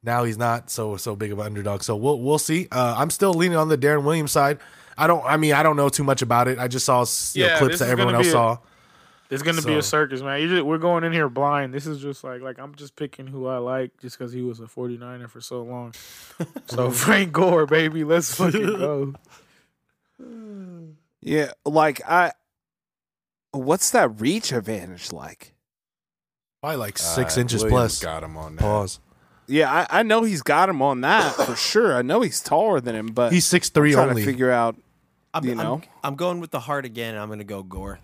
Speaker 5: now he's not so so big of an underdog. So we'll we'll see. Uh, I'm still leaning on the Deron Williams side. I don't. I mean, I don't know too much about it. I just saw you know,
Speaker 6: Yeah,
Speaker 5: clips that everyone else
Speaker 6: a-
Speaker 5: saw.
Speaker 6: It's gonna be a circus, man. Just, we're going in here blind. This is just like like I'm just picking who I like just because he was a 49er for so long. so Frank Gore, baby, let's fucking go.
Speaker 4: Yeah, like I. What's that reach advantage like?
Speaker 5: Probably like six
Speaker 3: Uh,
Speaker 5: inches
Speaker 3: Williams
Speaker 5: plus.
Speaker 3: Got him on that.
Speaker 5: Pause.
Speaker 4: Yeah, I, I know he's got him on that for sure. I know he's taller than him, but
Speaker 5: He's six three
Speaker 4: trying
Speaker 5: only.
Speaker 4: to figure out.
Speaker 2: I'm,
Speaker 4: You
Speaker 2: I'm-
Speaker 4: know?
Speaker 2: I'm, going with the heart again. and I'm gonna go Gore.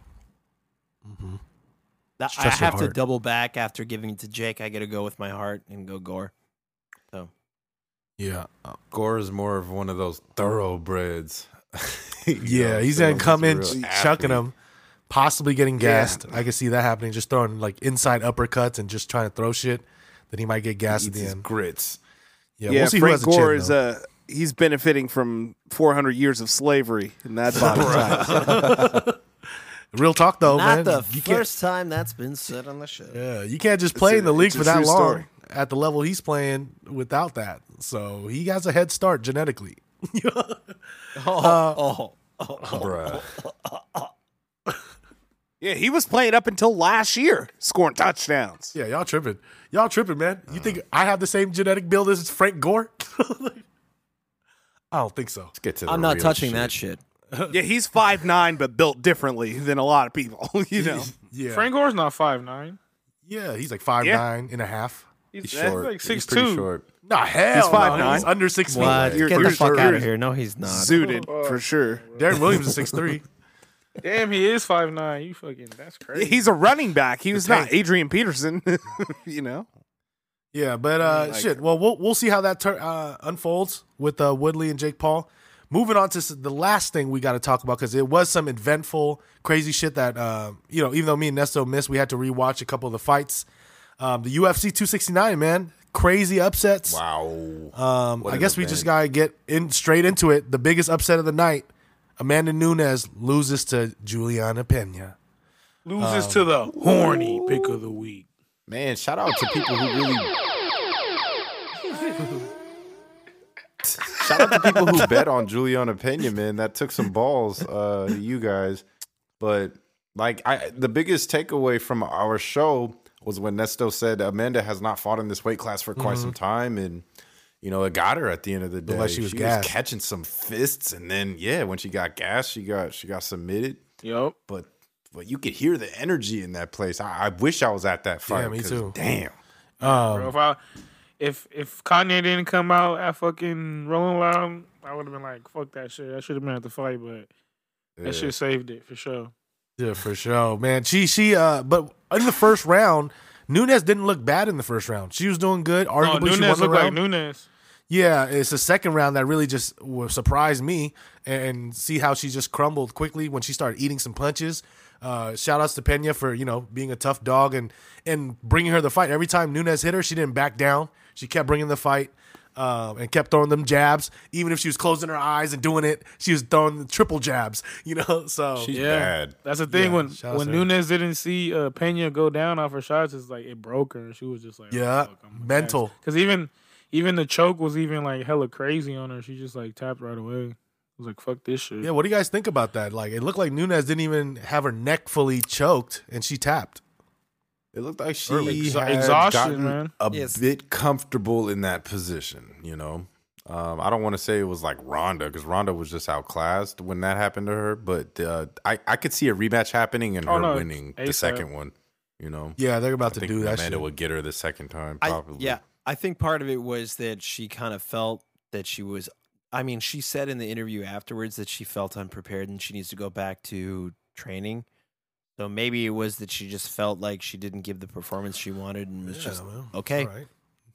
Speaker 2: That, I
Speaker 5: Trust your
Speaker 2: have to double back after giving it to Jake. I got to go with my heart and go Gore. So
Speaker 5: yeah,
Speaker 3: Gore is more of one of those thoroughbreds.
Speaker 5: Yeah.
Speaker 3: know,
Speaker 5: He's
Speaker 3: so
Speaker 5: gonna come in
Speaker 3: he's
Speaker 5: chucking
Speaker 3: athlete.
Speaker 5: Him, possibly getting
Speaker 4: Yeah.
Speaker 5: gassed. I can see that happening. Just throwing like inside uppercuts and just trying to throw shit. Then he might get gassed
Speaker 3: He
Speaker 5: at the
Speaker 3: his
Speaker 5: end.
Speaker 3: grits.
Speaker 5: Yeah,
Speaker 4: Yeah,
Speaker 5: we'll see
Speaker 4: Frank
Speaker 5: who has a
Speaker 4: Gore
Speaker 5: chin,
Speaker 4: is
Speaker 5: though.
Speaker 4: uh he's benefiting from 400 years of slavery in that body type.
Speaker 5: Real talk though,
Speaker 2: not
Speaker 5: man.
Speaker 2: the
Speaker 5: you can't,
Speaker 2: first time that's been said on the show.
Speaker 5: yeah, you can't just play
Speaker 4: a-
Speaker 5: in the league for that long
Speaker 4: story.
Speaker 5: at the level he's playing without that. So he has a head start genetically.
Speaker 2: Oh, oh,
Speaker 3: Bruh.
Speaker 4: Yeah, he was playing up until last year, scoring touchdowns.
Speaker 5: Yeah, y'all tripping. Y'all tripping, man. You think I have the same genetic build as Frank Gore? I don't think so.
Speaker 3: Let's get to the
Speaker 2: I'm not touching
Speaker 3: shit.
Speaker 2: that shit.
Speaker 4: Yeah, he's five nine, but built differently than a lot of people. You know,
Speaker 5: Yeah.
Speaker 6: Frank Gore's not five nine.
Speaker 5: Yeah, he's like five
Speaker 4: Yeah.
Speaker 5: nine and a half.
Speaker 6: He's,
Speaker 3: He's short.
Speaker 6: like
Speaker 3: He's
Speaker 6: six
Speaker 3: pretty
Speaker 6: two.
Speaker 3: short.
Speaker 5: Nah, hell,
Speaker 4: He's
Speaker 5: no.
Speaker 4: 5'9".
Speaker 5: He's under six feet.
Speaker 2: What?
Speaker 4: You're-
Speaker 2: Get the
Speaker 4: you're
Speaker 2: fuck
Speaker 4: sure.
Speaker 2: out of here. No, he's not.
Speaker 4: zooted uh, for sure.
Speaker 5: Deron Williams is six three.
Speaker 6: Damn, he is five nine. You fucking that's crazy.
Speaker 4: He's a running back. He was not. Adrian Peterson. you know,
Speaker 5: Yeah, but uh,
Speaker 4: Like-
Speaker 5: shit. Well, we'll we'll see how that tur- uh, unfolds with uh, Woodley and Jake Paul. Moving on to the last thing we got to talk about because it was some eventful, crazy shit that uh, you know. Even though me and Nesto missed, we had to rewatch a couple of the fights. Um, the UFC 269, man, crazy upsets.
Speaker 3: Wow.
Speaker 5: Um, I guess we just gotta get in straight into it. The biggest upset of the night: Amanda Nunes loses to Julianna Pena.
Speaker 6: loses to the horny pick of the week.
Speaker 3: Man, shout out to people who really. shout out to people who bet on Julianna Pena, man. That took some balls, uh, you guys. But like, I the biggest takeaway from our show was when Nesto said Amanda has not fought in this weight class for quite some time, and you know it got her at the end of the day.
Speaker 5: like she was gassed.
Speaker 3: catching some fists, and then yeah, when she got gassed, she got she got submitted.
Speaker 6: Yup.
Speaker 3: But but you could hear the energy in that place. I, I wish I was at that fight.
Speaker 5: Yeah, me
Speaker 3: 'cause
Speaker 5: too.
Speaker 3: Damn.
Speaker 5: Um,
Speaker 6: Bro, if I if if Kanye didn't come out at fucking Rolling Loud, I would have been like, fuck that shit. I should have been at the fight, but
Speaker 3: Yeah.
Speaker 6: that shit saved it for sure.
Speaker 5: Yeah, for sure, man. She she uh, but in the first round, Nunes didn't look bad in the first round. She was doing good.
Speaker 6: No,
Speaker 5: Arguably, she
Speaker 6: Nunes
Speaker 5: won the
Speaker 6: looked like
Speaker 5: round.
Speaker 6: Nunes.
Speaker 5: Yeah, it's the second round that really just wa- surprised me and see how she just crumbled quickly when she started eating some punches. Uh, shout outs to Pena for you know being a tough dog and and bringing her the fight. Every time Nunes hit her, she didn't back down. She kept bringing the fight um, and kept throwing them jabs. Even if she was closing her eyes and doing it, she was throwing the triple jabs. You know, so
Speaker 3: She's
Speaker 6: Yeah.
Speaker 3: bad.
Speaker 6: That's the thing
Speaker 5: Yeah,
Speaker 6: when
Speaker 5: shout
Speaker 6: when
Speaker 5: to her.
Speaker 6: Didn't see uh, Pena go down off her shots, it's like it broke her. She was just like,
Speaker 5: Yeah, mental.
Speaker 6: Because even even the choke was even like hella crazy on her. She just like tapped right away. I was like, fuck this shit.
Speaker 5: yeah. What do you guys think about that? Like, it looked like Nunes didn't even have her neck fully choked, and she tapped.
Speaker 3: It looked like she
Speaker 6: Exha-
Speaker 3: had
Speaker 6: exhaustion,
Speaker 3: gotten
Speaker 6: man.
Speaker 3: a
Speaker 2: Yes.
Speaker 3: bit comfortable in that position. You know, um, I don't want to say it was like Ronda because Ronda was just outclassed when that happened to her. But uh, I I could see a rematch happening and
Speaker 6: Oh,
Speaker 3: her
Speaker 6: no,
Speaker 3: winning the second one. You know,
Speaker 5: Yeah, they're about
Speaker 3: I
Speaker 5: to
Speaker 3: think
Speaker 5: do that.
Speaker 3: Amanda
Speaker 5: shit.
Speaker 3: would get her the second time.
Speaker 2: I,
Speaker 3: Probably.
Speaker 2: yeah, I think part of it was that she kind of felt that she was. I mean, she said in the interview afterwards that she felt unprepared and she needs to go back to training. So maybe it was that she just felt like she didn't give the performance she wanted and was
Speaker 5: Yeah,
Speaker 2: just
Speaker 5: well,
Speaker 2: okay.
Speaker 5: all right.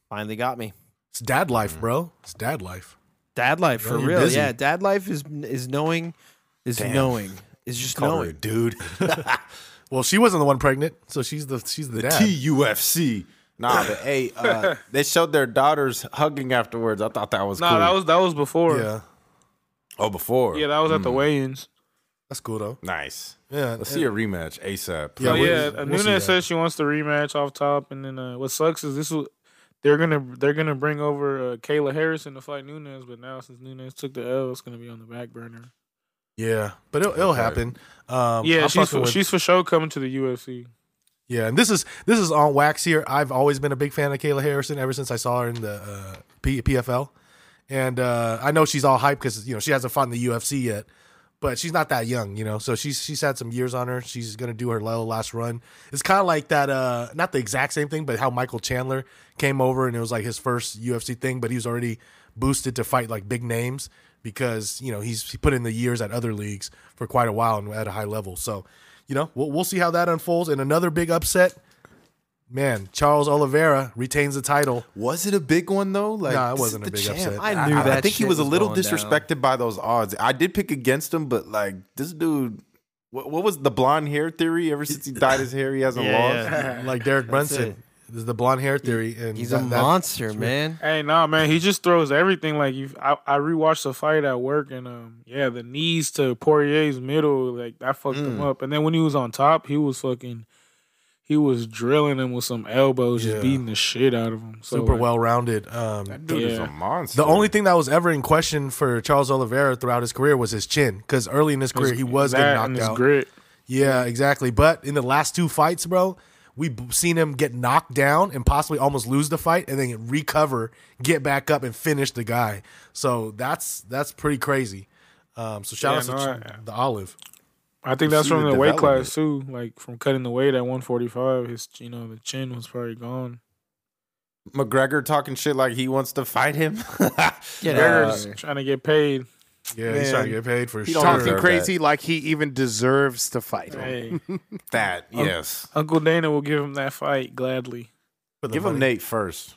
Speaker 2: finally got me.
Speaker 5: It's dad life, mm-hmm. bro. It's dad life.
Speaker 2: Dad life for real.
Speaker 5: busy.
Speaker 2: Yeah, dad life is is knowing is
Speaker 3: Damn.
Speaker 2: knowing is just
Speaker 3: Call her a
Speaker 2: knowing.
Speaker 3: dude.
Speaker 5: Well, she wasn't the one pregnant, so she's the she's the,
Speaker 3: the
Speaker 5: dad.
Speaker 3: TUFC. Nah, but hey, uh, they showed their daughters hugging afterwards. I thought that was
Speaker 6: No,
Speaker 3: cool.
Speaker 6: that was that was before.
Speaker 5: yeah,
Speaker 3: oh before.
Speaker 6: Yeah, that was at the
Speaker 3: Mm,
Speaker 6: weigh-ins.
Speaker 5: that's cool though.
Speaker 3: nice.
Speaker 5: Yeah,
Speaker 3: Let's see a rematch ASAP.
Speaker 5: Yeah, we-
Speaker 6: yeah,
Speaker 5: we'll
Speaker 6: Nunes
Speaker 5: see that.
Speaker 6: says she wants the rematch off top, and then uh, what sucks is this was they're gonna they're gonna bring over uh, Kayla Harrison to fight Nunes, but now since Nunes took the L, it's gonna be on the back burner.
Speaker 5: yeah, but it'll, it'll
Speaker 3: Okay.
Speaker 5: happen. Um,
Speaker 6: yeah,
Speaker 5: I'm
Speaker 6: she's
Speaker 5: fucking
Speaker 6: for,
Speaker 5: with-
Speaker 6: she's for sure coming to the UFC.
Speaker 5: Yeah, and this is this is on wax here. I've always been a big fan of Kayla Harrison ever since I saw her in the uh, P- PFL, and uh, I know she's all hyped because you know she hasn't fought in the UFC yet. But she's not that young, you know. So she's she's had some years on her. She's gonna do her last run. It's kind of like that, uh, not the exact same thing, but how Michael Chandler came over and it was like his first UFC thing, but he was already boosted to fight like big names because you know he's he put in the years at other leagues for quite a while and at a high level. So, you know, we'll we'll see how that unfolds. And another big upset, man, Charles Oliveira retains the title.
Speaker 3: Was it a big one though? Like
Speaker 5: Nah, it wasn't a big
Speaker 3: champ.
Speaker 5: upset.
Speaker 2: I knew
Speaker 3: I,
Speaker 2: that I
Speaker 3: think he
Speaker 2: shit
Speaker 3: was a little
Speaker 2: going down.
Speaker 3: disrespected by those odds. I did pick against him, but like this dude, what, what was the blonde hair theory? Ever since he dyed his hair, he hasn't
Speaker 2: Yeah,
Speaker 3: lost.
Speaker 5: like Derek
Speaker 2: That's
Speaker 5: Brunson.
Speaker 2: It.
Speaker 5: This is the blonde hair theory, and
Speaker 2: He's
Speaker 5: that-
Speaker 2: a monster, man.
Speaker 6: Hey, nah, man, he just throws everything. Like you, I, I rewatched the fight at work, and um, yeah, the knees to Poirier's middle, like that fucked him
Speaker 3: Mm.
Speaker 6: up. And then when he was on top, he was fucking, he was drilling him with some elbows,
Speaker 5: Yeah.
Speaker 6: just beating the shit out of him. So,
Speaker 5: super
Speaker 6: like,
Speaker 5: well rounded. Um,
Speaker 3: That dude is a monster.
Speaker 5: the only thing that was ever in question for Charles Oliveira throughout his career was his chin, because early in his career he was
Speaker 6: that
Speaker 5: getting
Speaker 6: and
Speaker 5: knocked
Speaker 6: his
Speaker 5: out.
Speaker 6: Grit.
Speaker 5: Yeah, exactly. But in the last two fights, bro, we've seen him get knocked down and possibly almost lose the fight, and then recover, get back up, and finish the guy. So that's that's pretty crazy. Um, so shout
Speaker 6: Yeah,
Speaker 5: out
Speaker 6: no,
Speaker 5: to
Speaker 6: I-
Speaker 5: the Olive.
Speaker 6: I think
Speaker 3: You
Speaker 6: that's from
Speaker 3: the
Speaker 6: the weight class too. Like from cutting the weight at 145, his you know the chin was probably gone.
Speaker 3: McGregor talking shit like he wants to fight him.
Speaker 2: Get
Speaker 6: They're
Speaker 2: out of
Speaker 6: just
Speaker 2: here.
Speaker 6: trying to get paid.
Speaker 5: Yeah, he's trying to get paid for
Speaker 3: He
Speaker 5: sure.
Speaker 3: don't
Speaker 4: Talking
Speaker 3: deserve
Speaker 4: crazy like he even deserves to fight.
Speaker 6: Hey,
Speaker 3: that yes.
Speaker 6: Uncle Dana will give him that fight gladly.
Speaker 5: for the
Speaker 3: Give him. Nate first.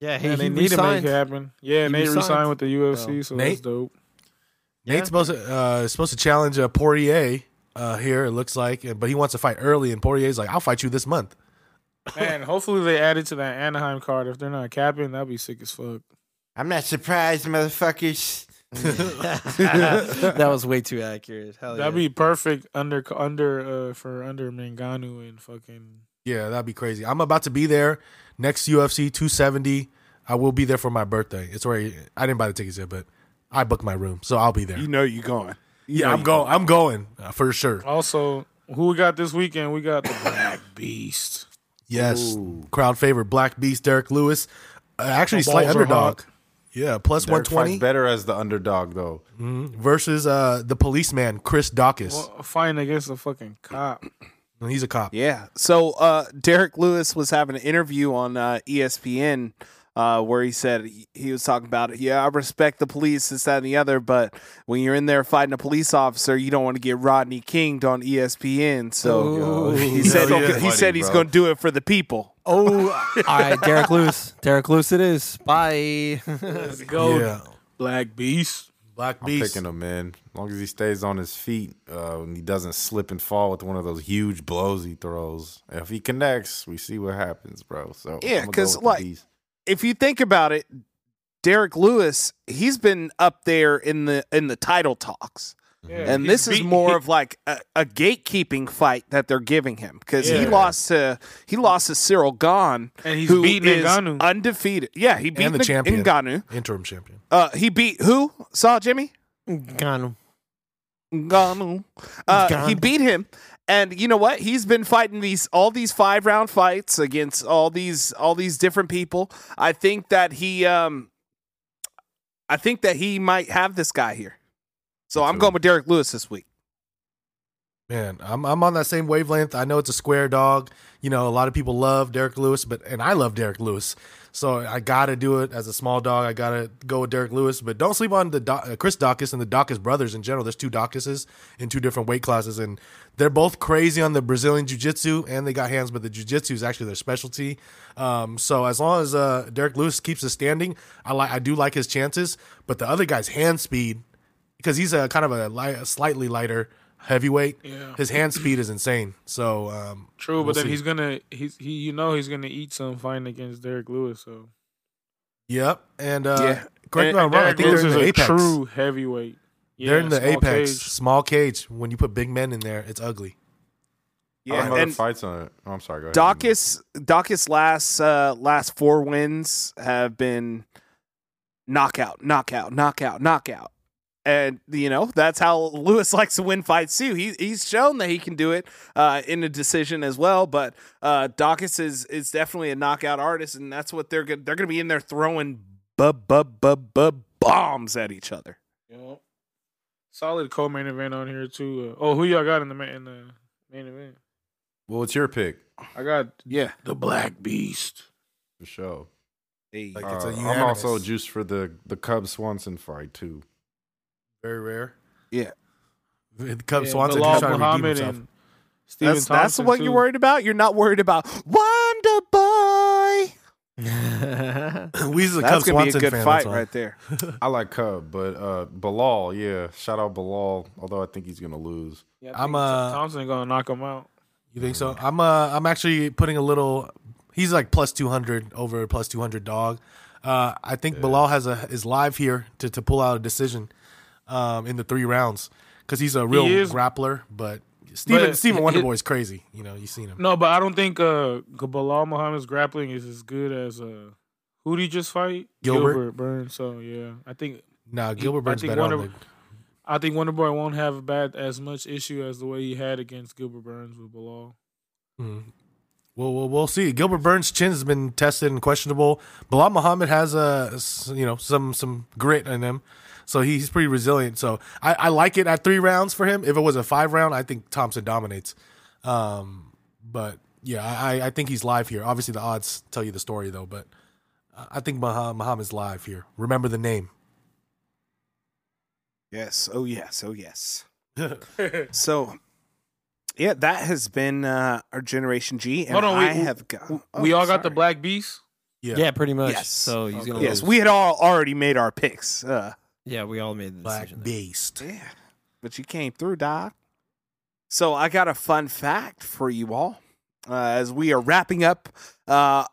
Speaker 2: Yeah, he,
Speaker 6: Yeah, they
Speaker 2: he
Speaker 6: need to make it happen. Yeah,
Speaker 2: He
Speaker 6: Nate
Speaker 2: resigned.
Speaker 6: resigned with the UFC, so
Speaker 5: Nate?
Speaker 6: that's dope.
Speaker 5: Nate's supposed to uh, supposed to challenge uh, Poirier uh, here. It looks like, but he wants to fight early, and Poirier's like, "I'll fight you this month."
Speaker 6: Man, hopefully they add it to that Anaheim card. If they're not capping, that'd be sick as fuck.
Speaker 3: I'm not surprised, motherfuckers.
Speaker 2: that was way too accurate. Hell
Speaker 6: That'd
Speaker 2: yeah.
Speaker 6: be perfect under under uh for under Manganu and fucking
Speaker 5: Yeah, that'd be crazy. I'm about to be there next UFC 270. I will be there for my birthday. It's already. I didn't buy the tickets yet, but I booked my room, so I'll be there.
Speaker 4: You know you're going. You
Speaker 5: yeah, I'm
Speaker 4: you
Speaker 5: going. I'm going uh, for sure.
Speaker 6: Also, who we got this weekend? We got the Black Beast.
Speaker 5: Yes, crowd favorite Black Beast Derek Lewis, uh, actually slight underdog.
Speaker 6: hot.
Speaker 5: Yeah, plus
Speaker 3: Derek
Speaker 5: 120
Speaker 3: better as the underdog though.
Speaker 5: versus uh, the policeman Chris Daukaus.
Speaker 6: Well, fighting against a fucking cop.
Speaker 5: He's a cop.
Speaker 4: Yeah. So uh, Derek Lewis was having an interview on uh, ESPN uh, where he said he was talking about, yeah, I respect the police, this, that, and the other, but when you're in there fighting a police officer, you don't want to get Rodney Kinged on ESPN. So he said
Speaker 3: yeah.
Speaker 4: he said he's going to do it for the people.
Speaker 2: Oh, all right, Derek Lewis. Derek Lewis, it is. Bye.
Speaker 6: Let's go,
Speaker 5: Yeah.
Speaker 6: Black Beast.
Speaker 5: Black Beast.
Speaker 3: I'm picking him, man. As long as he stays on his feet uh, and he doesn't slip and fall with one of those huge blows he throws. If he connects, we see what happens, bro. So
Speaker 4: Yeah,
Speaker 3: I'ma go
Speaker 4: 'cause,
Speaker 3: with the
Speaker 4: like,
Speaker 3: Beast.
Speaker 4: If you think about it, Derek Lewis, he's been up there in the in the title talks.
Speaker 6: Yeah,
Speaker 4: and
Speaker 6: he's
Speaker 4: this is more
Speaker 6: he-
Speaker 4: of like a, a gatekeeping fight that they're giving him because he lost to he lost to Ciryl Gane,
Speaker 6: And he's
Speaker 4: who
Speaker 6: beaten
Speaker 4: is
Speaker 6: Ngannou.
Speaker 4: undefeated. Yeah, he beat
Speaker 5: and the
Speaker 4: Ng-
Speaker 5: champion.
Speaker 4: Ngannou.
Speaker 5: Interim champion.
Speaker 4: Uh, he beat who? Saw Jimmy
Speaker 2: Gone.
Speaker 4: Ngannou. Uh, he beat him, and you know what? He's been fighting these all these five round fights against all these all these different people. I think that he um, I think that he might have this guy here. So I'm going with Derek Lewis this week.
Speaker 5: Man, I'm I'm on that same wavelength. I know it's a square dog. You know, a lot of people love Derek Lewis, but and I love Derek Lewis. So I gotta do it as a small dog. I gotta go with Derek Lewis, but don't sleep on the Do- uh, Chris Daukaus and the Daukaus brothers in general. There's two Daukauses in two different weight classes, and they're both crazy on the Brazilian Jiu Jitsu, and they got hands, but the Jiu Jitsu is actually their specialty. Um, so as long as uh, Derek Lewis keeps us standing, I like I do like his chances. But the other guy's hand speed, because he's a kind of a, light, a slightly lighter heavyweight.
Speaker 6: Yeah.
Speaker 5: His hand speed is insane. So um,
Speaker 6: True,
Speaker 5: we'll
Speaker 6: but then
Speaker 5: see.
Speaker 6: he's gonna he's he you know he's gonna eat some fighting against Derek Lewis. So
Speaker 5: Yep. And uh,
Speaker 4: Yeah.
Speaker 5: correct me if I'm wrong. I think
Speaker 6: Derek
Speaker 5: they're in
Speaker 6: Lewis
Speaker 5: the
Speaker 6: is a
Speaker 5: apex.
Speaker 6: true heavyweight. Yeah,
Speaker 5: they're in the
Speaker 6: small
Speaker 5: apex,
Speaker 6: cage.
Speaker 5: small cage. When you put big men in there, it's ugly.
Speaker 3: I don't
Speaker 4: Yeah,
Speaker 3: know the
Speaker 4: and
Speaker 3: fights on it. Oh, I'm sorry. Go ahead.
Speaker 4: Daukaus Daukaus last uh, last four wins have been knockout, knockout, knockout, knockout. And you know that's how Lewis likes to win fights too. He he's shown that he can do it uh, in a decision as well. But uh, Daukaus is is definitely a knockout artist, and that's what they're gonna they're gonna be in there throwing bub bub bub bub bombs at each other.
Speaker 6: Yep. Solid co-main event on here too. Uh, oh, who y'all got in the main in the main event?
Speaker 3: Well, what's your pick?
Speaker 6: I got
Speaker 4: Yeah,
Speaker 6: the Black Beast.
Speaker 3: for sure.
Speaker 4: Hey.
Speaker 5: Like,
Speaker 3: Uh,
Speaker 5: it's a
Speaker 3: I'm also juiced for the the Cubs Swanson fight too.
Speaker 5: Very rare.
Speaker 4: Yeah.
Speaker 5: The Cubs
Speaker 6: Yeah,
Speaker 5: Swanson
Speaker 6: Belal
Speaker 5: he's trying to redeem
Speaker 6: Muhammad
Speaker 5: himself.
Speaker 6: and Stephen
Speaker 4: that's that's what
Speaker 6: too.
Speaker 4: you're worried about. You're not worried about Wonder Boy.
Speaker 5: Weezy's a
Speaker 4: That's
Speaker 5: Cubs
Speaker 4: gonna be a good
Speaker 5: fan.
Speaker 4: fight
Speaker 5: that's
Speaker 4: right there.
Speaker 3: I like Cub, but uh, Belal, yeah, shout out Belal. Although I think he's gonna lose.
Speaker 6: Yeah, I
Speaker 5: I'm, uh,
Speaker 6: Thompson gonna knock him out.
Speaker 5: You think so? I'm uh I'm actually putting a little. He's like plus two hundred over plus two hundred dog. Uh, I think Belal has a is live here to, to pull out a decision, um, in the three rounds because he's a real
Speaker 6: is-
Speaker 5: grappler. But Stephen
Speaker 6: it-
Speaker 5: Wonderboy is crazy. You know, you've seen him.
Speaker 6: No, but I don't think uh Belal Muhammad's grappling is as good as uh who did he just fight?
Speaker 5: Gilbert?
Speaker 6: Burns. So yeah, I think
Speaker 5: Nah, Gilbert Burns better. on
Speaker 6: Wonder-
Speaker 5: the-
Speaker 6: I think Wonderboy won't have bad as much issue as the way he had against Gilbert Burns with Belal.
Speaker 5: Mhm. Well, we'll we'll see. Gilbert Burns' chin has been tested and questionable. Belal Muhammad has a you know some some grit in him, so he's pretty resilient. So I, I like it at three rounds for him. If it was a five round, I think Thompson dominates. Um, but yeah, I, I think he's live here. Obviously, the odds tell you the story though, but I think Muha- Muhammad's live here. Remember the name.
Speaker 4: Yes. Oh yes. Oh yes. so, yeah, that has been uh, our Generation G, and
Speaker 6: Hold on, we-
Speaker 4: I have got.
Speaker 6: we
Speaker 4: oh,
Speaker 6: all got the. Black Beast.
Speaker 5: Yeah,
Speaker 2: yeah, pretty much.
Speaker 4: Yes.
Speaker 2: So he's gonna
Speaker 4: Yes,
Speaker 2: lose.
Speaker 4: we had all already made our picks. Uh,
Speaker 2: yeah, we all made the
Speaker 5: Black
Speaker 2: decision. there.
Speaker 5: Beast.
Speaker 4: yeah, but you came through, Doc. So I got a fun fact for you all uh, as we are wrapping up uh,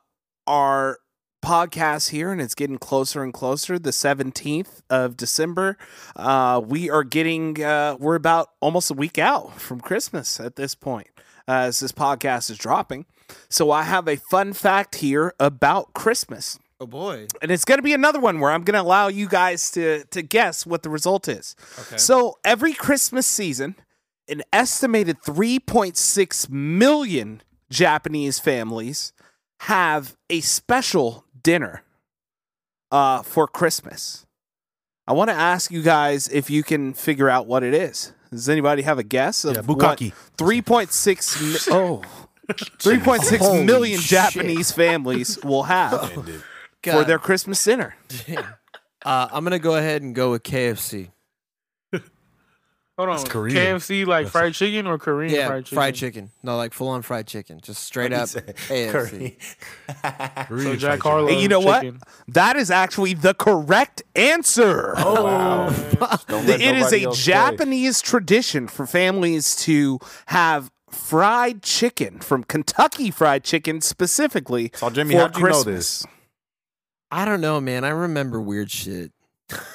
Speaker 4: our podcast here, and it's getting closer and closer. The seventeenth of December, uh, we are getting. Uh, we're about almost a week out from Christmas at this point, uh, as this podcast is dropping. So I have a fun fact here about Christmas
Speaker 2: Oh boy.
Speaker 4: and it's going to be another one where I'm going to allow you guys to to guess what the result is.
Speaker 2: Okay.
Speaker 4: So every Christmas season, an estimated 3.6 million Japanese families have a special dinner uh, for Christmas. I want to ask you guys if you can figure out what it is. Does anybody have a guess of
Speaker 5: Yeah,
Speaker 4: what
Speaker 5: bukkake.
Speaker 4: 3.6 mi- oh 3.6 million
Speaker 2: Holy
Speaker 4: million
Speaker 2: shit.
Speaker 4: Japanese families will have?
Speaker 3: Ended.
Speaker 4: for their Christmas dinner.
Speaker 2: Uh, I'm gonna go ahead and go with KFC.
Speaker 6: Hold on.
Speaker 5: Korean.
Speaker 6: KFC like fried chicken or Korean
Speaker 2: Yeah,
Speaker 6: fried chicken?
Speaker 2: No, like full on fried chicken, just straight up KFC.
Speaker 6: So
Speaker 5: Korean
Speaker 6: Jack
Speaker 5: fried
Speaker 6: Harlow.
Speaker 4: And you know what?
Speaker 6: chicken.
Speaker 4: That is actually the correct answer.
Speaker 3: Wow. Don't let
Speaker 4: it is
Speaker 3: nobody
Speaker 4: a
Speaker 3: else play.
Speaker 4: Japanese tradition for families to have fried chicken from Kentucky Fried Chicken specifically
Speaker 3: So Jimmy,
Speaker 4: for
Speaker 3: how'd you know
Speaker 4: Christmas.
Speaker 3: this?
Speaker 2: I don't know, man. I remember weird shit.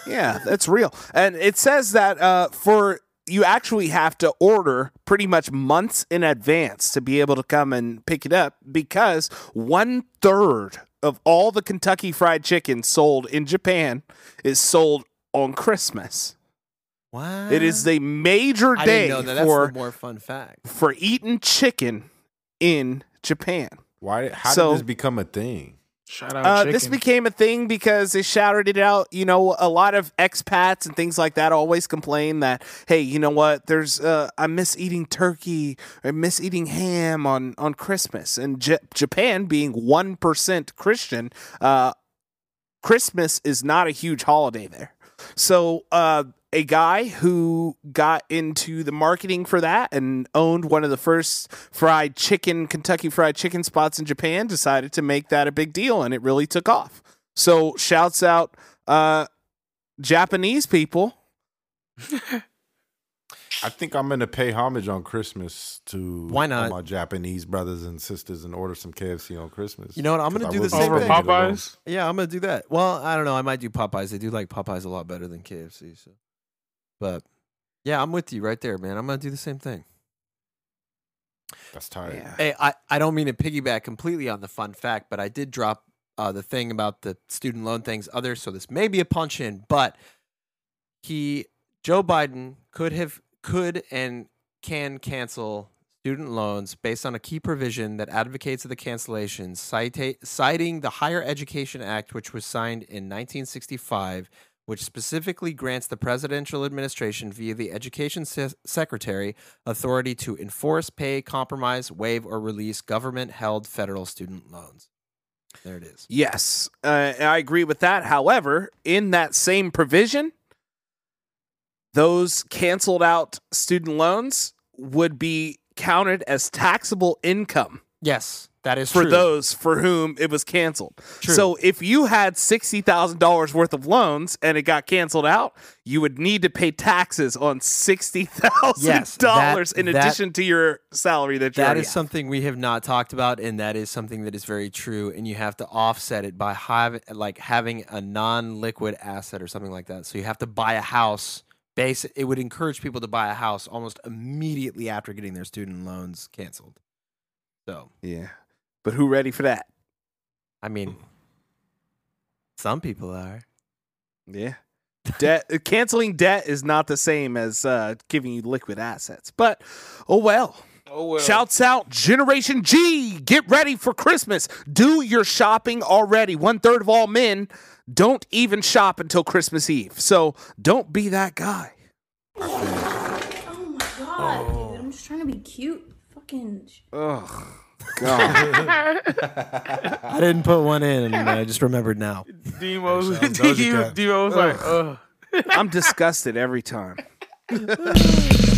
Speaker 4: Yeah, that's real. And it says that uh, for you actually have to order pretty much months in advance to be able to come and pick it up because one third of all the Kentucky Fried Chicken sold in Japan is sold on Christmas.
Speaker 2: What?
Speaker 4: It is the major
Speaker 2: I
Speaker 4: day
Speaker 2: didn't know that. That's
Speaker 4: for
Speaker 2: the more fun fact.
Speaker 4: for eating chicken in Japan.
Speaker 3: Why? How
Speaker 4: So-
Speaker 3: did this become a thing?
Speaker 6: Shout out
Speaker 4: Uh,
Speaker 6: chicken.
Speaker 4: this became a thing because they shouted it out. You know, a lot of expats and things like that always complain that, hey, you know what? There's, uh, I miss eating turkey. I miss eating ham on on Christmas. And J- Japan being one percent Christian, uh, Christmas is not a huge holiday there. So, uh, a guy who got into the marketing for that and owned one of the first fried chicken, Kentucky fried chicken spots in Japan, decided to make that a big deal, and it really took off. So, shouts out, uh, Japanese people.
Speaker 3: I think I'm gonna pay homage on Christmas to
Speaker 2: Why not?
Speaker 3: my Japanese brothers and sisters and order some KFC on Christmas.
Speaker 2: You know what? I'm gonna do the same thing.
Speaker 3: able.
Speaker 6: Popeyes.
Speaker 2: Yeah, I'm gonna do that. Well, I don't know. I might do Popeyes. I do like Popeyes a lot better than KFC. So, but yeah, I'm with you right there, man. I'm gonna do the same thing.
Speaker 3: That's tight.
Speaker 4: Yeah.
Speaker 2: Hey, I, I don't mean to piggyback completely on the fun fact, but I did drop uh, the thing about the student loan things other, so this may be a punch in, but he Joe Biden could have could and can cancel student loans based on a key provision that advocates of the cancellation, cita- citing the Higher Education Act, which was signed in 1965, which specifically grants the presidential administration via the education se- secretary authority to enforce, pay, compromise, waive, or release government held federal student loans. There it is.
Speaker 4: Yes, uh, I agree with that. However, in that same provision, those canceled out student loans would be counted as taxable income
Speaker 2: Yes, that is
Speaker 4: for
Speaker 2: true.
Speaker 4: those for whom it was canceled.
Speaker 2: True.
Speaker 4: So if you had $60,000 worth of loans and it got canceled out, you would need to pay taxes on $60,000
Speaker 2: Yes, that-
Speaker 4: in
Speaker 2: that-
Speaker 4: addition to your salary that you
Speaker 2: That is something we have not talked about, and that is something that is very true. And you have to offset it by having like having a non-liquid asset or something like that. So you have to buy a house. Base it would encourage people to buy a house almost immediately after getting their student loans canceled. So
Speaker 4: Yeah. But who ready for that?
Speaker 2: I mean, some people are.
Speaker 4: Yeah. Debt canceling debt is not the same as uh, giving you liquid assets. But oh well.
Speaker 6: Oh well.
Speaker 4: Shouts out Generation G. Get ready for Christmas. Do your shopping already. One third of all men don't even shop until Christmas Eve. So don't be that guy.
Speaker 9: Oh my god, dude. I'm just trying to be cute. Fucking.
Speaker 4: Ugh. God.
Speaker 2: I didn't put one in, and I just remembered now.
Speaker 6: Demo's
Speaker 5: Sounds Doja Cat.
Speaker 6: Demo's like, ugh.
Speaker 4: I'm disgusted every time.
Speaker 9: Yeah!